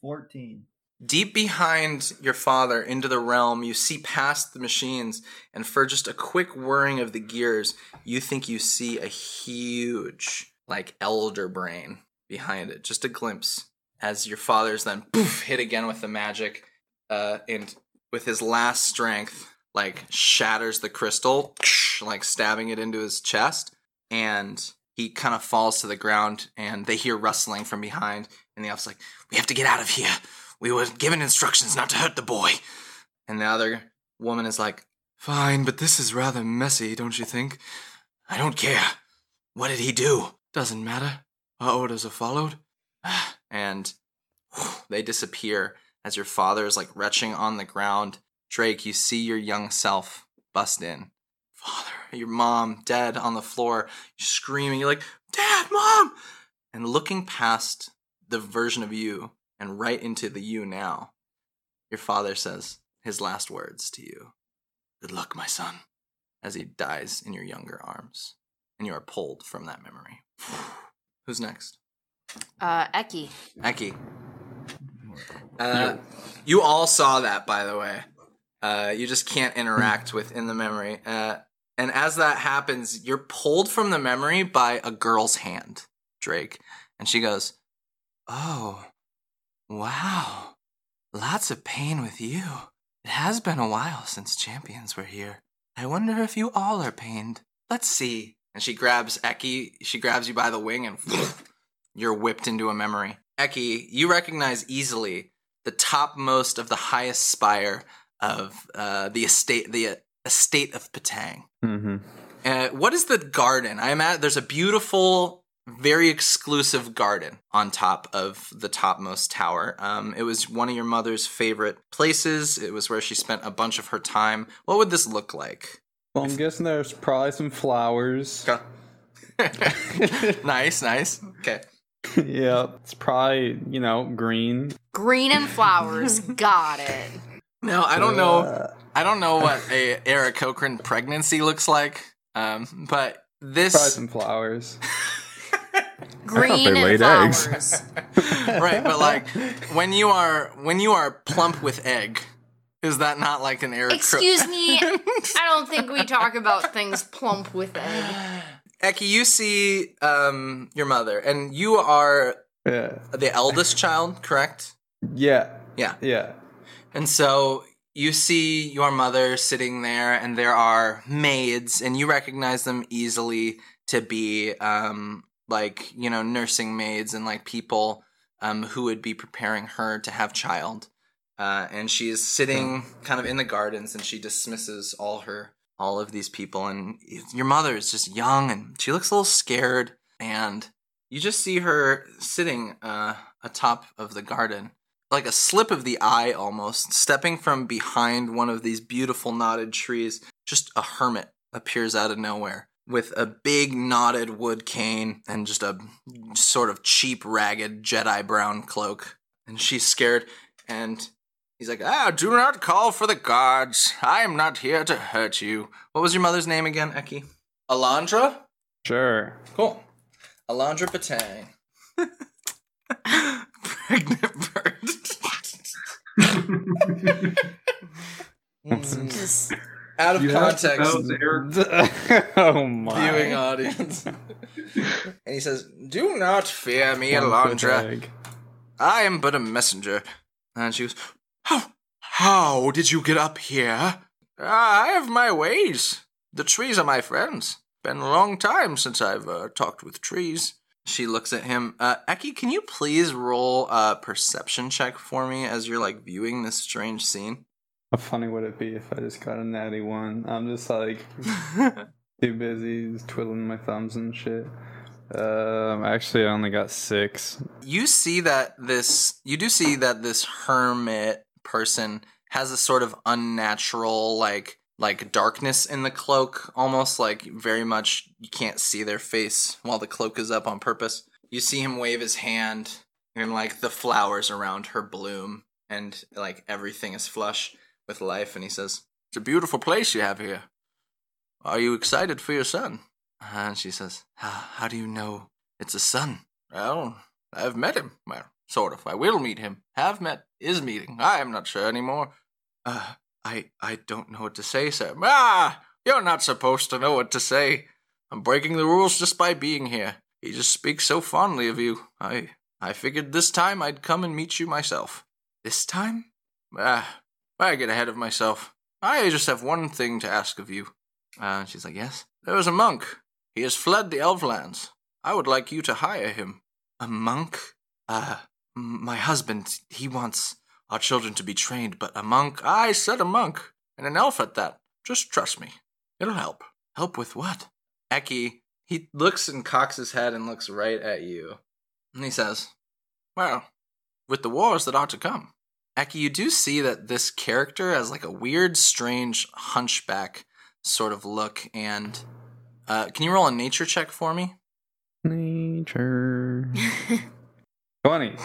Speaker 6: Fourteen.
Speaker 1: Deep behind your father into the realm you see past the machines and for just a quick whirring of the gears you think you see a huge like elder brain behind it just a glimpse as your father's then poof hit again with the magic uh and with his last strength like shatters the crystal like stabbing it into his chest and he kind of falls to the ground and they hear rustling from behind and the elf's like we have to get out of here we were given instructions not to hurt the boy. And the other woman is like, Fine, but this is rather messy, don't you think? I don't care. What did he do? Doesn't matter. Our orders are followed. And they disappear as your father is like retching on the ground Drake, you see your young self bust in. Father, your mom dead on the floor, screaming. You're like, Dad, Mom! And looking past the version of you and right into the you now, your father says his last words to you Good luck, my son, as he dies in your younger arms. And you are pulled from that memory. Who's next?
Speaker 3: Uh, Eki.
Speaker 1: Eki. Uh, you all saw that, by the way. Uh, you just can't interact within the memory. Uh, and as that happens, you're pulled from the memory by a girl's hand, Drake. And she goes, Oh, wow. Lots of pain with you. It has been a while since champions were here. I wonder if you all are pained. Let's see. And she grabs Eki, she grabs you by the wing, and you're whipped into a memory. Eki, you recognize easily the topmost of the highest spire of uh, the estate, the estate of Patang.
Speaker 7: Mm-hmm.
Speaker 1: Uh, what is the garden? I'm at. There's a beautiful, very exclusive garden on top of the topmost tower. Um, it was one of your mother's favorite places. It was where she spent a bunch of her time. What would this look like?
Speaker 7: Well, I'm guessing there's probably some flowers.
Speaker 1: nice, nice. Okay.
Speaker 7: yeah, it's probably you know green.
Speaker 3: Green and flowers. Got it.
Speaker 1: No, I don't know. I don't know what a Aarakocra pregnancy looks like. Um, but this
Speaker 7: Probably some flowers.
Speaker 3: Green
Speaker 5: they
Speaker 3: and
Speaker 5: laid eggs.
Speaker 3: flowers.
Speaker 1: right, but like when you are when you are plump with egg, is that not like an error? Cro-
Speaker 3: Excuse me. I don't think we talk about things plump with egg.
Speaker 1: Eki, you see um, your mother, and you are
Speaker 7: Yeah.
Speaker 1: the eldest child, correct?
Speaker 7: Yeah.
Speaker 1: Yeah.
Speaker 7: Yeah.
Speaker 1: And so you see your mother sitting there, and there are maids, and you recognize them easily to be um, like, you know, nursing maids and like people um, who would be preparing her to have child. Uh, and she is sitting kind of in the gardens, and she dismisses all her all of these people. And your mother is just young, and she looks a little scared. And you just see her sitting uh, atop of the garden, like a slip of the eye almost, stepping from behind one of these beautiful knotted trees. Just a hermit appears out of nowhere with a big knotted wood cane and just a sort of cheap, ragged Jedi brown cloak. And she's scared, and he's like, Ah, do not call for the guards. I am not here to hurt you. What was your mother's name again, Eki? Alondra?
Speaker 7: Sure.
Speaker 1: Cool. Alondra Patang. Pregnant bird. Mm,
Speaker 3: Just
Speaker 1: Out of
Speaker 8: Yeah,
Speaker 1: context,
Speaker 8: that was Eric.
Speaker 7: oh my.
Speaker 1: viewing audience. and he says, Do not fear me,
Speaker 7: Plump with
Speaker 1: Alondra. I am but a messenger. And she goes, How, how did you get up here? "Ah, I have my ways. The trees are my friends. Been a long time since I've uh, talked with trees. She looks at him. Uh, Eki, can you please roll a perception check for me as you're like viewing this strange scene?
Speaker 7: How funny would it be if I just got a natty one? I'm just like too busy twiddling my thumbs and shit. Um, actually, I only got six.
Speaker 1: you see that this you do see that this hermit person has a sort of unnatural like like darkness in the cloak almost like very much you can't see their face while the cloak is up on purpose you see him wave his hand and like the flowers around her bloom and like everything is flush with life and he says it's a beautiful place you have here are you excited for your son and she says how, how do you know it's a son well I've met him. Well, sort of. I will meet him. Have met. Is meeting. I am not sure anymore. Uh, I I don't know what to say, sir. Ah, you're not supposed to know what to say. I'm breaking the rules just by being here. He just speaks so fondly of you. I I figured this time I'd come and meet you myself. This time? Ah, I get ahead of myself. I just have one thing to ask of you. Uh, she's like, yes. There is a monk. He has fled the Elflands. I would like you to hire him. A monk? Uh, my husband, he wants our children to be trained, but a monk? I said a monk, and an elf at that. Just trust me. It'll help. Help with what? Eki, he looks and cocks his head and looks right at you. And he says, Well, with the wars that are to come. Eki, you do see that this character has like a weird, strange hunchback sort of look. And uh, can you roll a nature check for me?
Speaker 7: Nature. 20.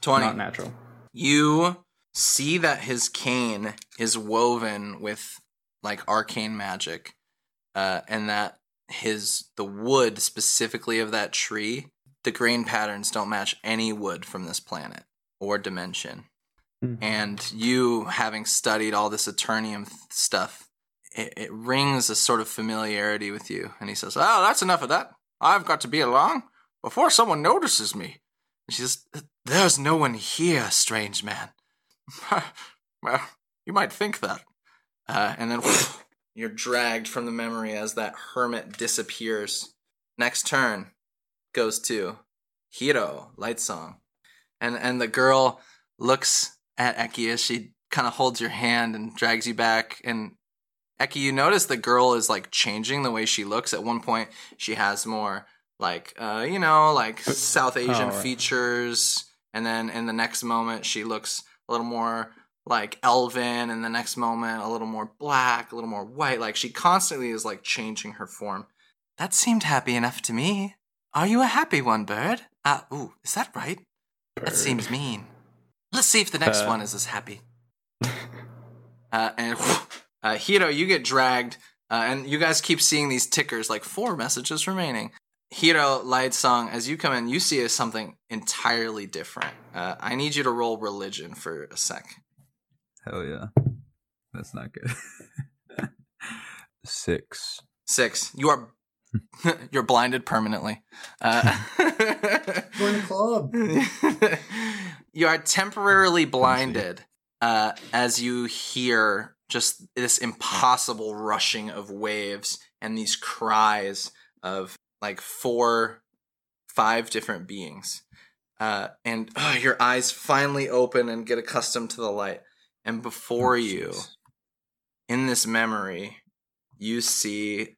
Speaker 1: 20.
Speaker 7: Not natural.
Speaker 1: You see that his cane is woven with like arcane magic, uh, and that his the wood specifically of that tree, the grain patterns don't match any wood from this planet or dimension.
Speaker 7: Mhm.
Speaker 1: And you, having studied all this Eternium stuff, it, it rings a sort of familiarity with you. And he says, "Oh, that's enough of that. I've got to be along before someone notices me." And she says, There's no one here, strange man. well, you might think that. Uh, and then you're dragged from the memory as that hermit disappears. Next turn goes to Hiro, Light Song. And, and the girl looks at Eki as she kind of holds your hand and drags you back. And Eki, you notice the girl is like changing the way she looks. At one point, she has more like uh, you know, like South Asian
Speaker 7: Oh, right.
Speaker 1: features, and then in the next moment she looks a little more like elven, and the next moment a little more black, a little more white. Like she constantly is like changing her form. That seemed happy enough to me. Are you a happy one, bird? Uh, ooh, is that right? That seems mean. Let's see if the next
Speaker 7: Uh.
Speaker 1: one is as happy. uh, and uh, Hiro, you get dragged, uh, and you guys keep seeing these tickers, like four messages remaining. Hiro, Light Song, as you come in, you see something entirely different. Uh, I need you to roll religion for a sec.
Speaker 4: Hell yeah. That's not good. Six.
Speaker 1: Six. You are you're blinded permanently. Uh,
Speaker 6: Join the club.
Speaker 1: You are temporarily blinded uh, as you hear just this impossible rushing of waves and these cries of like four, five different beings. Uh, and uh, your eyes finally open and get accustomed to the light. And before
Speaker 4: Oh,
Speaker 1: you, in this memory, you see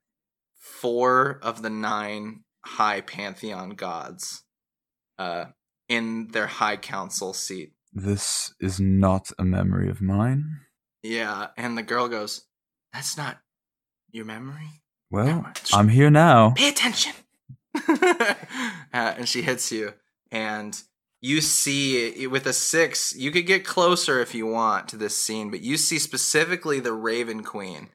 Speaker 1: four of the nine high pantheon gods uh, in their high council seat.
Speaker 4: This is not a memory of mine.
Speaker 1: Yeah, and the girl goes, "That's not your memory.
Speaker 4: Well. I'm here now.
Speaker 1: Pay attention." uh, and she hits you, and you see with a six. You could get closer if you want to this scene, but you see specifically the Raven Queen,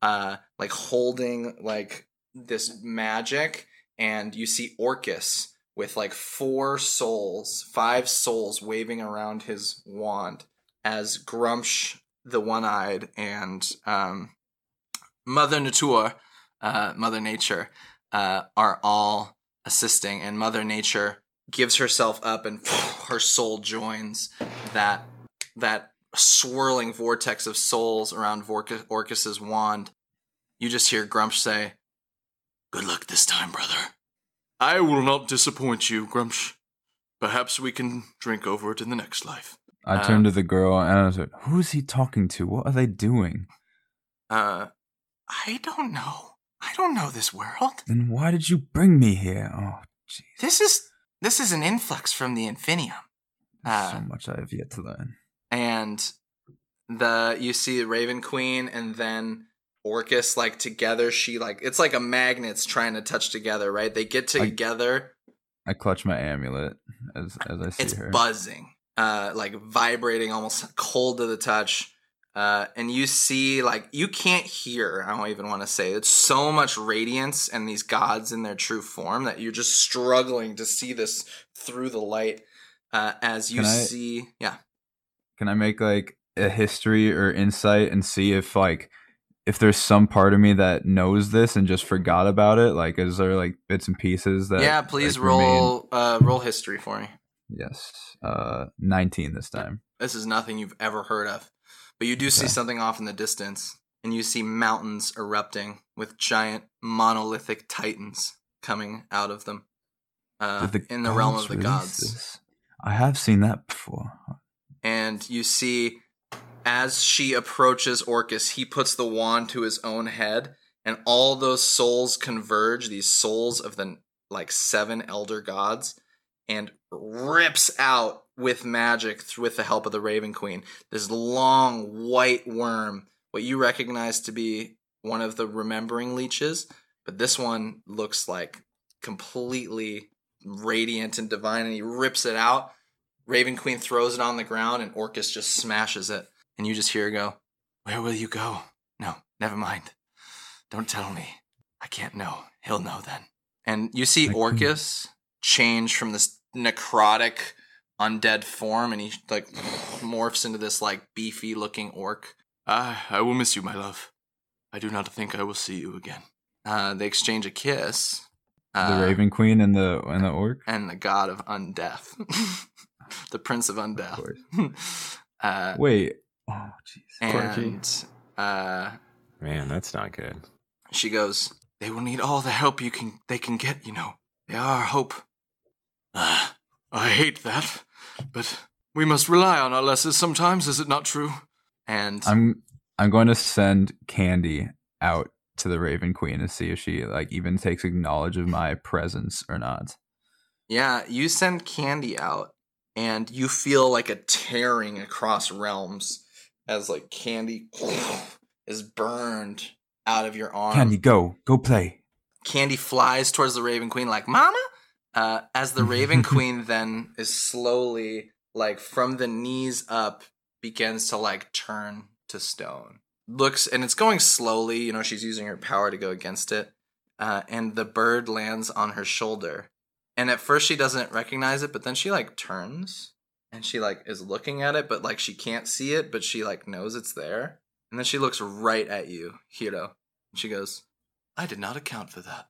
Speaker 1: uh, like holding like this magic, and you see Orcus with like four souls, five souls waving around his wand as Gruumsh, the one-eyed, and um, Mother Nature, uh, Mother Nature, uh, are all assisting, and Mother Nature gives herself up, and her soul joins that that swirling vortex of souls around Orcus's wand. You just hear Gruumsh say,
Speaker 9: Good luck this time, brother. I will not disappoint you, Gruumsh. Perhaps we can drink over it in the next life.
Speaker 4: I
Speaker 1: Uh,
Speaker 4: turned to the girl and I was like, "Who is he talking to? What are they doing?
Speaker 1: uh, I don't know. I don't know this world.
Speaker 4: Then why did you bring me here? Oh, jeez,
Speaker 1: This is this is an influx from the Infinium. Uh,
Speaker 4: so much I have yet to learn."
Speaker 1: and the you see the Raven Queen and then Orcus like together. She like it's like a magnets trying to touch together, right? They get together.
Speaker 4: I clutch my amulet as as I see
Speaker 1: it's
Speaker 4: her.
Speaker 1: buzzing, uh, like vibrating, almost cold to the touch. Uh, and you see, like, you can't hear. I don't even want to say it's so much radiance and these gods in their true form that you're just struggling to see this through the light. Uh, as you
Speaker 4: I-
Speaker 1: see, yeah,
Speaker 4: Can I make like a history or insight and see if like if there's some part of me that knows this and just forgot about it? Like, is there like bits and pieces that?
Speaker 1: yeah. Please
Speaker 4: like, remain-
Speaker 1: roll, uh, roll history for me.
Speaker 4: Yes, uh, nineteen this time.
Speaker 1: This is nothing you've ever heard of, but you do see
Speaker 4: Okay.
Speaker 1: something off in the distance, and you see mountains erupting with giant monolithic titans coming out of them. Uh,
Speaker 4: Did
Speaker 1: in the realm of the gods.
Speaker 4: this? I have seen that before.
Speaker 1: and you see as she approaches Orcus, he puts the wand to his own head, and all those souls converge, these souls of the like seven elder gods, and rips out with magic with the help of the Raven Queen this long white worm, what you recognize to be one of the remembering leeches, but this one looks like completely radiant and divine, and he rips it out. Raven Queen throws it on the ground, and Orcus just smashes it, and you just hear her go, "Where will you go? No, never mind. Don't tell me. I can't know. He'll know then." And you see Orcus change from this necrotic undead form, and he like morphs into this like beefy looking orc.
Speaker 9: Ah, I will miss you, my love. I do not think I will see you again.
Speaker 1: Uh, they exchange a kiss.
Speaker 4: the
Speaker 1: Uh,
Speaker 4: Raven Queen and the and the orc.
Speaker 1: and the god of undeath, the prince of undeath.
Speaker 4: course.
Speaker 1: uh,
Speaker 4: Wait. Oh, jeez.
Speaker 7: Quirky.
Speaker 1: and uh,
Speaker 5: Man, that's not good.
Speaker 1: she goes,
Speaker 9: They will need all the help you can they can get, you know. They are our hope. Ah, I hate that, but we must rely on our lessers sometimes, is it not true?
Speaker 1: and
Speaker 4: I'm I'm going to send Candy out to the Raven Queen to see if she like even takes acknowledge of my presence or not.
Speaker 1: yeah, you send Candy out, and you feel like a tearing across realms as like Candy is burned out of your arm.
Speaker 4: Candy, go, go play.
Speaker 1: Candy flies towards the Raven Queen like, Mama? Uh, as the Raven Queen then is slowly, like, from the knees up, begins to, like, turn to stone. Looks, and it's going slowly, you know, she's using her power to go against it. Uh, and the bird lands on her shoulder. And at first she doesn't recognize it, but then she, like, turns and she, like, is looking at it, but, like, she can't see it, but she, like, knows it's there. And then she looks right at you, Hiro. And she goes,
Speaker 9: I did not account for that.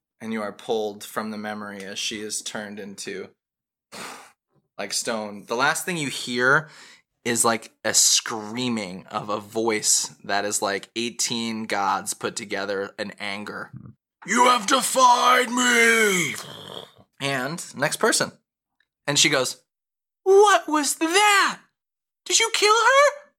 Speaker 1: and you are pulled from the memory as she is turned into like stone. The last thing you hear is like a screaming of a voice that is like 18 gods put together in anger.
Speaker 9: You have defied me!
Speaker 1: And next person. And she goes, What was that? Did you kill her?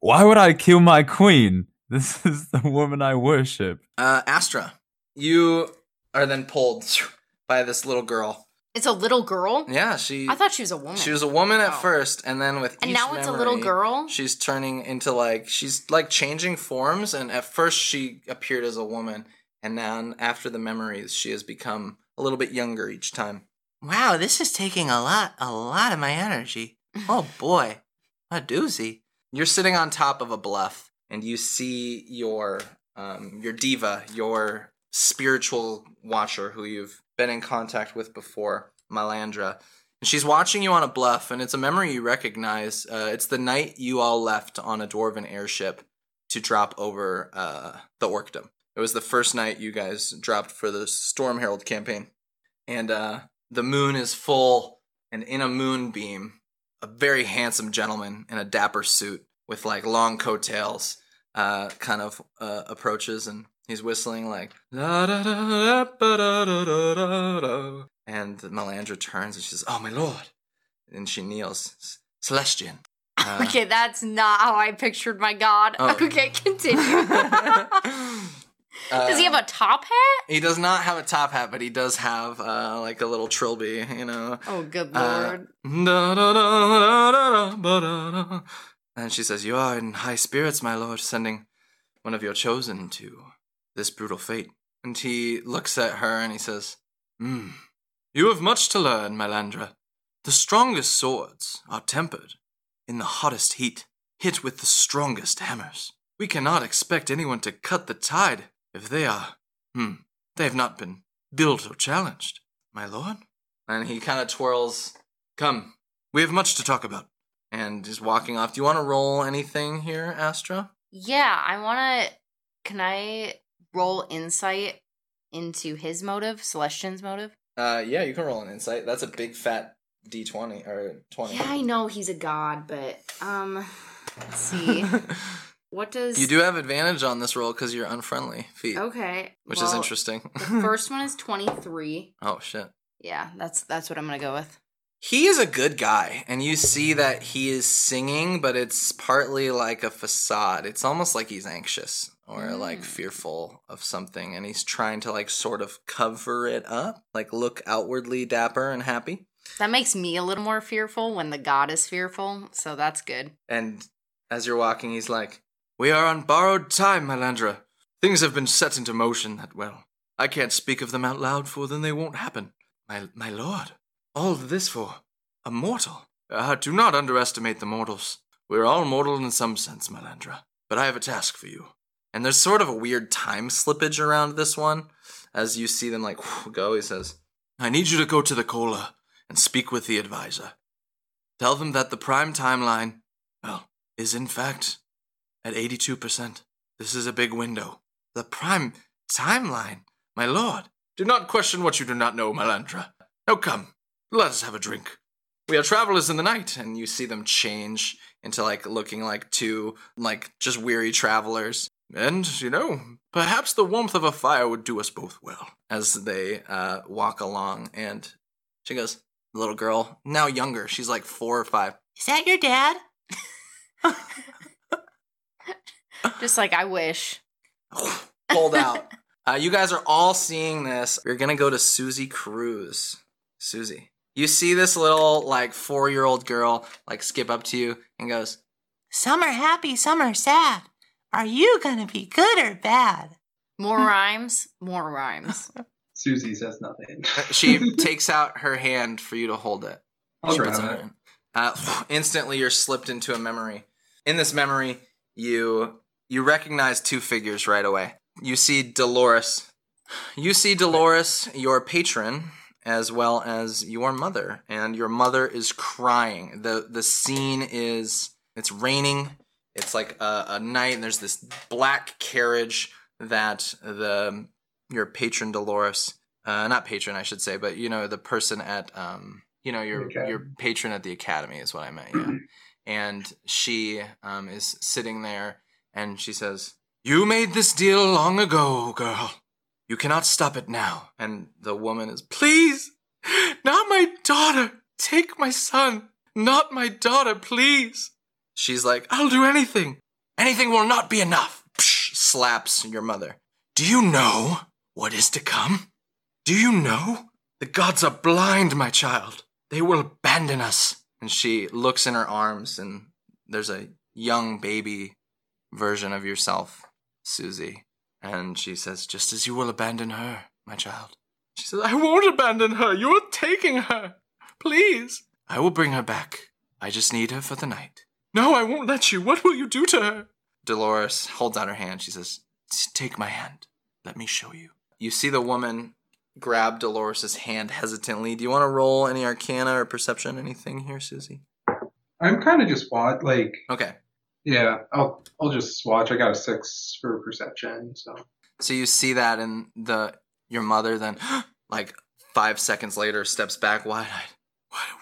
Speaker 4: Why would I kill my queen? This is the woman I worship.
Speaker 1: Uh, Astra, you are then pulled by this little girl.
Speaker 3: It's a little girl.
Speaker 1: Yeah, she.
Speaker 3: I thought she was a woman.
Speaker 1: She was a woman at
Speaker 3: Oh.
Speaker 1: first, and then with
Speaker 3: And
Speaker 1: each
Speaker 3: now it's a little
Speaker 1: memory,
Speaker 3: girl?
Speaker 1: She's turning into like she's like changing forms, and at first she appeared as a woman, and now after the memories, she has become a little bit younger each time. Wow, this is taking a lot, a lot of my energy. Oh boy, a doozy! You're sitting on top of a bluff, and you see your um, your diva, your spiritual watcher, who you've been in contact with before, Melandra. And she's watching you on a bluff, and it's a memory you recognize. Uh, it's the night you all left on a dwarven airship to drop over uh, the Orkdom. It was the first night you guys dropped for the Storm Herald campaign. And uh, the moon is full, and in a moonbeam, a very handsome gentleman in a dapper suit with like long coattails uh, kind of uh, approaches, and he's whistling like. Da da da da da da da da." And Melandra turns and she says, Oh, my lord. And she kneels. Celestian. Uh,
Speaker 3: okay, that's not how I pictured my god.
Speaker 1: Oh.
Speaker 3: Okay, continue. Does he have
Speaker 1: uh,
Speaker 3: a top hat?
Speaker 1: He does not have a top hat, but he does have uh, like a little trilby, you know.
Speaker 3: Oh, good
Speaker 1: Uh,
Speaker 3: lord.
Speaker 1: da. And she says, You are in high spirits, my lord, sending one of your chosen to this brutal fate. And he looks at her and he says, Hmm, you have much to learn, Melandra. The strongest swords are tempered in the hottest heat, hit with the strongest hammers. We cannot expect anyone to cut the tide if they are, hmm, they have not been built or challenged, my lord. And he kind of twirls Come, we have much to talk about. And he's walking off. Do you want to roll anything here, Astra?
Speaker 3: Yeah, I want to. Can I roll insight into his motive, Celestian's motive?
Speaker 1: Uh, yeah, you can roll an insight. That's a big fat d20 or 20.
Speaker 3: Yeah, I know he's a god, but um, let's see. what does
Speaker 1: you do have advantage on this roll because you're unfriendly feet,
Speaker 3: Okay,
Speaker 1: which is interesting.
Speaker 3: the first one is twenty three.
Speaker 1: oh shit.
Speaker 3: Yeah, that's that's what I'm gonna go with.
Speaker 1: He is a good guy, and you see that he is singing, but it's partly like a facade. It's almost like he's anxious or like
Speaker 3: Mm.
Speaker 1: fearful of something, and he's trying to like sort of cover it up, like look outwardly dapper and happy.
Speaker 3: That makes me a little more fearful when the god is fearful, so that's good.
Speaker 1: And as you're walking, he's like, We are on borrowed time, Melandra. Things have been set into motion that well. I can't speak of them out loud, for then they won't happen. My, my lord, all this for a mortal. Ah, do not underestimate the mortals. We're all mortal in some sense, Melandra. But I have a task for you. And there's sort of a weird time slippage around this one. As you see them like go, he says, I need you to go to the Cola and speak with the advisor. Tell them that the prime timeline, well, is in fact at 82%. This is a big window. The prime timeline, my lord. Do not question what you do not know, Melandra. Now come, let us have a drink. We are travelers in the night, and you see them change into like looking like two like just weary travelers. And you know, perhaps the warmth of a fire would do us both well. As they uh, walk along, and she goes, little girl, now younger, she's like four or five. Is that your dad?
Speaker 3: Just like I wish.
Speaker 1: pulled out. Uh, you guys are all seeing this. We're gonna go to Susie Cruz. Susie, you see this little like four year old girl like skip up to you and goes,
Speaker 10: Some are happy, some are sad. Are you gonna be good or bad?
Speaker 3: More rhymes, more rhymes.
Speaker 8: Susie says nothing.
Speaker 1: Uh, She takes out her hand for you to hold it.
Speaker 8: I'll grab
Speaker 1: it
Speaker 8: it.
Speaker 1: Uh, instantly, you're slipped into a memory. In this memory, you you recognize two figures right away. You see Dolores. You see Dolores, your patron, as well as your mother, and your mother is crying. the The scene is it's raining. It's like a, a night, and there's this black carriage that the your patron Dolores, uh, not patron, I should say, but you know the person at um, you know your
Speaker 8: academy.
Speaker 1: your patron at the academy is what I meant. Yeah, and she um, is sitting there, and she says, "You made this deal long ago, girl. You cannot stop it now." And the woman is, "Please, not my daughter. Take my son, not my daughter, please." She's like, "I'll do anything. Anything will not be enough." Psh, slaps your mother. Do you know what is to come? Do you know? The gods are blind, my child. They will abandon us. And she looks in her arms, and there's a young baby version of yourself, Susie. And she says, Just as you will abandon her, my child. She says, I won't abandon her. You're taking her. Please. I will bring her back. I just need her for the night. No, I won't let you. What will you do to her? Dolores holds out her hand. She says, Take my hand. Let me show you. You see the woman grab Dolores' hand hesitantly. Do you want to roll any arcana or perception, anything here, Susie?
Speaker 8: I'm kind of just watch like
Speaker 1: Okay.
Speaker 8: Yeah. I'll I'll just watch. I got a six for perception, so
Speaker 1: So you see that, and the your mother then, like five seconds later, steps back wide-eyed.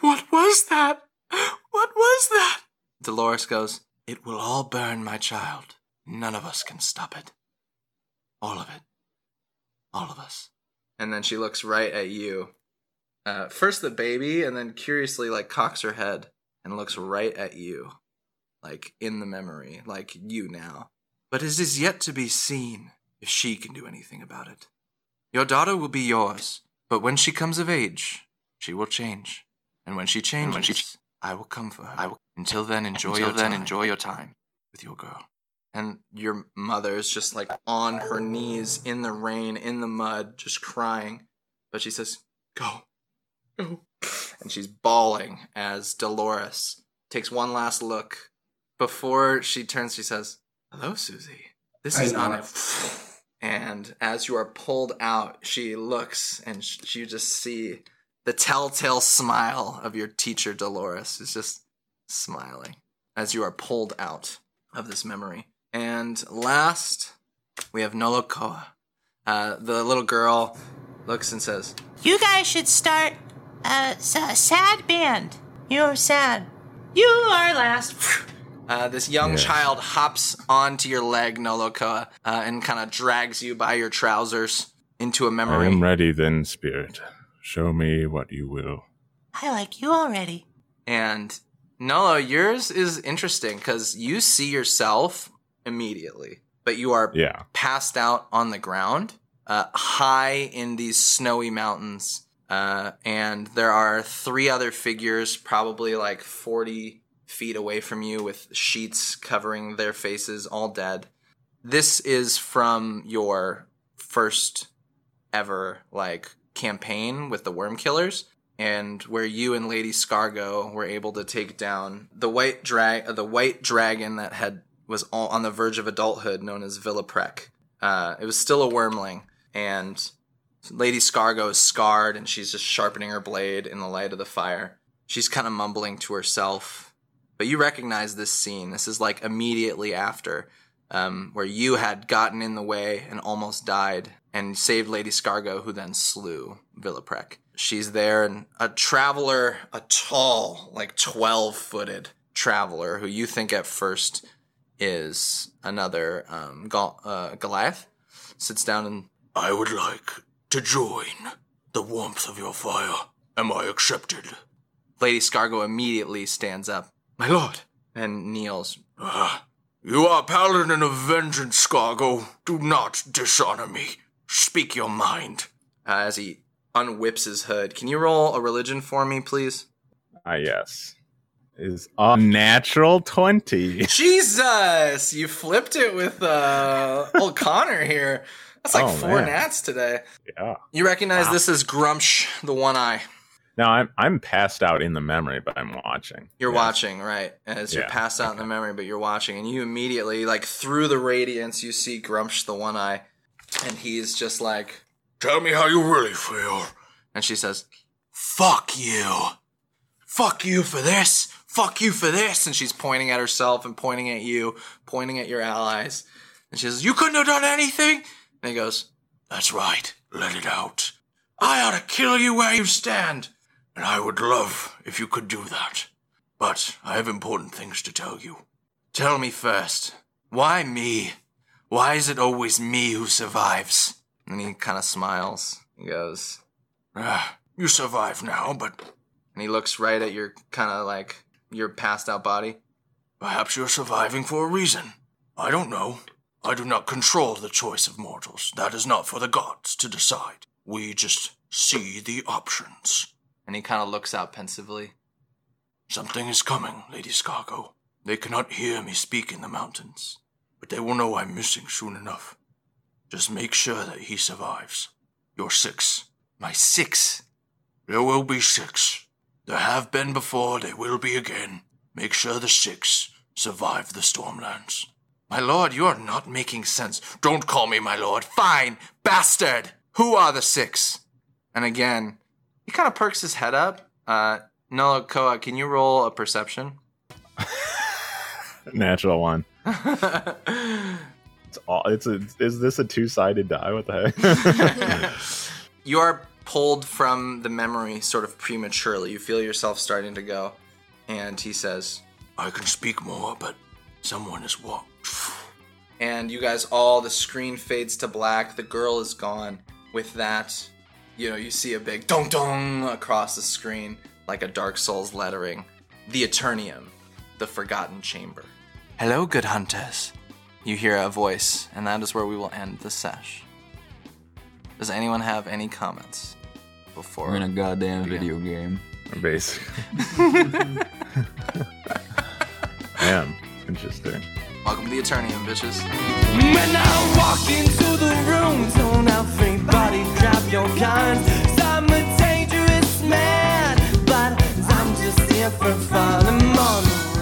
Speaker 1: What, what was that? What was that? Dolores goes, "It will all burn, my child. None of us can stop it. All of it. All of us." And then she looks right at you. Uh, first the baby, and then curiously, like cocks her head and looks right at you, like in the memory, like you now. But it is yet to be seen if she can do anything about it. Your daughter will be yours, but when she comes of age, she will change. And when she changes,
Speaker 9: when she-
Speaker 1: I will come for her. I will. Until then, enjoy
Speaker 9: Until
Speaker 1: your
Speaker 9: then,
Speaker 1: time.
Speaker 9: enjoy your time.
Speaker 1: with your girl. And your mother is just like on her knees in the rain, in the mud, just crying. But she says, Go, go. And she's bawling as Dolores takes one last look. Before she turns, she says, Hello, Susie. This is
Speaker 8: know.
Speaker 1: Anna. And as you are pulled out, she looks and sh- you just see the telltale smile of your teacher, Dolores, is just smiling as you are pulled out of this memory. And last, we have Nolokoa. Uh, the little girl looks and says,
Speaker 10: You guys should start a sad band. You're sad. You are last.
Speaker 1: uh, this young
Speaker 5: Yes.
Speaker 1: child hops onto your leg, Nolokoa, uh, and kind of drags you by your trousers into a memory.
Speaker 5: I am ready then, spirit. Show me what you will.
Speaker 10: I like you already.
Speaker 1: And Nolo, yours is interesting because you see yourself immediately, but you are
Speaker 5: Yeah.
Speaker 1: passed out on the ground, uh, high in these snowy mountains, Uh, and there are three other figures, probably like 40 feet away from you, with sheets covering their faces, all dead. This is from your first ever like campaign with the worm killers and where you and Lady Scargo were able to take down the white drag the white dragon that had was all on the verge of adulthood known as Villaprec. Uh, it was still a wyrmling and Lady Scargo is scarred and she's just sharpening her blade in the light of the fire. She's kind of mumbling to herself. But you recognize this scene. This is like immediately after um, where you had gotten in the way and almost died and saved Lady Scargo, who then slew Villaprec. She's there, and a traveler, a tall, like 12 footed traveler, who you think at first is another um, uh, Goliath, sits down and.
Speaker 9: I would like to join the warmth of your fire. Am I accepted?
Speaker 1: Lady Scargo immediately stands up. My lord! And kneels.
Speaker 9: Ah, you are paladin of vengeance, Scargo. Do not dishonor me. Speak your mind.
Speaker 1: Uh, as he unwhips his hood. Can you roll a religion for me, please?
Speaker 5: Ah, yes. Is a natural 20.
Speaker 1: Jesus! You flipped it with uh, old Connor here. That's like
Speaker 5: Oh,
Speaker 1: four
Speaker 5: man.
Speaker 1: nats today.
Speaker 5: Yeah.
Speaker 1: You recognize
Speaker 5: Wow.
Speaker 1: this as Gruumsh, the one eye.
Speaker 5: Now I'm I'm passed out in the memory, but I'm watching.
Speaker 1: You're
Speaker 5: Yes.
Speaker 1: watching, right? As you're passed out in the memory, but you're watching, and you immediately, like through the radiance, you see Gruumsh, the one eye, and he's just like,
Speaker 9: Tell me how you really feel.
Speaker 1: and she says,
Speaker 9: Fuck you.
Speaker 1: fuck you for this, fuck you for this. And she's pointing at herself and pointing at you, pointing at your allies. And she says, You couldn't have done anything. And he goes,
Speaker 9: That's right. Let it out. I ought to kill you where you stand. And I would love if you could do that. But I have important things to tell you.
Speaker 1: Tell me first, why me? Why is it always me who survives? And he kind of smiles. He goes,
Speaker 9: Ah, you survive now, but
Speaker 1: and he looks right at your kind of like your passed out body.
Speaker 9: perhaps you're surviving for a reason. I don't know. I do not control the choice of mortals. That is not for the gods to decide. We just see the options.
Speaker 1: And he kind of looks out pensively.
Speaker 9: Something is coming, Lady Scargo. They cannot hear me speak in the mountains, but they will know I'm missing soon enough. Just make sure that he survives. You're six.
Speaker 1: My six.
Speaker 9: There will be six. There have been before, there will be again. Make sure the six survive the Stormlands.
Speaker 1: My lord, you are not making sense. Don't call me my lord. Fine, bastard. Who are the six? And again, he kind of perks his head up. Uh, Noah Koa, can you roll a perception?
Speaker 5: Natural one. It's all. It's a. Is this a two sided die? What the heck?
Speaker 1: you are pulled from the memory sort of prematurely. You feel yourself starting to go. And he says,
Speaker 9: I can speak more, but someone is walked."
Speaker 1: and you guys all, the screen fades to black. The girl is gone. With that, you know, you see a big dong dong across the screen, like a Dark Souls lettering. The Eternium, the Forgotten Chamber. Hello, good hunters. You hear a voice, and that is where we will end the sesh. Does anyone have any comments before?
Speaker 4: We're in a goddamn video game.
Speaker 5: Basically. Damn. Interesting.
Speaker 1: Welcome to the Eternium, bitches.
Speaker 11: When I walk into the room, your. I'm a dangerous man, but I'm just here for fun. I'm on the.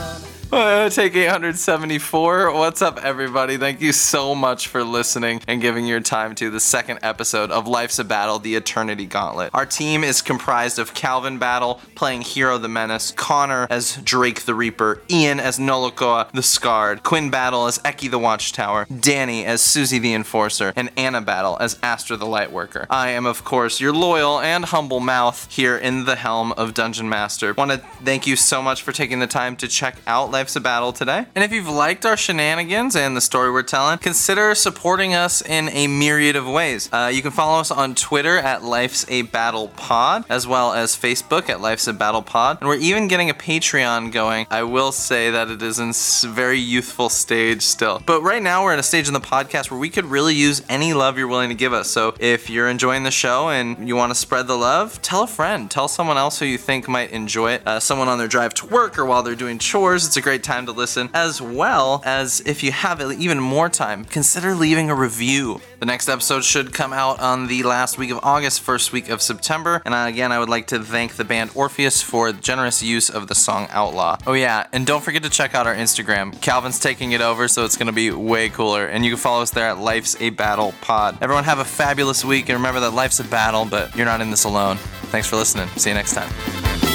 Speaker 1: Take 874. What's up, everybody? Thank you so much for listening and giving your time to the second episode of Life's a Battle, the Eternity Gauntlet. Our team is comprised of Calvin Battle playing Hiro the Menace, Connor as Drake the Reaper, Ian as Nolokoa the Scarred, Quinn Battle as Eki the Watchtower, Danny as Susie the Enforcer, and Anna Battle as Astra the Lightworker. I am, of course, your loyal and humble mouth here in the helm of Dungeon Master. Want to thank you so much for taking the time to check out Life's a Battle today. And if you've liked our shenanigans and the story we're telling, consider supporting us in a myriad of ways. Uh, you can follow us on Twitter at Life's a Battle Pod, as well as Facebook at Life's a Battle Pod. And we're even getting a Patreon going. I will say that it is in very youthful stage still. But right now we're in a stage in the podcast where we could really use any love you're willing to give us. So if you're enjoying the show and you want to spread the love, tell a friend, tell someone else who you think might enjoy it, uh, someone on their drive to work or while they're doing chores. It's a great time to listen, as well as if you have even more time, consider leaving a review. The next episode should come out on the last week of August, first week of September. And again, I would like to thank the band Orpheus for generous use of the song Outlaw. Oh, yeah, and don't forget to check out our Instagram. Calvin's taking it over, so it's going to be way cooler. And you can follow us there at Life's a Battle Pod. Everyone have a fabulous week, and remember that life's a battle, but you're not in this alone. Thanks for listening. See you next time.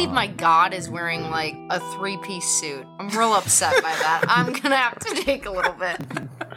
Speaker 3: Believe my god is wearing like a three piece suit. I'm real upset by that. I'm gonna have to take a little bit.